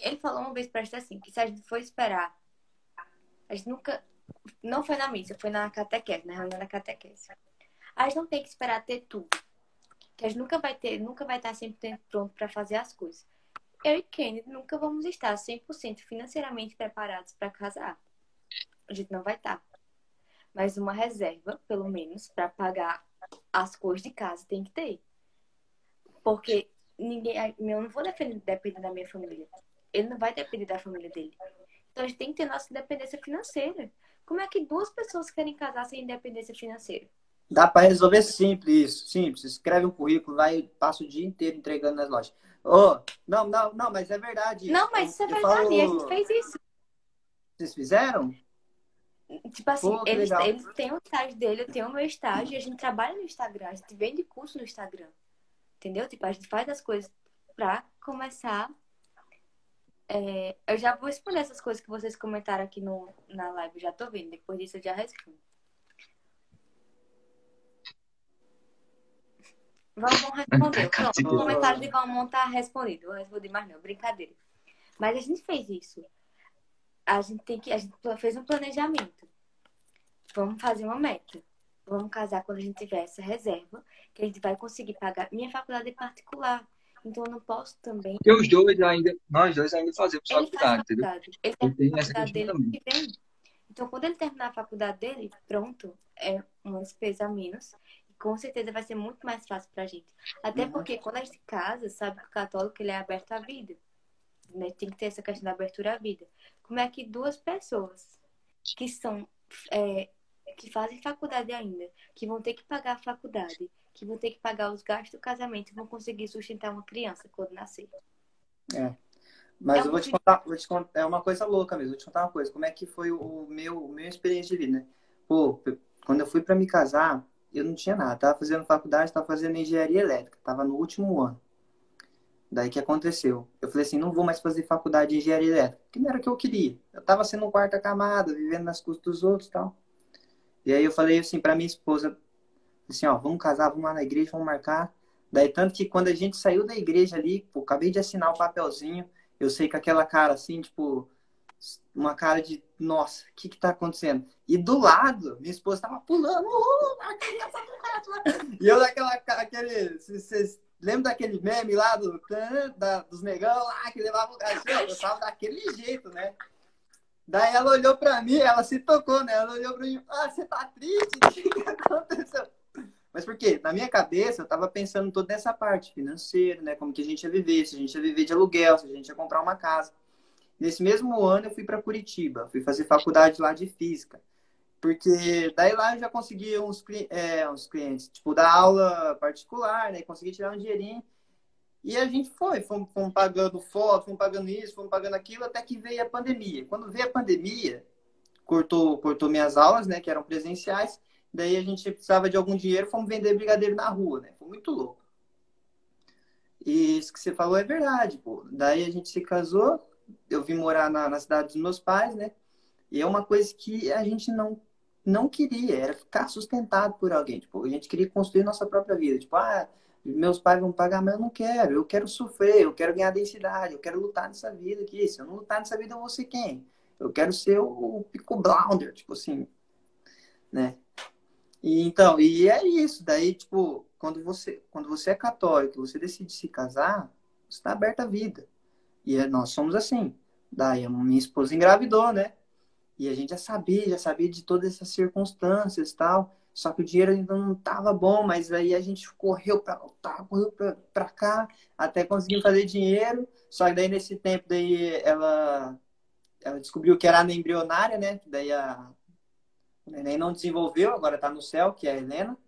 Ele falou uma vez pra gente assim, que se a gente for esperar, a gente nunca. Não foi na missa, foi na catequese, na reunião da catequese. A gente não tem que esperar ter tudo. Que a gente nunca vai ter, nunca vai estar sempre pronto para fazer as coisas. Eu e Kennedy nunca vamos estar 100% financeiramente preparados para casar. A gente não vai estar. Mas uma reserva, pelo menos, para pagar as coisas de casa tem que ter. Porque ninguém. Eu não vou depender da minha família. Ele não vai depender da família dele. Então a gente tem que ter nossa independência financeira. Como é que duas pessoas querem casar sem independência financeira? Dá para resolver simples isso, simples. Escreve um currículo, vai, passa o dia inteiro entregando nas lojas. Oh, não, não, não, mas é verdade. Não, mas isso é verdade. Falo... E a gente fez isso. Vocês fizeram? Tipo assim, Pô, eles, eles têm o estágio dele, eu tenho o meu estágio, a gente trabalha no Instagram, a gente vende curso no Instagram. Entendeu? Tipo, a gente faz as coisas pra começar. É, eu já vou responder essas coisas que vocês comentaram aqui no, na live, já tô vendo. Depois disso eu já respondo. Vamos responder. <laughs> Pronto, o comentário de Valmont tá respondido. Vou responder mais não, brincadeira. Mas a gente fez isso. A gente tem que. A gente fez um planejamento. Vamos fazer uma meta. Vamos casar quando a gente tiver essa reserva, que a gente vai conseguir pagar. Minha faculdade é particular. Então eu não posso também. Porque os dois ainda, nós dois ainda fazemos ele faculdade, entendeu? Faculdade. Ele tem a faculdade dele que vem. Então quando ele terminar a faculdade dele, pronto, é uma despesa a menos com certeza vai ser muito mais fácil pra gente. Até uhum. porque quando a gente casa, sabe que o católico ele é aberto à vida. Né? Tem que ter essa questão da abertura à vida. Como é que duas pessoas que são é, que fazem faculdade ainda, que vão ter que pagar a faculdade, que vão ter que pagar os gastos do casamento, vão conseguir sustentar uma criança quando nascer. É. Mas é eu vou te, contar, vou te contar, é uma coisa louca mesmo. Vou te contar uma coisa. Como é que foi o meu, o meu experiência de vida, né? Pô, quando eu fui para me casar, eu não tinha nada. Tava fazendo faculdade, tava fazendo engenharia elétrica, tava no último ano. Daí que aconteceu? Eu falei assim, não vou mais fazer faculdade de engenharia elétrica, que não era o que eu queria. Eu tava sendo um quarta camada, vivendo nas custas dos outros e tal. E aí eu falei assim para minha esposa, assim, ó, vamos casar, vamos lá na igreja, vamos marcar. Daí tanto que quando a gente saiu da igreja ali, pô, acabei de assinar o papelzinho, eu sei que aquela cara assim, tipo, uma cara de, nossa, o que que tá acontecendo? E do lado, minha esposa tava pulando, e eu daquela, aquele, vocês lembram daquele meme lá do, da, dos negão lá que levava o cachorro? Eu tava daquele jeito, né? Daí ela olhou pra mim, ela se tocou, né? Ela olhou pra mim, ah, você tá triste? O que aconteceu? Mas por quê? Na minha cabeça, eu tava pensando toda nessa parte financeira, né? Como que a gente ia viver, se a gente ia viver de aluguel, se a gente ia comprar uma casa. Nesse mesmo ano eu fui para Curitiba, fui fazer faculdade lá de física. Porque daí lá eu já consegui uns, é, uns clientes, tipo, dar aula particular, né? Consegui tirar um dinheirinho. E a gente foi, fomos, fomos pagando foto, fomos pagando isso, fomos pagando aquilo, até que veio a pandemia. Quando veio a pandemia, cortou, cortou minhas aulas, né? Que eram presenciais. Daí a gente precisava de algum dinheiro, fomos vender brigadeiro na rua, né? Foi muito louco. E isso que você falou é verdade, pô. Daí a gente se casou, eu vim morar na, na cidade dos meus pais, né? E é uma coisa que a gente não não queria, era ficar sustentado por alguém. Tipo, a gente queria construir nossa própria vida. Tipo, ah, meus pais vão pagar, mas eu não quero. Eu quero sofrer, eu quero ganhar densidade, eu quero lutar nessa vida aqui. Se eu não lutar nessa vida, eu vou ser quem? Eu quero ser o, o Pico Blounder, tipo assim, né? E, então, e é isso. Daí, tipo, quando você, quando você é católico, você decide se casar, você está aberto à vida. E é, nós somos assim. Daí minha esposa engravidou, né? E a gente já sabia, já sabia de todas essas circunstâncias tal. Só que o dinheiro ainda não estava bom, mas aí a gente correu para tá, correu para cá, até conseguir fazer dinheiro. Só que daí nesse tempo daí ela ela descobriu que era embrionária, né? Daí a o neném não desenvolveu, agora está no céu, que é a Helena.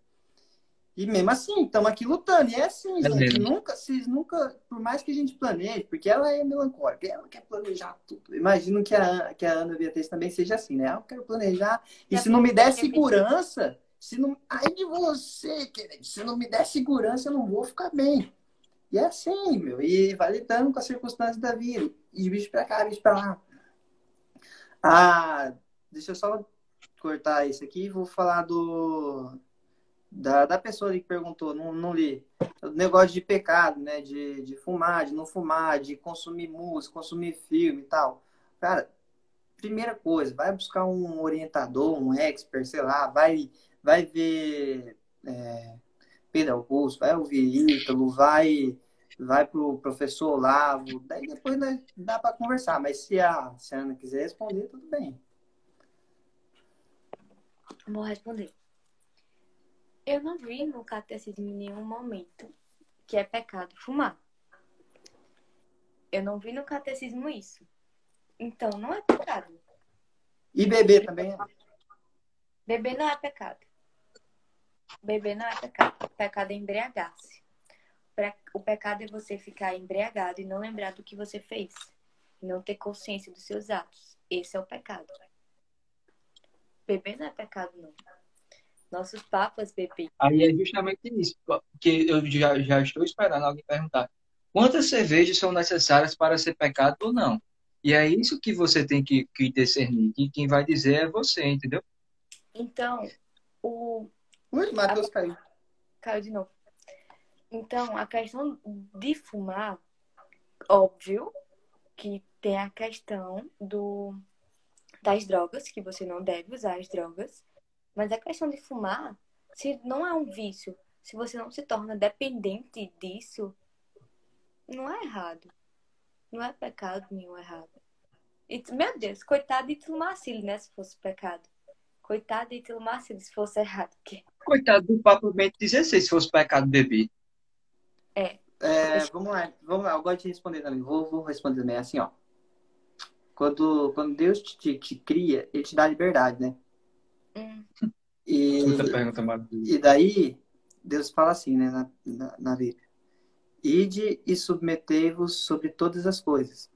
E mesmo assim, estamos aqui lutando. E é assim, é gente. Nunca, vocês nunca, por mais que a gente planeje, porque ela é melancólica, ela quer planejar tudo. Imagino que a, que a Ana Beatriz também seja assim, né? Ah, eu quero planejar. E se não me der segurança, se não. Ai de você, querido, se não me der segurança, eu não vou ficar bem. E é assim, meu. E vai lidando com as circunstâncias da vida. E bicho pra cá, bicho pra lá. Ah, deixa eu só cortar isso aqui e vou falar do da, da pessoa que perguntou, não, não li. O negócio de pecado, né? De, de fumar, de não fumar, de consumir música, consumir filme e tal. Cara, primeira coisa, vai buscar um orientador, um expert, sei lá, vai, vai ver é, Pedro Augusto, vai ouvir Ítalo, vai, vai pro professor Olavo, daí depois né, dá para conversar, mas se a, se a Ana quiser responder, tudo bem. Vou responder. Eu não vi no catecismo em nenhum momento que é pecado fumar. Eu não vi no catecismo isso. Então, não é pecado. E beber também é. Beber não é pecado. Beber não é pecado. Pecado é embriagar-se. O pecado é você ficar embriagado e não lembrar do que você fez. E não ter consciência dos seus atos. Esse é o pecado. Beber não é pecado, não. Nossos papas bebem. Aí é justamente isso, que eu já, já estou esperando alguém perguntar. Quantas cervejas são necessárias para ser pecado ou não? E é isso que você tem que, que discernir. E quem vai dizer é você, entendeu? Então, o. Ui, Matheus caiu. Caiu de novo. Então, a questão de fumar, óbvio que tem a questão do das drogas, que você não deve usar as drogas. Mas a questão de fumar, se não é um vício, se você não se torna dependente disso, não é errado. Não é pecado nenhum errado. E, meu Deus, coitado de Ítalo Marcílio, né? Se fosse pecado. Coitado de Ítalo Marcílio, se fosse errado. Porque Coitado do Papa Bento XVI, se fosse pecado beber. É, vamos lá, vamos lá, eu gosto de responder também. Vou, vou responder também assim, ó. Quando, quando Deus te, te, te cria, ele te dá liberdade, né? hum, E, pergunta, e daí, Deus fala assim, né, na, na, na Bíblia. Ide e submetei-vos sobre todas as coisas.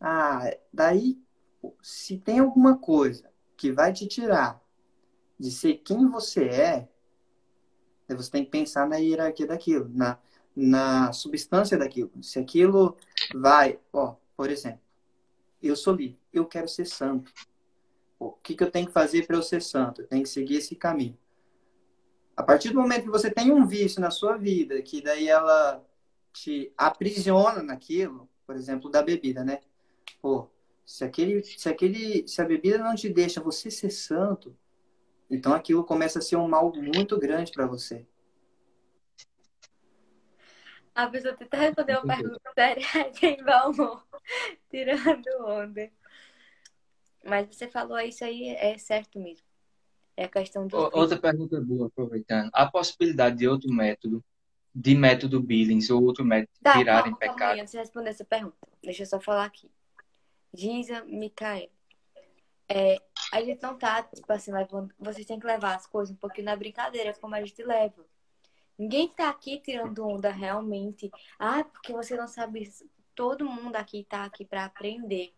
Ah, daí, se tem alguma coisa que vai te tirar de ser quem você é, daí você tem que pensar na hierarquia daquilo, na, na substância daquilo. Se aquilo vai, ó, por exemplo, eu sou livre, eu quero ser santo. Pô, O que, que eu tenho que fazer para eu ser santo? Eu tenho que seguir esse caminho. A partir do momento que você tem um vício na sua vida, que daí ela te aprisiona naquilo, por exemplo, da bebida, né? Pô, se aquele, se aquele, se a bebida não te deixa você ser santo, então aquilo começa a ser um mal muito grande para você. a pessoa tenta responder uma pergunta séria <laughs> tem bom <laughs> tirando onda. Mas você falou isso aí, é certo mesmo. É a questão do. Outra pergunta boa, aproveitando. Há possibilidade de outro método, de método Billings ou outro método Tá, virarem calma, pecado? antes de responder essa pergunta. Deixa eu só falar aqui. Giza, Micael. É, a gente não tá, tipo assim, levando. Vocês têm que levar as coisas um pouquinho na brincadeira, como a gente leva. Ninguém tá aqui tirando onda realmente. Ah, porque você não sabe isso. Todo mundo aqui tá aqui pra aprender.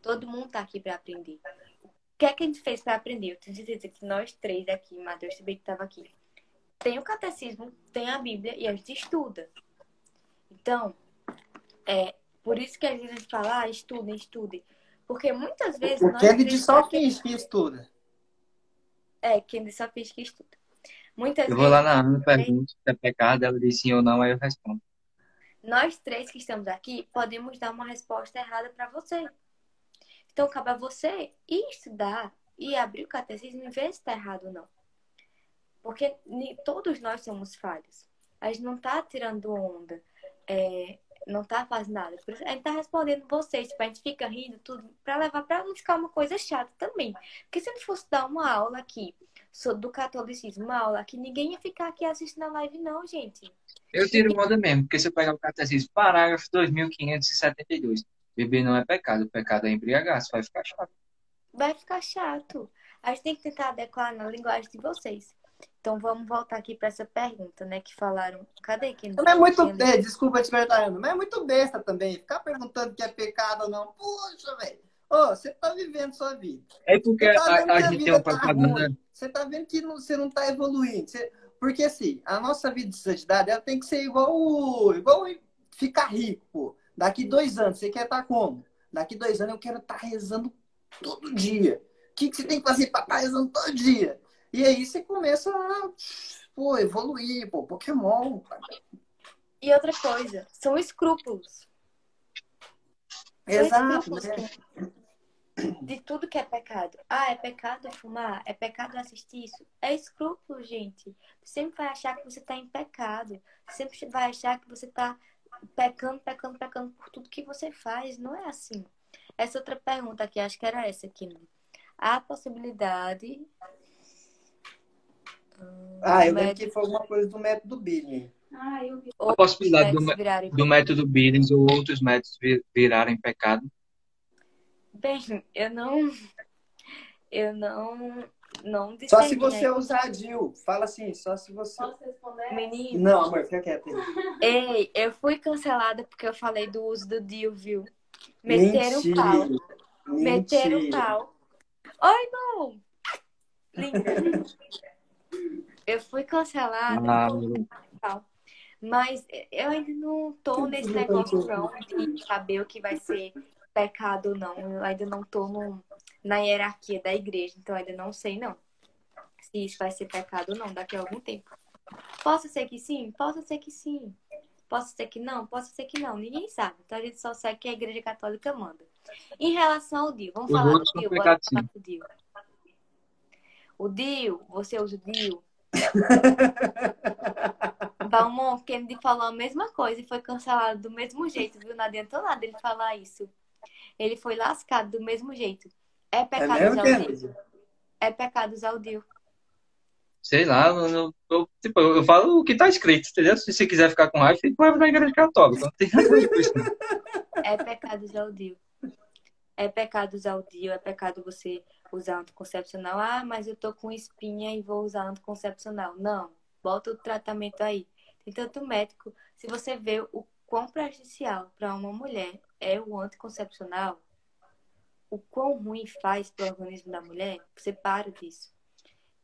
Todo mundo tá aqui pra aprender. O que é que a gente fez pra aprender? Eu tenho certeza que nós três aqui, Matheus também que tava aqui, tem o catecismo, tem a Bíblia e a gente estuda. Então, é por isso que a gente fala, ah, estudem, estudem. Porque muitas vezes O nós Kennedy três- só que estuda. É, Kennedy só finge que estuda. Muitas Eu vou lá vezes na Ana, pergunto se é pecado, ela diz sim ou não, aí eu respondo. Nós três que estamos aqui podemos dar uma resposta errada para você. Então, cabe a você ir estudar e abrir o catecismo e ver se está errado ou não. Porque todos nós somos falhos. A gente não tá tirando onda, é, não tá fazendo nada. A gente tá respondendo vocês, tipo, a gente fica rindo tudo para levar para não ficar uma coisa chata também. Porque se gente fosse dar uma aula aqui so- do catolicismo, uma aula aqui, ninguém ia ficar aqui assistindo a live, não, gente. Eu tiro onda mesmo, porque se eu pegar o catecismo, parágrafo 2572, beber não é pecado, o pecado é embriagar, vai ficar chato. vai ficar chato. A gente tem que tentar adequar na linguagem de vocês. Então vamos voltar aqui para essa pergunta, né? Que falaram. Cadê quem Mas é muito. É, desculpa te perguntar, Ana, mas é muito besta também. Ficar perguntando que é pecado ou não. Poxa, velho. Ô, você tá vivendo sua vida. É porque tá a, a gente tem vida um tá propaganda. ruim. Você tá vendo que não- você não tá evoluindo. Você- Porque assim, a nossa vida de santidade, ela tem que ser igual, o- igual ficar rico, pô. Daqui dois anos, você quer estar como? Daqui dois anos eu quero estar rezando todo dia. O que, que você tem que fazer para estar rezando todo dia? E aí você começa a pô, evoluir, pô, Pokémon. cara. E outra coisa, são escrúpulos. São Exato, escrúpulos né? De tudo que é pecado. Ah, é pecado fumar? É pecado assistir isso? É escrúpulo, gente. Você sempre vai achar que você tá em pecado. Você sempre vai achar que você tá pecando, pecando, pecando por tudo que você faz. Não é assim. Essa outra pergunta aqui, acho que era essa aqui. né? a possibilidade. Ah, eu do lembro que foi alguma coisa do método Billing. Ah, eu vi. A possibilidade do, do método Billings ou outros métodos vi- virarem pecado. Bem, eu não. Eu não. Não Só se você usar a Dil. Fala assim, só se você. Posso responder? Menino, Não, amor, fica quieto aí. ei, eu fui cancelada porque eu falei do uso do DIU, viu? Meteram o pau. Meteram o pau. Oi, Lu! Linda. Eu fui cancelada. Ah. Mas eu ainda não tô nesse negócio não de saber o que vai ser pecado ou não. Eu ainda não tô no- na hierarquia da igreja, então ainda não sei não. Se isso vai ser pecado ou não daqui a algum tempo. Posso ser que sim? Posso ser que sim. Posso ser que não? Posso ser que não. Ninguém sabe. Então a gente só o que a igreja católica manda. Em relação ao DIU, vamos Os falar do DIU. Bora falar do DIU. O DIU, você usa o DIU? <laughs> Balmon, Kennedy falou a mesma coisa e foi cancelado do mesmo jeito, viu? Não adiantou nada ele falar isso. Ele foi lascado do mesmo jeito. É É pecado mesmo, usar o DIU. Kennedy? É pecado usar o DIU. sei lá, eu, eu- eu- tipo, eu falo o que tá escrito, entendeu? Se você quiser ficar com raiva, fica com raiva da igreja católica. Não tem nada a isso. É pecado usar o DIU. É pecado usar o DIU, é pecado você usar anticoncepcional. Ah, mas eu tô com espinha e vou usar anticoncepcional. Não, bota o tratamento aí. Tem tanto médico. Se você vê o quão prejudicial para uma mulher é o anticoncepcional, o quão ruim faz para o organismo da mulher, você para disso.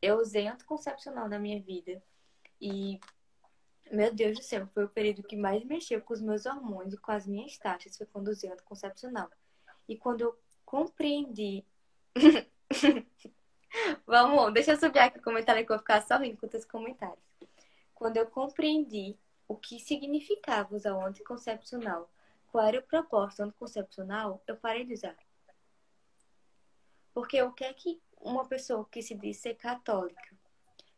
Eu usei anticoncepcional na minha vida e, meu Deus do céu, foi o período que mais mexeu com os meus hormônios e com as minhas taxas, foi quando usei anticoncepcional. E quando eu compreendi. <laughs> Vamos, deixa eu subir aqui o comentário que eu vou ficar só rindo com os comentários. Quando eu compreendi o que significava usar o anticoncepcional, qual era o propósito anticoncepcional, eu parei de usar. Porque o que é que uma pessoa que se diz ser católica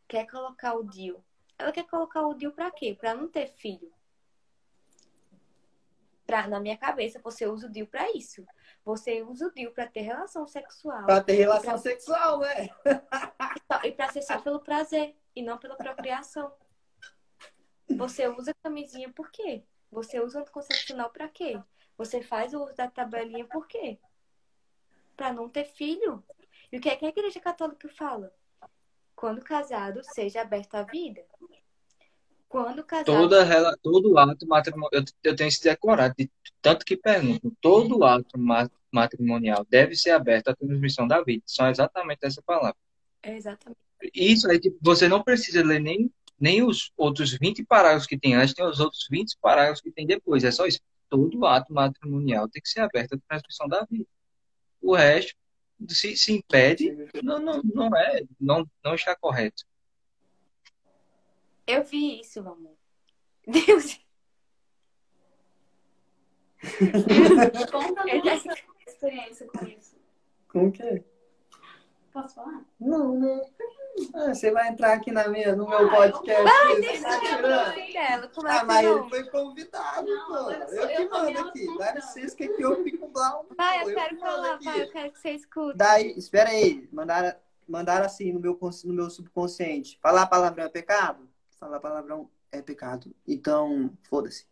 quer colocar o DIU? Ela quer colocar o DIU pra quê? Pra não ter filho. Pra, na minha cabeça, você usa o DIU pra isso. Você usa o DIU pra ter relação sexual. Pra ter relação sexual, né? Só- E pra ser só pelo prazer e não pela procriação. Você usa camisinha por quê? Você usa anticoncepcional pra quê? Você faz o uso da tabelinha por quê? Pra não ter filho. E o que é que a igreja católica fala? Quando casado, seja aberto à vida. Quando casado. Toda, rela- todo ato matrimonial, eu, eu tenho isso decorado, de tanto que pergunto, todo ato ma- matrimonial deve ser aberto à transmissão da vida. São exatamente essa palavra. É exatamente. Isso aí, tipo, você não precisa ler nem, nem os outros 20 parágrafos que tem antes, tem os outros 20 parágrafos que tem depois. É só isso. Todo ato matrimonial tem que ser aberto à transmissão da vida. O resto, se, se impede, não, não, não é, não, não está correto. Eu vi isso, amor. Deus. <laughs> Conta a experiência com isso. Com que? é? Posso falar? Não, né? Ah, você vai entrar aqui na minha, no meu Ah, eu- podcast. deixa tá eu- tirando? Dela, como é Ah, mas ele foi convidado, Não, pô. eu Eu que eu mando aqui. sou licença que aqui eu fico blau. Vai, eu quero falar, vai, eu quero que você escute. Daí, espera aí. Mandaram, mandaram assim no meu, no meu subconsciente. Falar palavrão é pecado? Falar palavrão é pecado. Então, foda-se.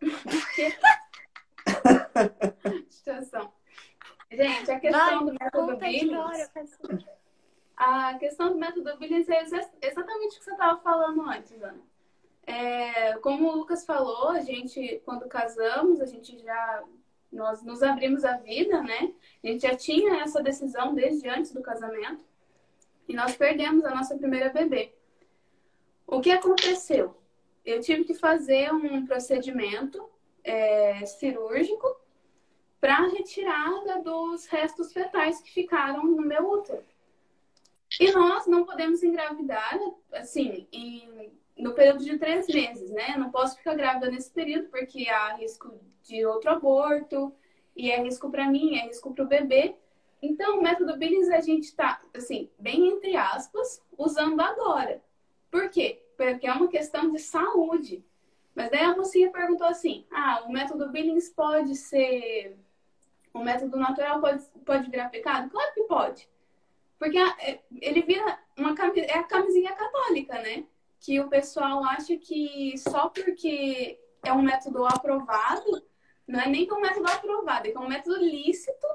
<laughs> <laughs> Situação. Gente, a questão do método Billings. A questão do método Billings é exa- exatamente o que você estava falando antes, Ana. É, como o Lucas falou, a gente, quando casamos, a gente já nós nos abrimos a vida, né? A gente já tinha essa decisão desde antes do casamento e nós perdemos a nossa primeira bebê. O que aconteceu? Eu tive que fazer um procedimento é, cirúrgico para retirada dos restos fetais que ficaram no meu útero. E nós não podemos engravidar, assim, em, no período de três meses, né? Não posso ficar grávida nesse período porque há risco de outro aborto e é risco para mim, é risco para o bebê. Então, o método Billings a gente está, assim, bem entre aspas, usando agora. Por quê? Porque é uma questão de saúde. Mas daí a mocinha perguntou assim: ah, o método Billings pode ser o método natural pode, pode virar pecado? Claro que pode. Porque é, ele vira uma é a camisinha católica, né? Que o pessoal acha que só porque é um método aprovado, não é nem que é um método aprovado, é que é um método lícito,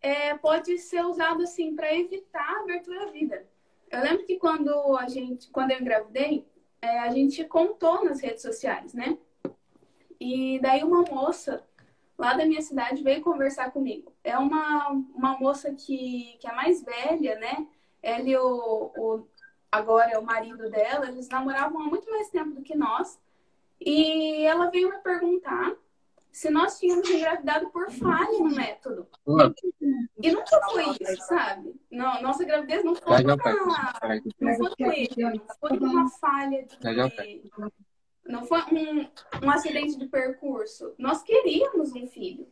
é, pode ser usado assim para evitar a abertura à vida. Eu lembro que quando a gente, quando eu engravidei, é, a gente contou nas redes sociais, né? E daí uma moça lá da minha cidade veio conversar comigo. É uma, uma moça que, que é mais velha, né? Ela e o, o agora é o marido dela, eles namoravam há muito mais tempo do que nós. E ela veio me perguntar se nós tínhamos engravidado por falha no método. E nunca foi isso, sabe? Não, nossa gravidez não foi uma, não foi, não foi uma falha de, não foi um, um acidente de percurso. Nós queríamos um filho.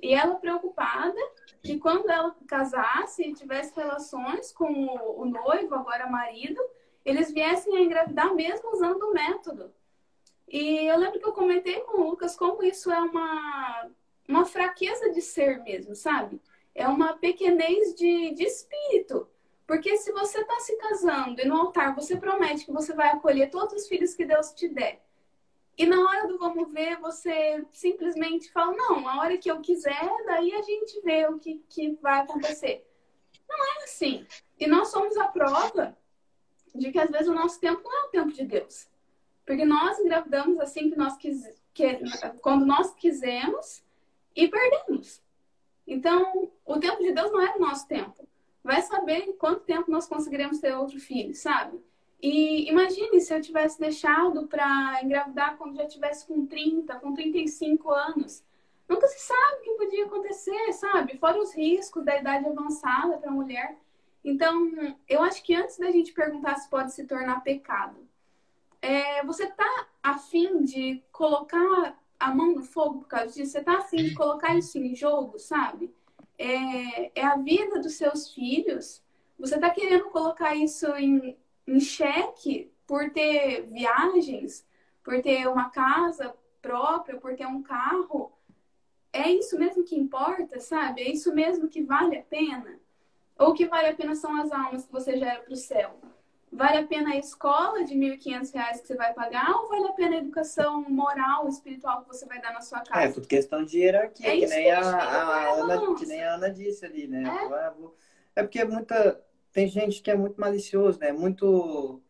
E ela preocupada que quando ela casasse e tivesse relações com o, o noivo, agora marido, eles viessem a engravidar mesmo usando o método. E eu lembro que eu comentei com o Lucas como isso é uma, uma fraqueza de ser mesmo, sabe? É uma pequenez de, de espírito. Porque se você está se casando e no altar você promete que você vai acolher todos os filhos que Deus te der, e na hora do vamos ver, você simplesmente fala, não, a hora que eu quiser, daí a gente vê o que, que vai acontecer. Não é assim. E nós somos a prova de que às vezes o nosso tempo não é o tempo de Deus. Porque nós engravidamos assim que nós quis, que, quando nós quisemos e perdemos. Então, o tempo de Deus não é o nosso tempo. Vai saber quanto tempo nós conseguiremos ter outro filho, sabe? E imagine se eu tivesse deixado para engravidar quando já tivesse com 30, com 35 anos. Nunca se sabe o que podia acontecer, sabe? Fora os riscos da idade avançada para a mulher. Então, eu acho que antes da gente perguntar se pode se tornar pecado, é, você tá afim de colocar a mão no fogo por causa disso? Você tá afim de colocar isso em jogo, sabe? É, é a vida dos seus filhos. Você tá querendo colocar isso em, em xeque por ter viagens, por ter uma casa própria, por ter um carro. É isso mesmo que importa, sabe? É isso mesmo que vale a pena? Ou que vale a pena são as almas que você gera para o céu? Vale a pena a escola de R$ 1.500 que você vai pagar ou vale a pena a educação moral, espiritual que você vai dar na sua casa? É, tudo questão de hierarquia, é que, nem a, a, a Ana, que nem a Ana disse ali, né? É, é porque muita, tem gente que é muito malicioso, né? Muito.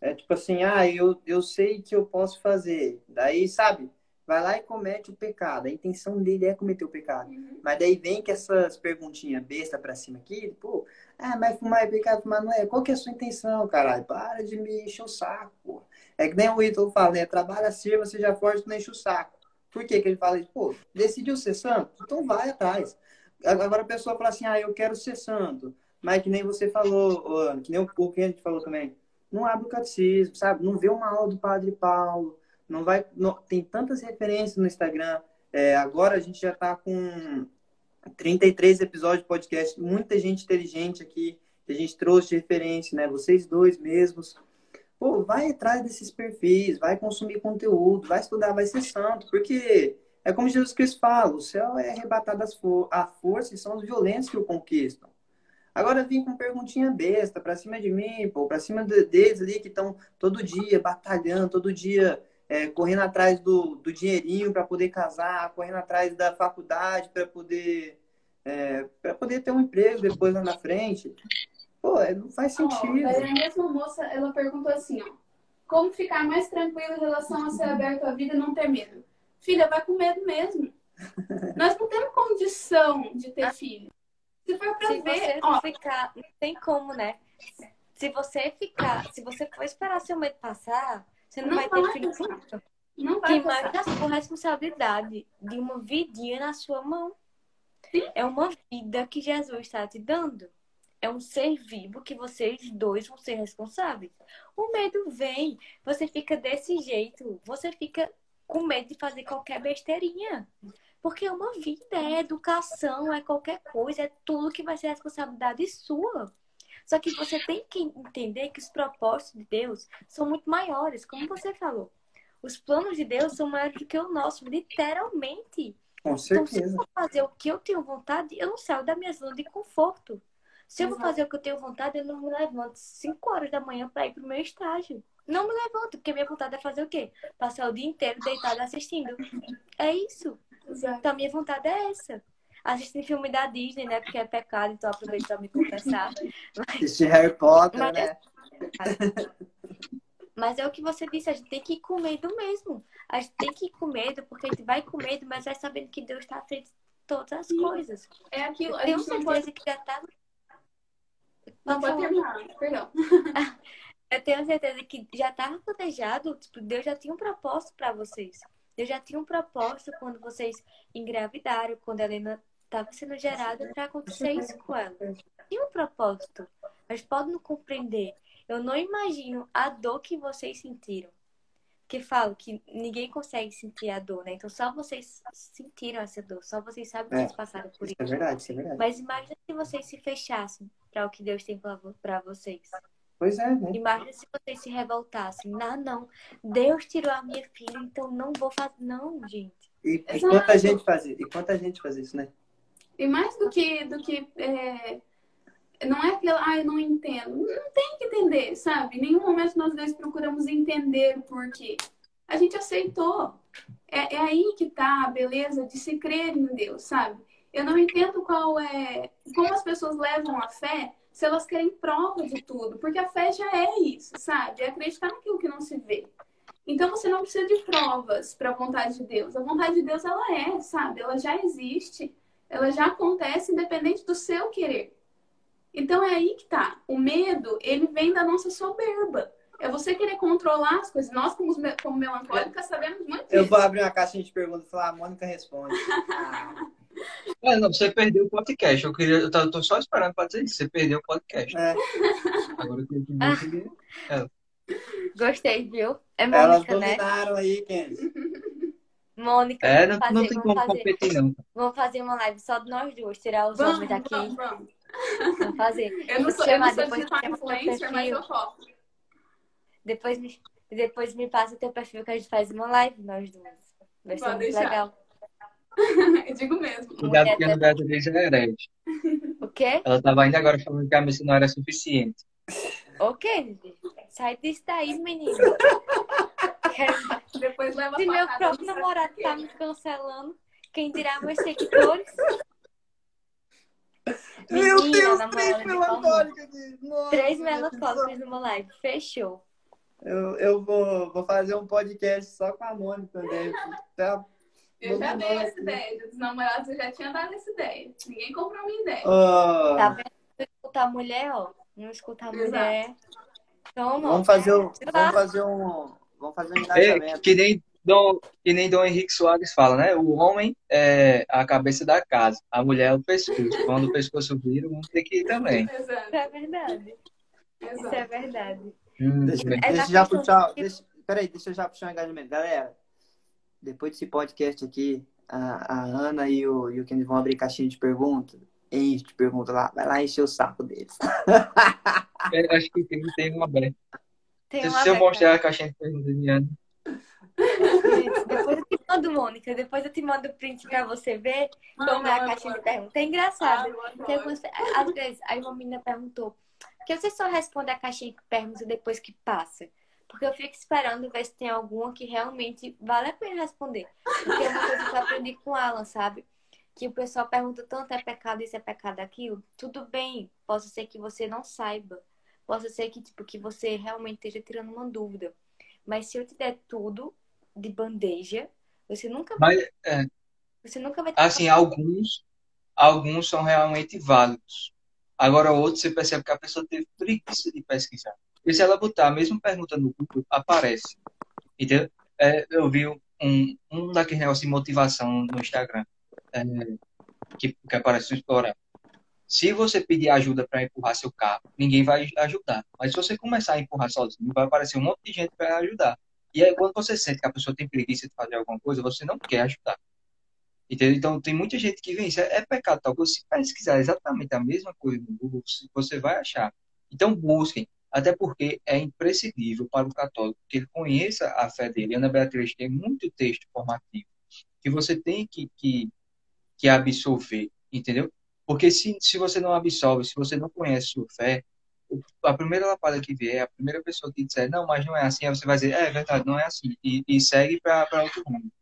É tipo assim, ah, eu, eu sei que eu posso fazer. Daí, sabe? Vai lá e comete o pecado. A intenção dele é cometer o pecado. Uhum. Mas daí vem que essas perguntinhas besta pra cima aqui, pô, ah, mas fumar é pecado, fumar não é. Qual que é a sua intenção, caralho? Para de me encher o saco, pô. É que nem o Ítalo fala, né? Trabalha sirva, seja forte, não enche o saco. Por que que ele fala isso? Pô, decidiu ser santo? Então vai atrás. Agora a pessoa fala assim, ah, eu quero ser santo. Mas que nem você falou, que nem o que a gente falou também. Não abre o catecismo, sabe? Não vê uma aula do Padre Paulo. Não vai. Não, tem tantas referências no Instagram. É, agora a gente já está com 33 episódios de podcast. Muita gente inteligente aqui que a gente trouxe de referência, né? Vocês dois mesmos. Pô, vai atrás desses perfis, vai consumir conteúdo, vai estudar, vai ser santo, porque é como Jesus Cristo fala: o céu é arrebatado à força e são os violentos que o conquistam. Agora vim com perguntinha besta pra cima de mim, pô, pra cima deles ali que estão todo dia batalhando, todo dia é, correndo atrás do, do dinheirinho para poder casar, correndo atrás da faculdade para poder é, para poder ter um emprego depois lá na frente. Pô, é, não faz sentido. Oh, a mesma moça, ela perguntou assim, ó. Como ficar mais tranquilo em relação a ser aberto à vida e não ter medo? Filha, vai com medo mesmo. <laughs> Nós não temos condição de ter filho. Se for pra se ver, você ó, ficar, não tem como, né? Se você ficar, se você for esperar seu medo passar, você não, não vai, vai ter filho pronto. Não vai Quem passar. com a responsabilidade de uma vidinha na sua mão. Sim. É uma vida que Jesus está te dando. É um ser vivo que vocês dois vão ser responsáveis. O medo vem, você fica desse jeito, você fica com medo de fazer qualquer besteirinha. Porque é uma vida, é educação, é qualquer coisa, é tudo que vai ser responsabilidade sua. Só que você tem que entender que os propósitos de Deus são muito maiores, como você falou. Os planos de Deus são maiores do que o nosso, literalmente. Com Então, se eu certeza. for fazer o que eu tenho vontade, eu não saio da minha zona de conforto. Se eu vou fazer o que eu tenho vontade, eu não me levanto 5 horas da manhã para ir pro meu estágio. Não me levanto, porque minha vontade é fazer o quê? Passar o dia inteiro deitada assistindo. É isso. Exato. Então, a minha vontade é essa. Assistir filme da Disney, né? Porque é pecado, então aproveito pra me confessar. Assistir Harry Potter, Mas- né? Mas é o que você disse, a gente tem que ir com medo mesmo. A gente tem que ir com medo, porque a gente vai com medo, mas vai sabendo que Deus está à frente de todas as Sim. coisas. É aquilo. A tenho não pode, certeza que já tá. não pode falar. terminar. Perdão. <laughs> Eu tenho certeza que já estava planejado, tipo, Deus já tinha um propósito para vocês. Deus já tinha um propósito quando vocês engravidaram, quando a Helena estava sendo gerada para acontecer isso com ela. Tinha um propósito. Mas pode não compreender. Eu não imagino a dor que vocês sentiram. Porque falo que ninguém consegue sentir a dor, né? Então só vocês sentiram essa dor, só vocês sabem que É. vocês passaram por Isso isso. é verdade, isso é verdade. Mas imagina se vocês se fechassem para o que Deus tem para vocês. Pois é, né? Imagina se vocês se revoltassem. Ah, não. Deus tirou a minha filha, então não vou fazer. Não, gente. E, e quanta gente fazia, e quanta gente fazia isso, né? E mais do que, do que é, não é aquela, ah, eu não entendo. Não tem que entender, sabe? Em nenhum momento nós dois procuramos entender o porquê. A gente aceitou. É, é aí que tá a beleza de se crer em Deus, sabe? Eu não entendo qual é. Como as pessoas levam a fé se elas querem prova de tudo. Porque a fé já é isso, sabe? É acreditar naquilo que não se vê. Então você não precisa de provas para a vontade de Deus. A vontade de Deus, ela é, sabe? Ela já existe. Ela já acontece independente do seu querer. Então é aí que tá. O medo, ele vem da nossa soberba. É você querer controlar as coisas. Nós, como, como melancólicas, sabemos muito Eu disso. vou abrir uma caixinha de perguntas e falar, a Mônica responde. Ah, <laughs> É, não, você perdeu o podcast. Eu queria, eu tô, só esperando pra dizer isso. Você perdeu o podcast. é. Agora eu tenho que que- Gostei, viu? É Elas Mônica, né? dominaram aí, Kenzie. Mônica, É, vamos não, não fazer, tem vamos como fazer. competir, não. Vamos fazer uma live só de nós duas, tirar os Vamos, homens aqui. vamos, vamos. Vamos fazer. Eu não sou, eu não sou digital no influencer, mas eu topo. Depois me, depois me passa teu perfil que a gente faz uma live, nós duas. Vai ser Pode muito deixar. legal. Eu digo mesmo. Cuidado que a Beatriz é herege. O quê? Ela tava ainda agora falando que a missa não era suficiente. O quê, Didi? Sai disso daí, menino. <laughs> Depois leva Se meu próprio namorado tá me cancelando, quem dirá meus seguidores? Meu Menina, Deus, três. Nossa, Três melancólicos numa live. Fechou. Eu, eu vou, vou fazer um podcast só com a Mônica também. Tá? Eu já dei essa ideia. Dos namorados eu já tinha dado essa ideia. Ninguém comprou a minha ideia. Ó, Tá vendo? Não escuta a mulher, ó. Não escuta a mulher. Toma. vamos fazer um, vamos fazer um, vamos fazer um É, engajamento. que nem Dom, que nem Dom Henrique Soares fala, né? O homem é a cabeça da casa, a mulher é o pescoço. Quando o pescoço vira, vamos ter que ir também. Exato. Isso é verdade. Isso é verdade. Hum, Deixa. É deixa já puxar. de- Deixa, peraí, deixa eu já puxar um engajamento. Galera, depois desse podcast aqui, a, a Ana e o, e o Kenny vão abrir caixinha de perguntas. Enche de pergunta lá. Vai lá encher o saco deles. Eu <laughs> acho que tem, tem uma aberta. Tem Se, uma se eu mostrar a caixinha de perguntas de Ana, Depois eu te mando, Mônica. Depois eu te mando o print pra você ver como é a caixinha de perguntas. É engraçado. Algumas- Às vezes, aí uma menina perguntou: por que você só responde a caixinha de perguntas depois que passa? Porque eu fico esperando ver se tem alguma que realmente vale a pena responder. Porque é uma coisa que eu aprendi com o Alan, sabe? Que o pessoal pergunta tanto é pecado isso, é pecado aquilo. Tudo bem, possa ser que você não saiba. Possa ser que, tipo, que você realmente esteja tirando uma dúvida. Mas se eu te der tudo de bandeja, você nunca vai, mas é, você nunca vai ter assim, alguns, alguns são realmente válidos. Agora, outros você percebe que a pessoa teve preguiça de pesquisar. E se ela botar a mesma pergunta no Google, aparece. Entendeu? É, eu vi um, um daqueles negócios de motivação no Instagram, é, que, que aparece no Explorar. Se você pedir ajuda para empurrar seu carro, ninguém vai ajudar. Mas se você começar a empurrar sozinho, vai aparecer um monte de gente para ajudar. E aí, quando você sente que a pessoa tem preguiça de fazer alguma coisa, você não quer ajudar. Entendeu? Então, tem muita gente que vem. É, é pecado tal coisa. Se pesquisar exatamente a mesma coisa no Google, você vai achar. Então, busquem. Até porque é imprescindível para o católico que ele conheça a fé dele. Ana Beatriz tem muito texto formativo que você tem que, que que absorver, entendeu? Porque se, se você não absorve, se você não conhece sua fé, a primeira lapada que vier, a primeira pessoa que disser, não, mas não é assim, aí você vai dizer, é, é verdade, não é assim. E, e segue para outro mundo.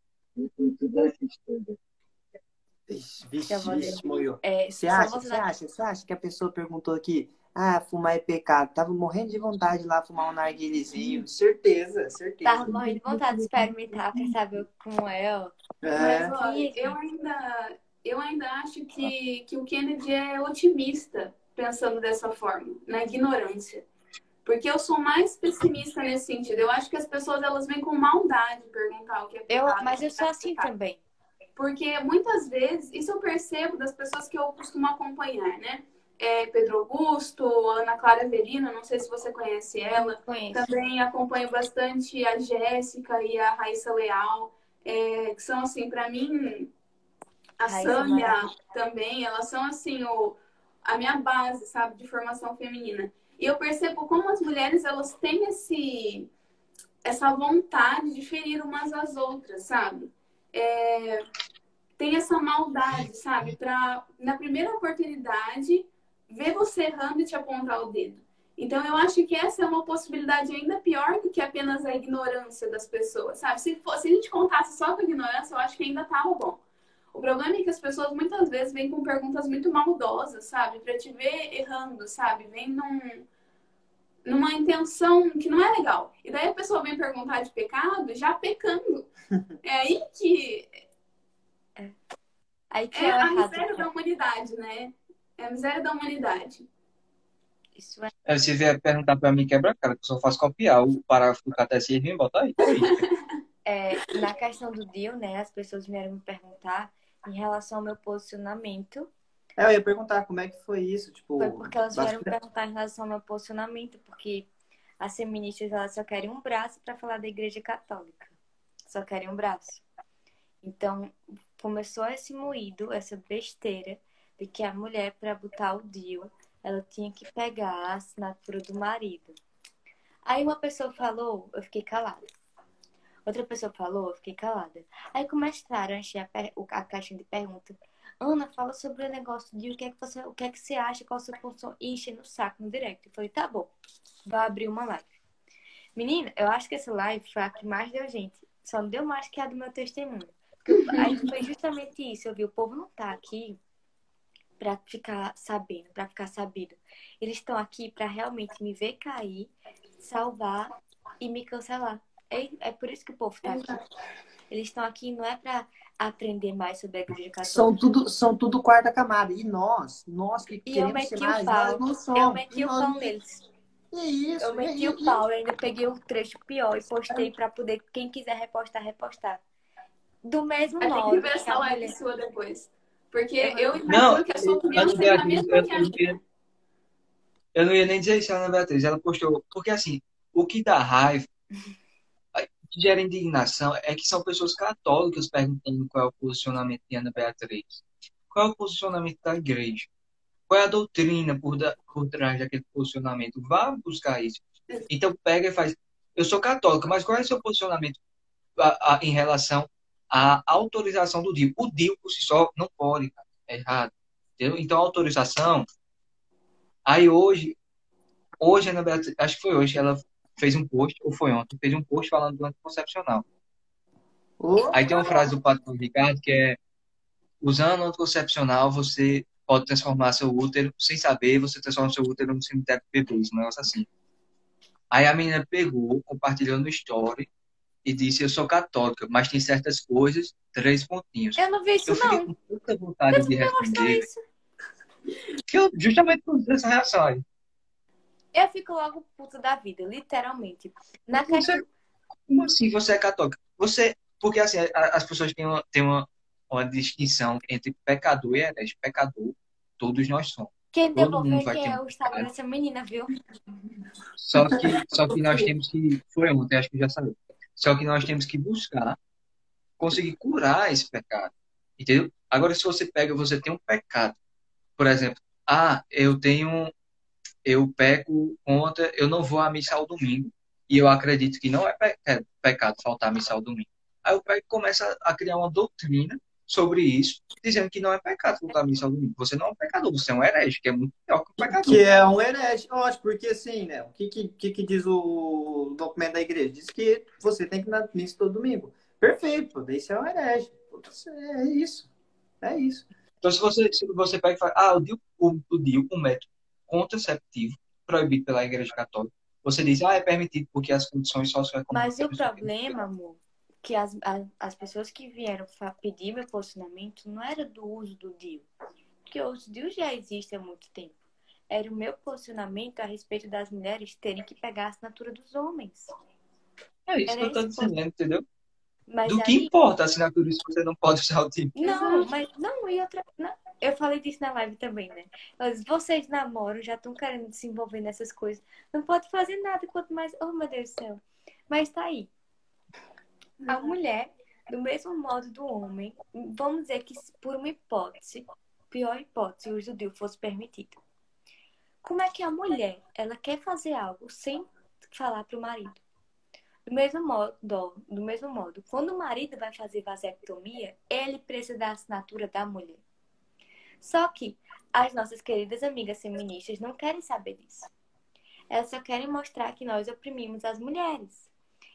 Vixe, moiou. É, você acha, você acha que a pessoa perguntou aqui, ah, fumar é pecado. Tava morrendo de vontade de lá fumar um narguilezinho. Certeza, certeza. Tava morrendo de vontade de experimentar pra saber como é, ó. É. Mas, ó, eu ainda, eu ainda acho que, que o Kennedy é otimista pensando dessa forma, na ignorância. Porque eu sou mais pessimista nesse sentido. Eu acho que as pessoas elas vêm com maldade perguntar o que é Eu, pecado. mas o que eu sou é assim pecado. também. Porque muitas vezes, isso eu percebo das pessoas que eu costumo acompanhar, né? É Pedro Augusto, Ana Clara Verino, não sei se você conhece ela. Conheço. Também acompanho bastante a Jéssica e a Raíssa Leal, é, que são, assim, para mim, a Raíssa Sânia também, elas são, assim, o, a minha base, sabe, de formação feminina. E eu percebo como as mulheres, elas têm esse, essa vontade de ferir umas às outras, sabe? É, tem essa maldade, sabe? Pra, na primeira oportunidade, ver você errando e te apontar o dedo. Então, eu acho que essa é uma possibilidade ainda pior do que apenas a ignorância das pessoas, sabe? Se, fosse, se a gente contasse só com a ignorância, eu acho que ainda tava bom. O problema é que as pessoas muitas vezes vêm com perguntas muito maldosas, sabe? Pra te ver errando, sabe? Vem num, numa intenção que não é legal. E daí a pessoa vem perguntar de pecado já pecando. <laughs> É aí que Aí que é é a miséria da humanidade, né? É a miséria da humanidade. Isso é. Aí você vier perguntar pra mim, quebra a cara, que eu só faço copiar o parágrafo do catecismo e botar aí. <laughs> É, na questão do deal, né? As pessoas vieram me perguntar em relação ao meu posicionamento. É, eu ia perguntar como é que foi isso, tipo. Foi porque elas vieram me perguntar em relação ao meu posicionamento, porque as feministas elas só querem um braço para falar da Igreja Católica. Só querem um braço. Então, começou esse moído, essa besteira de que a mulher, para botar o deal, ela tinha que pegar a assinatura do marido. Aí uma pessoa falou, eu fiquei calada. Outra pessoa falou, eu fiquei calada. Aí começaram a encher a, a caixa de perguntas. Ana, fala sobre o negócio de o que é que você, o que é que você acha, qual a sua função, e enchendo saco no direct. Eu falei, tá bom, vou abrir uma live. Menina, eu acho que essa live foi a que mais deu gente. Só não deu mais que a do meu testemunho. Aí foi justamente isso. Eu vi, o povo não tá aqui pra ficar sabendo, pra ficar sabido. Eles estão aqui pra realmente me ver cair, salvar e me cancelar. É, é por isso que o povo tá aqui. Eles estão aqui não é pra aprender mais sobre a igreja católica. São tudo, são tudo quarta camada. E nós, nós que E eu queremos ser o mais, pau. nós não somos. Eu meti E o pau neles. É isso. Eu é meti o isso. pau, eu ainda peguei o trecho pior e postei pra poder, quem quiser repostar, repostar. Do mesmo modo que ver que essa a live sua depois. Porque Eu- imagino Não, que a sua opinião seria a mesma eu, que a eu, minha. ia- eu não ia nem dizer isso, a Ana Beatriz. Ela postou. Porque assim, o que dá raiva, <laughs> o que gera indignação, é que são pessoas católicas perguntando qual é o posicionamento de Ana Beatriz. Qual é o posicionamento da igreja? Qual é a doutrina por, da- por trás daquele posicionamento? Vá buscar isso. Então pega e faz. Eu sou católica, mas qual é o seu posicionamento a- a- em relação à autorização do DIU? O DIU por si só não pode, cara. É errado. Entendeu? Então a autorização. Aí hoje, hoje, a Ana Beatriz, acho que foi hoje, ela fez um post, ou foi ontem, fez um post falando do anticoncepcional. Ô, Aí tem uma frase do Padre Ricardo que é: usando o anticoncepcional, você pode transformar seu útero, sem saber, você transforma seu útero no cemitério de bebês, um negócio assim. Aí a menina pegou, compartilhou no story e disse: Eu sou católica, mas tem certas coisas, três pontinhos. Eu não vi isso, Eu fiquei não. com tanta vontade de Mostrou responder, isso. que eu justamente por essa reação aí. Eu fico logo puta da vida, literalmente. Na Você, questão... como assim você é católica? Você, porque assim, as pessoas têm uma, têm uma, uma distinção entre pecador e herege. Pecador, todos nós somos. Quem todo devolver mundo vai que dessa menina, viu? Só que, só que nós temos que. Foi ontem, acho que já saiu. Só que nós temos que buscar conseguir curar esse pecado. Entendeu? Agora, se você pega, você tem um pecado. Por exemplo, ah, eu tenho. Eu peco contra. Eu não vou à missa ao domingo. E eu acredito que não é pe- é pecado faltar à missa ao domingo. Aí o pego começa a criar uma doutrina sobre isso, dizendo que não é pecado contar missa ao domingo. Você não é um pecador, você é um herege, que é muito pior que um pecador. Que é um herege, lógico, porque assim, né? O que, que, que, diz o documento da igreja? Diz que você tem que ir na missa todo domingo. Perfeito, daí você é um herege. É isso. É isso. Então, se você, se você pega e fala, ah, o DIU, o, o DIU, o método contraceptivo, proibido pela Igreja Católica, você diz, ah, é permitido porque as condições socioeconômicas... Mas o problema, amor, que as, as, as pessoas que vieram pedir meu posicionamento não era do uso do DIU. Porque os DIU já existem há muito tempo. Era o meu posicionamento a respeito das mulheres terem que pegar a assinatura dos homens. É isso Era que eu tô dizendo, entendeu? Mas Do que aí- importa a assinatura se você não pode usar o DIU? Não, mas não, e outra. não, eu falei disso na live também, né? Mas vocês namoram, já estão querendo se envolver nessas coisas. Não pode fazer nada quanto mais. Oh, meu Deus do céu. Mas tá aí. A mulher, do mesmo modo do homem, vamos dizer que por uma hipótese, pior hipótese, o DIU fosse permitido. Como é que a mulher, ela quer fazer algo sem falar pro marido? Do mesmo modo, do mesmo modo, quando o marido vai fazer vasectomia, ele precisa da assinatura da mulher. Só que as nossas queridas amigas feministas não querem saber disso. Elas só querem mostrar que nós oprimimos as mulheres.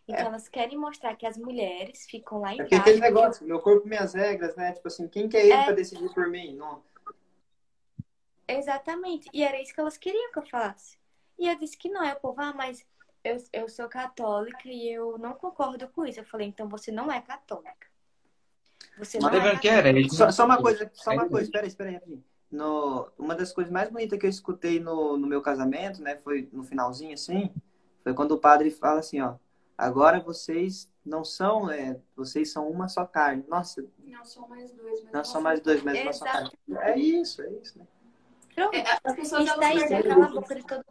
Então, É. elas querem mostrar que as mulheres ficam lá em É casa. aquele negócio, meu corpo, minhas regras, né? Tipo assim, quem que é ele É. pra decidir por mim? Não. Exatamente. E era isso que elas queriam que eu falasse. E eu disse que não. Aí o povo, ah, mas eu, eu sou católica e eu não concordo com isso. Eu falei, então você não é católica. Você não Mas é é católica. Só, só uma coisa, só uma É. coisa, espera aí, espera aí, rapidinho. No, uma das coisas mais bonitas que eu escutei no, no meu casamento, né, foi no finalzinho, assim, foi quando o padre fala assim, ó, agora vocês não são, é, vocês são uma só carne. Nossa, Não são mais dois, mas não são mais dois, mas uma só carne. É isso, é isso, né? Pronto. É, As pessoas Isso daí, perderam- cala a boca de todo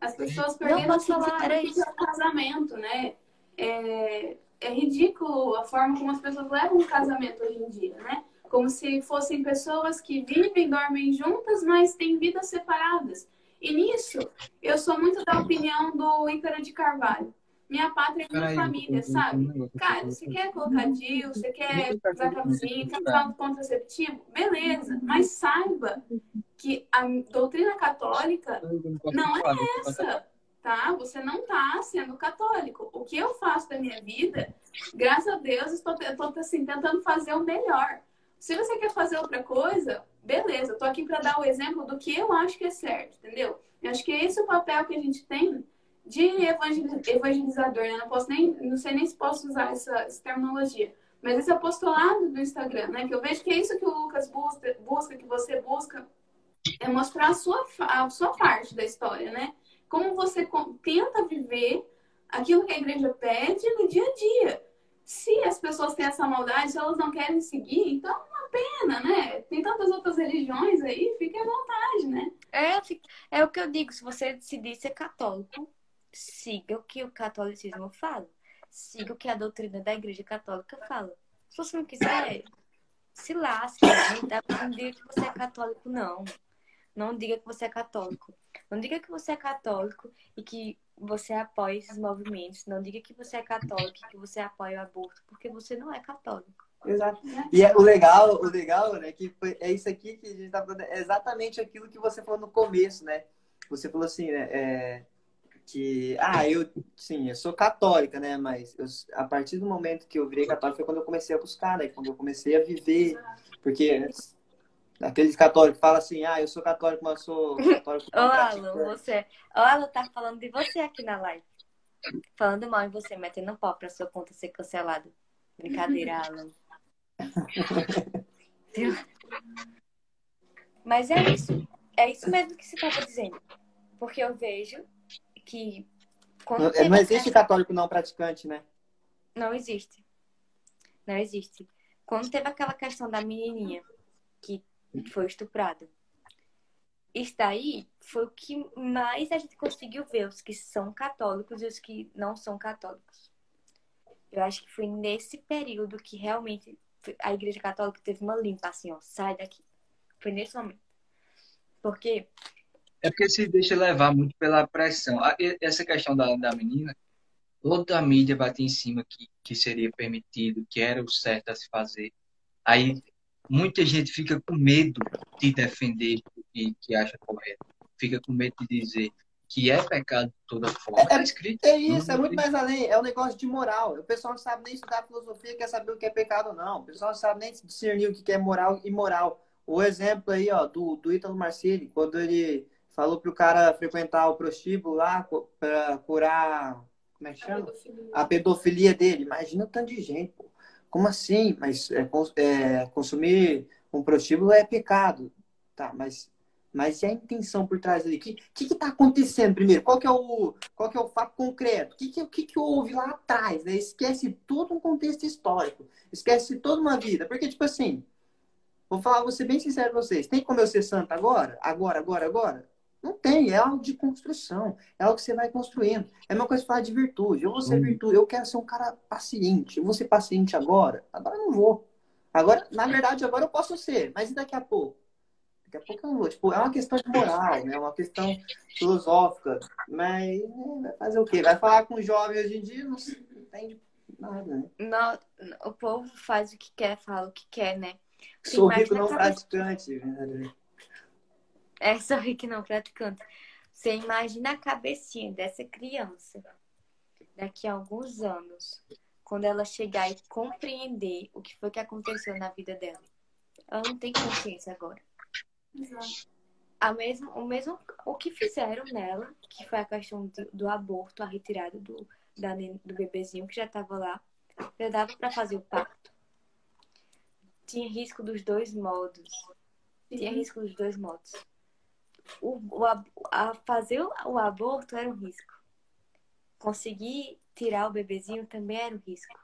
As pessoas Não perderam posso o falar, era isso. significado do casamento, né? É, é ridículo a forma como as pessoas levam o casamento hoje em dia, né? Como se fossem pessoas que vivem, dormem juntas, mas têm vidas separadas. E nisso, eu sou muito da opinião do Ícaro de Carvalho. Minha pátria é minha família, sabe? Cara, você quer colocar DIU, você quer usar camisinha, quer usar um contraceptivo? Beleza, mas saiba que a doutrina católica não é essa, tá? Você não tá sendo católico. O que eu faço da minha vida, graças a Deus, estou, estou assim, tentando fazer o melhor. Se você quer fazer outra coisa, beleza. Eu tô aqui para dar o exemplo do que eu acho que é certo, entendeu? Eu acho que esse é o papel que a gente tem de evangel- evangelizador. né? Não posso nem, não sei nem se posso usar essa, essa terminologia. Mas esse apostolado do Instagram, né? Que eu vejo que é isso que o Lucas busca, busca que você busca, é mostrar a sua, a sua parte da história, né? Como você tenta viver aquilo que a igreja pede no dia a dia. Se as pessoas têm essa maldade, se elas não querem seguir, então é uma pena, né? Tem tantas outras religiões aí, fique à vontade, né? É, é o que eu digo, se você decidir ser católico, siga o que o catolicismo fala. Siga o que a doutrina da igreja católica fala. Se você não quiser, se lasque. Não, diga que você é católico, não. Não diga que você é católico. Não diga que você é católico e que você apoia esses movimentos. Não diga que você é católico e que você apoia o aborto, porque você não é católico. Exato. E é, o legal, o legal, né, que foi, é isso aqui que a gente tá falando, é exatamente aquilo que você falou no começo, né? Você falou assim, né, é, que, ah, eu, sim, eu sou católica, né, mas eu, a partir do momento que eu virei católica foi quando eu comecei a buscar, né, quando eu comecei a viver, porque aqueles católicos falam assim, ah, eu sou católico, mas sou católico Ô, Alan, você. Ô, Alan tá falando de você aqui na live. Falando mal em você, metendo pau pra sua conta ser cancelada. Brincadeira, Alan. <laughs> Mas é isso. É isso mesmo que você tava dizendo. Porque eu vejo que. Não, não a existe questão- católico não praticante, né? Não existe. Não existe. Quando teve aquela questão da menininha que foi estuprada. Isso daí foi o que mais a gente conseguiu ver, os que são católicos e os que não são católicos. Eu acho que foi nesse período que realmente a Igreja Católica teve uma limpa, assim, ó, sai daqui. Foi nesse momento. Porque É porque se deixa levar muito pela pressão. Essa questão da, da menina, toda a mídia batia em cima que, que seria permitido, que era o certo a se fazer. Aí muita gente fica com medo de defender o que, que acha correto. Fica com medo de dizer que é pecado de toda forma. É, é, escrito, é isso, é muito mais além. É um negócio de moral. O pessoal não sabe nem estudar filosofia, quer saber o que é pecado ou não. O pessoal não sabe nem discernir o que é moral e imoral. O exemplo aí, ó, do, do Ítalo Marcilli, quando ele falou pro cara frequentar o prostíbulo lá para curar, como é que chama? A pedofilia. A pedofilia dele. Imagina o tanto de gente, pô. Como assim? Mas é, é, consumir um prostíbulo é pecado. Tá, mas, mas e a intenção por trás dele? O que, que, que tá acontecendo primeiro? Qual que é o, qual que é o fato concreto? O que, que, que, que houve lá atrás? Né? Esquece todo um contexto histórico. Esquece toda uma vida. Porque, tipo assim, vou falar, vou ser bem sincero com vocês. Tem como eu ser santo agora? Agora, agora, agora? Não tem, é algo de construção, é algo que você vai construindo. É uma coisa falar de virtude. Eu vou ser uhum. virtude, eu quero ser um cara paciente. Eu vou ser paciente agora? Agora não vou. Agora, na verdade, agora eu posso ser, mas e daqui a pouco? Daqui a pouco eu não vou. Tipo, é uma questão de moral, né? É uma questão filosófica. Mas né, vai fazer o quê? Vai falar com jovem hoje em dia, não, entende nada, né? Não, o povo faz o que quer, fala o que quer, né? Sou rico não praticante, né? É só que não praticante. Você imagina a cabecinha dessa criança daqui a alguns anos, quando ela chegar e compreender o que foi que aconteceu na vida dela. Ela não tem consciência agora. Exato. A mesmo, o mesmo o que fizeram nela, que foi a questão do, do aborto, a retirada do, da, do bebezinho que já estava lá, já dava para fazer o parto. Tinha risco dos dois modos. Tinha risco dos dois modos o, o, a fazer o aborto era um risco. Conseguir tirar o bebezinho também era um risco.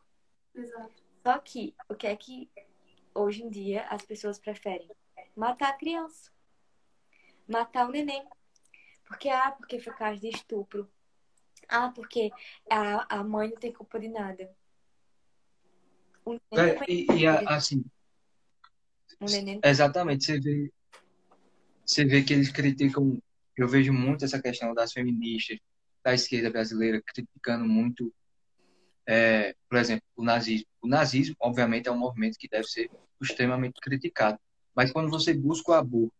Exato. Só que o que é que hoje em dia as pessoas preferem? Matar a criança. Matar o neném. Porque, ah, porque foi caso de estupro. Ah, porque a, a mãe não tem culpa de nada. É, e, e assim. neném... Exatamente, você vê você vê que eles criticam. Eu vejo muito essa questão das feministas, da esquerda brasileira, criticando muito, é, por exemplo, o nazismo. O nazismo, obviamente, é um movimento que deve ser extremamente criticado. Mas quando você busca o aborto,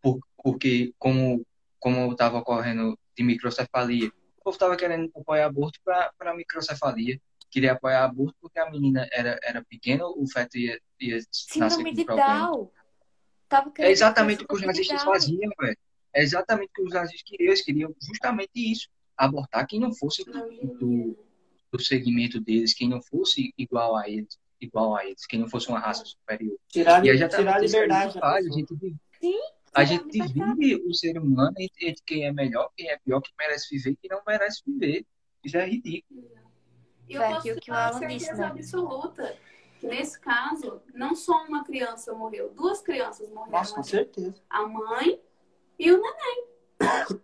por, porque, como, como estava ocorrendo de microcefalia, o povo estava querendo apoiar aborto para microcefalia, queria apoiar aborto porque a menina era, era pequena, o feto ia, ia nascer com problema. Tava é exatamente o que os nazistas faziam, velho. É exatamente o que os nazistas queriam. Eles queriam justamente isso. Abortar quem não fosse do, do segmento deles, quem não fosse igual a eles, igual a eles, quem não fosse uma raça superior. Tirar, e a, tirar a liberdade. A, a gente vive, Sim, a gente divide o ser humano entre quem é melhor, quem é pior, quem merece viver e quem não merece viver. Isso é ridículo. Eu posso ter certeza né? absoluta Nesse caso, não só uma criança morreu, duas crianças morreram. Nossa, com certeza. A mãe e o neném.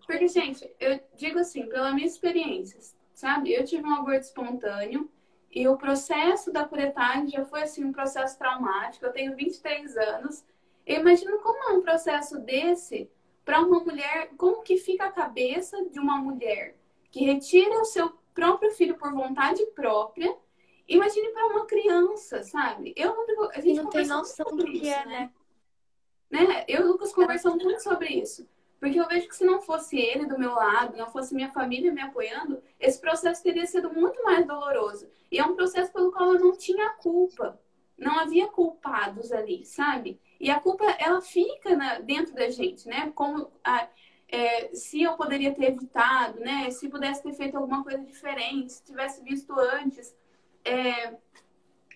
Porque, gente, eu digo assim, pela minha experiência, sabe? Eu tive um aborto espontâneo e o processo da curetagem já foi, assim, um processo traumático. Eu tenho 23 anos. Eu imagino como é um processo desse para uma mulher, como que fica a cabeça de uma mulher que retira o seu próprio filho por vontade própria Imagine para uma criança, sabe? Eu a gente não tem noção do que isso, é, né? né? Eu e o Lucas conversamos muito sobre isso. Porque eu vejo que se não fosse ele do meu lado, não fosse minha família me apoiando, esse processo teria sido muito mais doloroso. E é um processo pelo qual eu não tinha culpa. Não havia culpados ali, sabe? E a culpa, ela fica na, dentro da gente, né? Como a, é, se eu poderia ter evitado, né? Se pudesse ter feito alguma coisa diferente, se tivesse visto antes. É,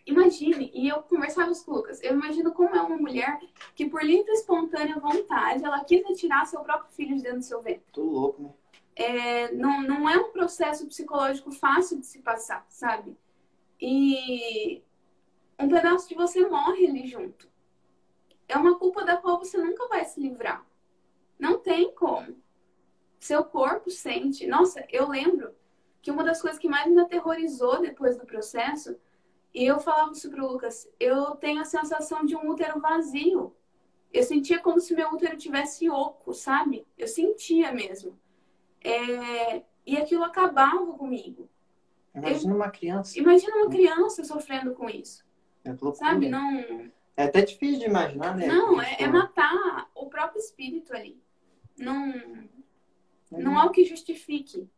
imagine, e eu conversava com o Lucas, eu imagino como é uma mulher que, por livre e espontânea vontade, ela quis retirar seu próprio filho de dentro do seu ventre. Tô louco, né? É, não, não é um processo psicológico fácil de se passar, sabe? E um pedaço de você morre ali junto. É uma culpa da qual você nunca vai se livrar. Não tem como. Seu corpo sente. Nossa, eu lembro que uma das coisas que mais me aterrorizou depois do processo, e eu falava isso pro Lucas, eu tenho a sensação de um útero vazio. Eu sentia como se meu útero tivesse oco, sabe? Eu sentia mesmo. É... E aquilo acabava comigo. Imagina eu... uma criança. Imagina uma criança sofrendo com isso. É. Sabe? Não. É até difícil de imaginar, né? Não, é, é Tipo, matar o próprio espírito ali. Não, Uhum. não há o que justifique.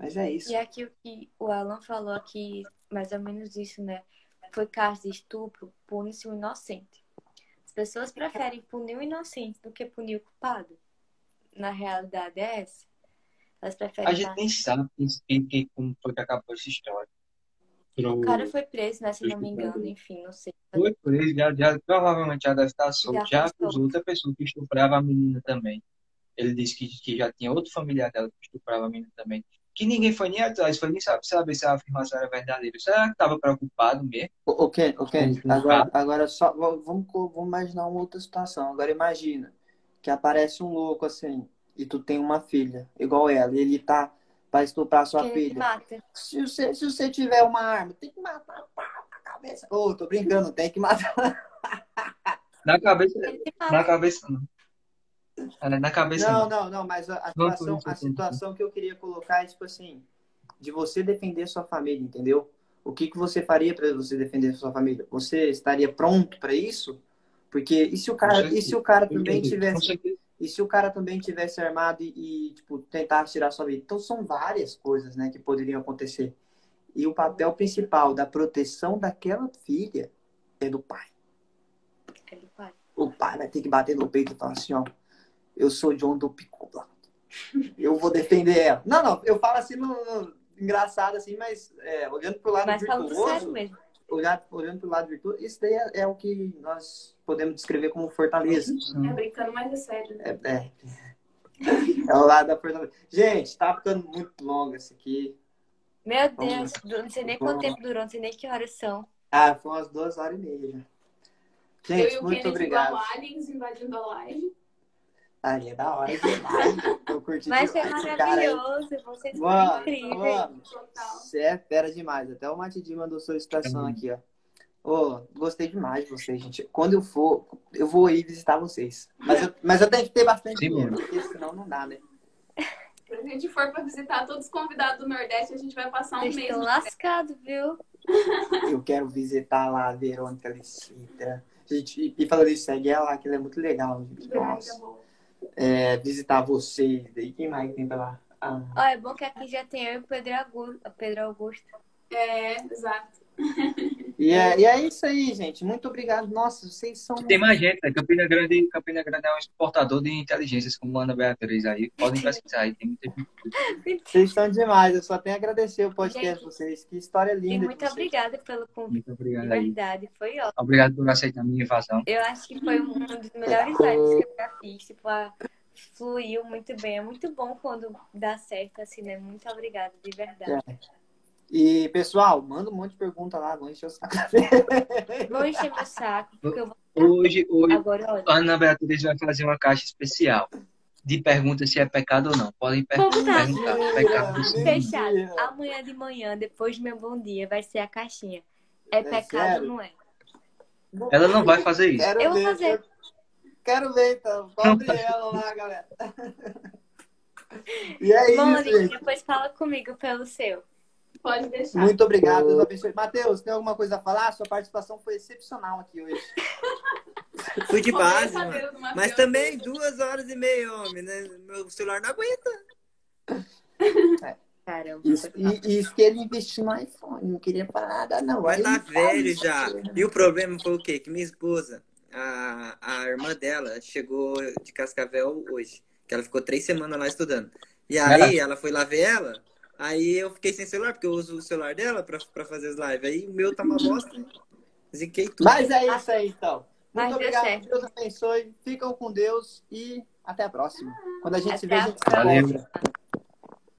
Mas é isso. E aqui o que o Alan falou aqui, mais ou menos isso, né? Foi caso de estupro, pune-se o inocente. As pessoas preferem punir o inocente do que punir o culpado. Na realidade é essa. Elas preferem. A gente nem sabe quem, quem, como foi que acabou essa história. Pro- O cara foi preso, né? Se não me engano, enfim, não sei. Foi preso, já, já, provavelmente já deve estar solto. Já Já acusou outra pessoa que estuprava a menina também. Ele disse que, que já tinha outro familiar dela que estuprava a menina também. Que ninguém foi nem atrás, foi nem saber, saber se a afirmação era verdadeira. Será que estava preocupado mesmo? O o Ken, o Ken, Como agora, agora só vamos, vamos imaginar uma outra situação. Agora imagina que aparece um louco assim e tu tem uma filha igual ela, e ele tá pra estuprar sua ele filha. mata. Se você, se você tiver uma arma, tem que matar pá, na cabeça. Ô, tô brincando, tem que matar. Na cabeça, na cabeça não. É, Na cabeça Não, não. não, não, mas a, situação, a entendendo. situação que eu queria colocar é tipo assim, de você defender sua família, entendeu? O que, que você faria para você defender sua família? Você estaria pronto para isso? Porque e se o cara, e se o cara também tivesse, e se o cara também tivesse armado e, e, tipo tentar tirar sua vida? Então são várias coisas, né, que poderiam acontecer. E o papel principal da proteção daquela filha é do pai. Ele faz. O pai vai ter que bater no peito e falar assim, ó, eu sou John do Pico Blanco. Eu vou defender ela. Não, não, eu falo assim no, no- engraçado assim, mas é, olhando pro lado Mas falando sério virtuoso, mesmo. olhar, olhando pro lado virtuoso, isso daí é, é o que nós podemos descrever como fortaleza. É brincando, mas é sério. né? É, é, <laughs> é o lado da fortaleza. Gente, tá ficando muito longo isso aqui. Meu Vamos Deus, não sei nem quanto tempo durou, não sei nem que horas são. Ah, foi umas duas horas e meia já. Eu Gente, e o muito Kennedy obrigado. igual aliens invadindo a live. Ali é da hora demais. Eu curti Mas foi maravilhoso, vocês foram incríveis. mano, você é fera demais. Até o Matidi mandou solicitação aqui, ó. Ô, gostei demais de vocês, gente. Quando eu for, eu vou ir visitar vocês. Mas eu, mas eu tenho que ter bastante Sim, dinheiro, porque senão não dá, né? Se a gente for pra visitar todos os convidados do Nordeste, a gente vai passar um Vocês mês. estão lascados, viu? Eu quero visitar lá a Verônica Licitra. Gente, e, falando isso, segue ela lá, que ela é muito legal. gente. Verônica Nossa. É, visitar vocês. Daí quem mais tem pra lá? Ah, Ó, é bom que aqui já tem eu e o Pedro Augusto. Pedro Augusto. É, exato. <laughs> E é, e é isso aí, gente. Muito obrigado. Nossa, vocês são. Tem mais gente, né? Campina Grande, Campina Grande é um exportador de inteligências, como a Ana Beatriz aí. Podem pesquisar aí, tem muita gente. <laughs> Vocês são demais. Eu só tenho a agradecer o podcast vocês. Que história E linda. de muito obrigada pelo convite. Muito De obrigado aí. verdade, foi ótimo. Obrigado por aceitar a minha invasão. Eu acho que foi um dos melhores lives que eu já fiz. Tipo, a- fluiu muito bem. É muito bom quando dá certo, assim, né? Muito obrigada, de verdade. E, pessoal, manda um monte de pergunta lá. Vão encher o saco. Vou encher meu saco, porque eu vou. Hoje, hoje Agora, olha. a Ana Beatriz vai fazer uma caixa especial de perguntas se é pecado ou não. Podem per Vamos lá. perguntar. Pecado sim. Fechado. Amanhã de manhã, depois do meu bom dia, vai ser a caixinha. É É pecado sério? ou não é? Ela não vai fazer isso. Quero Eu vou ver. fazer. Quero ver, então. Cobre ela lá, galera. <laughs> E é Bom, isso, gente. depois fala comigo pelo seu. Pode deixar. Muito obrigado. Deus abençoe. Matheus, tem alguma coisa a falar? Sua participação foi excepcional aqui hoje. <laughs> Fui de base. Mas também duas horas e meia, homem, né? Meu celular não aguenta. <laughs> Caramba. Isso, e, e isso que ele investiu no iPhone. Não queria falar nada, não. Vai tá velho já. E o problema foi o quê? Que minha esposa, a, a irmã dela, chegou de Cascavel hoje. Que ela ficou três semanas lá estudando. E aí ela foi lá ver ela. Aí eu fiquei sem celular, porque eu uso o celular dela pra, pra fazer as lives. Aí o meu tá uma bosta. Ziquei tudo. Mas é isso aí, então. Mas Muito deu obrigado. certo. Deus abençoe. Ficam com Deus e até a próxima. Quando a gente se vê, Até a a gente se.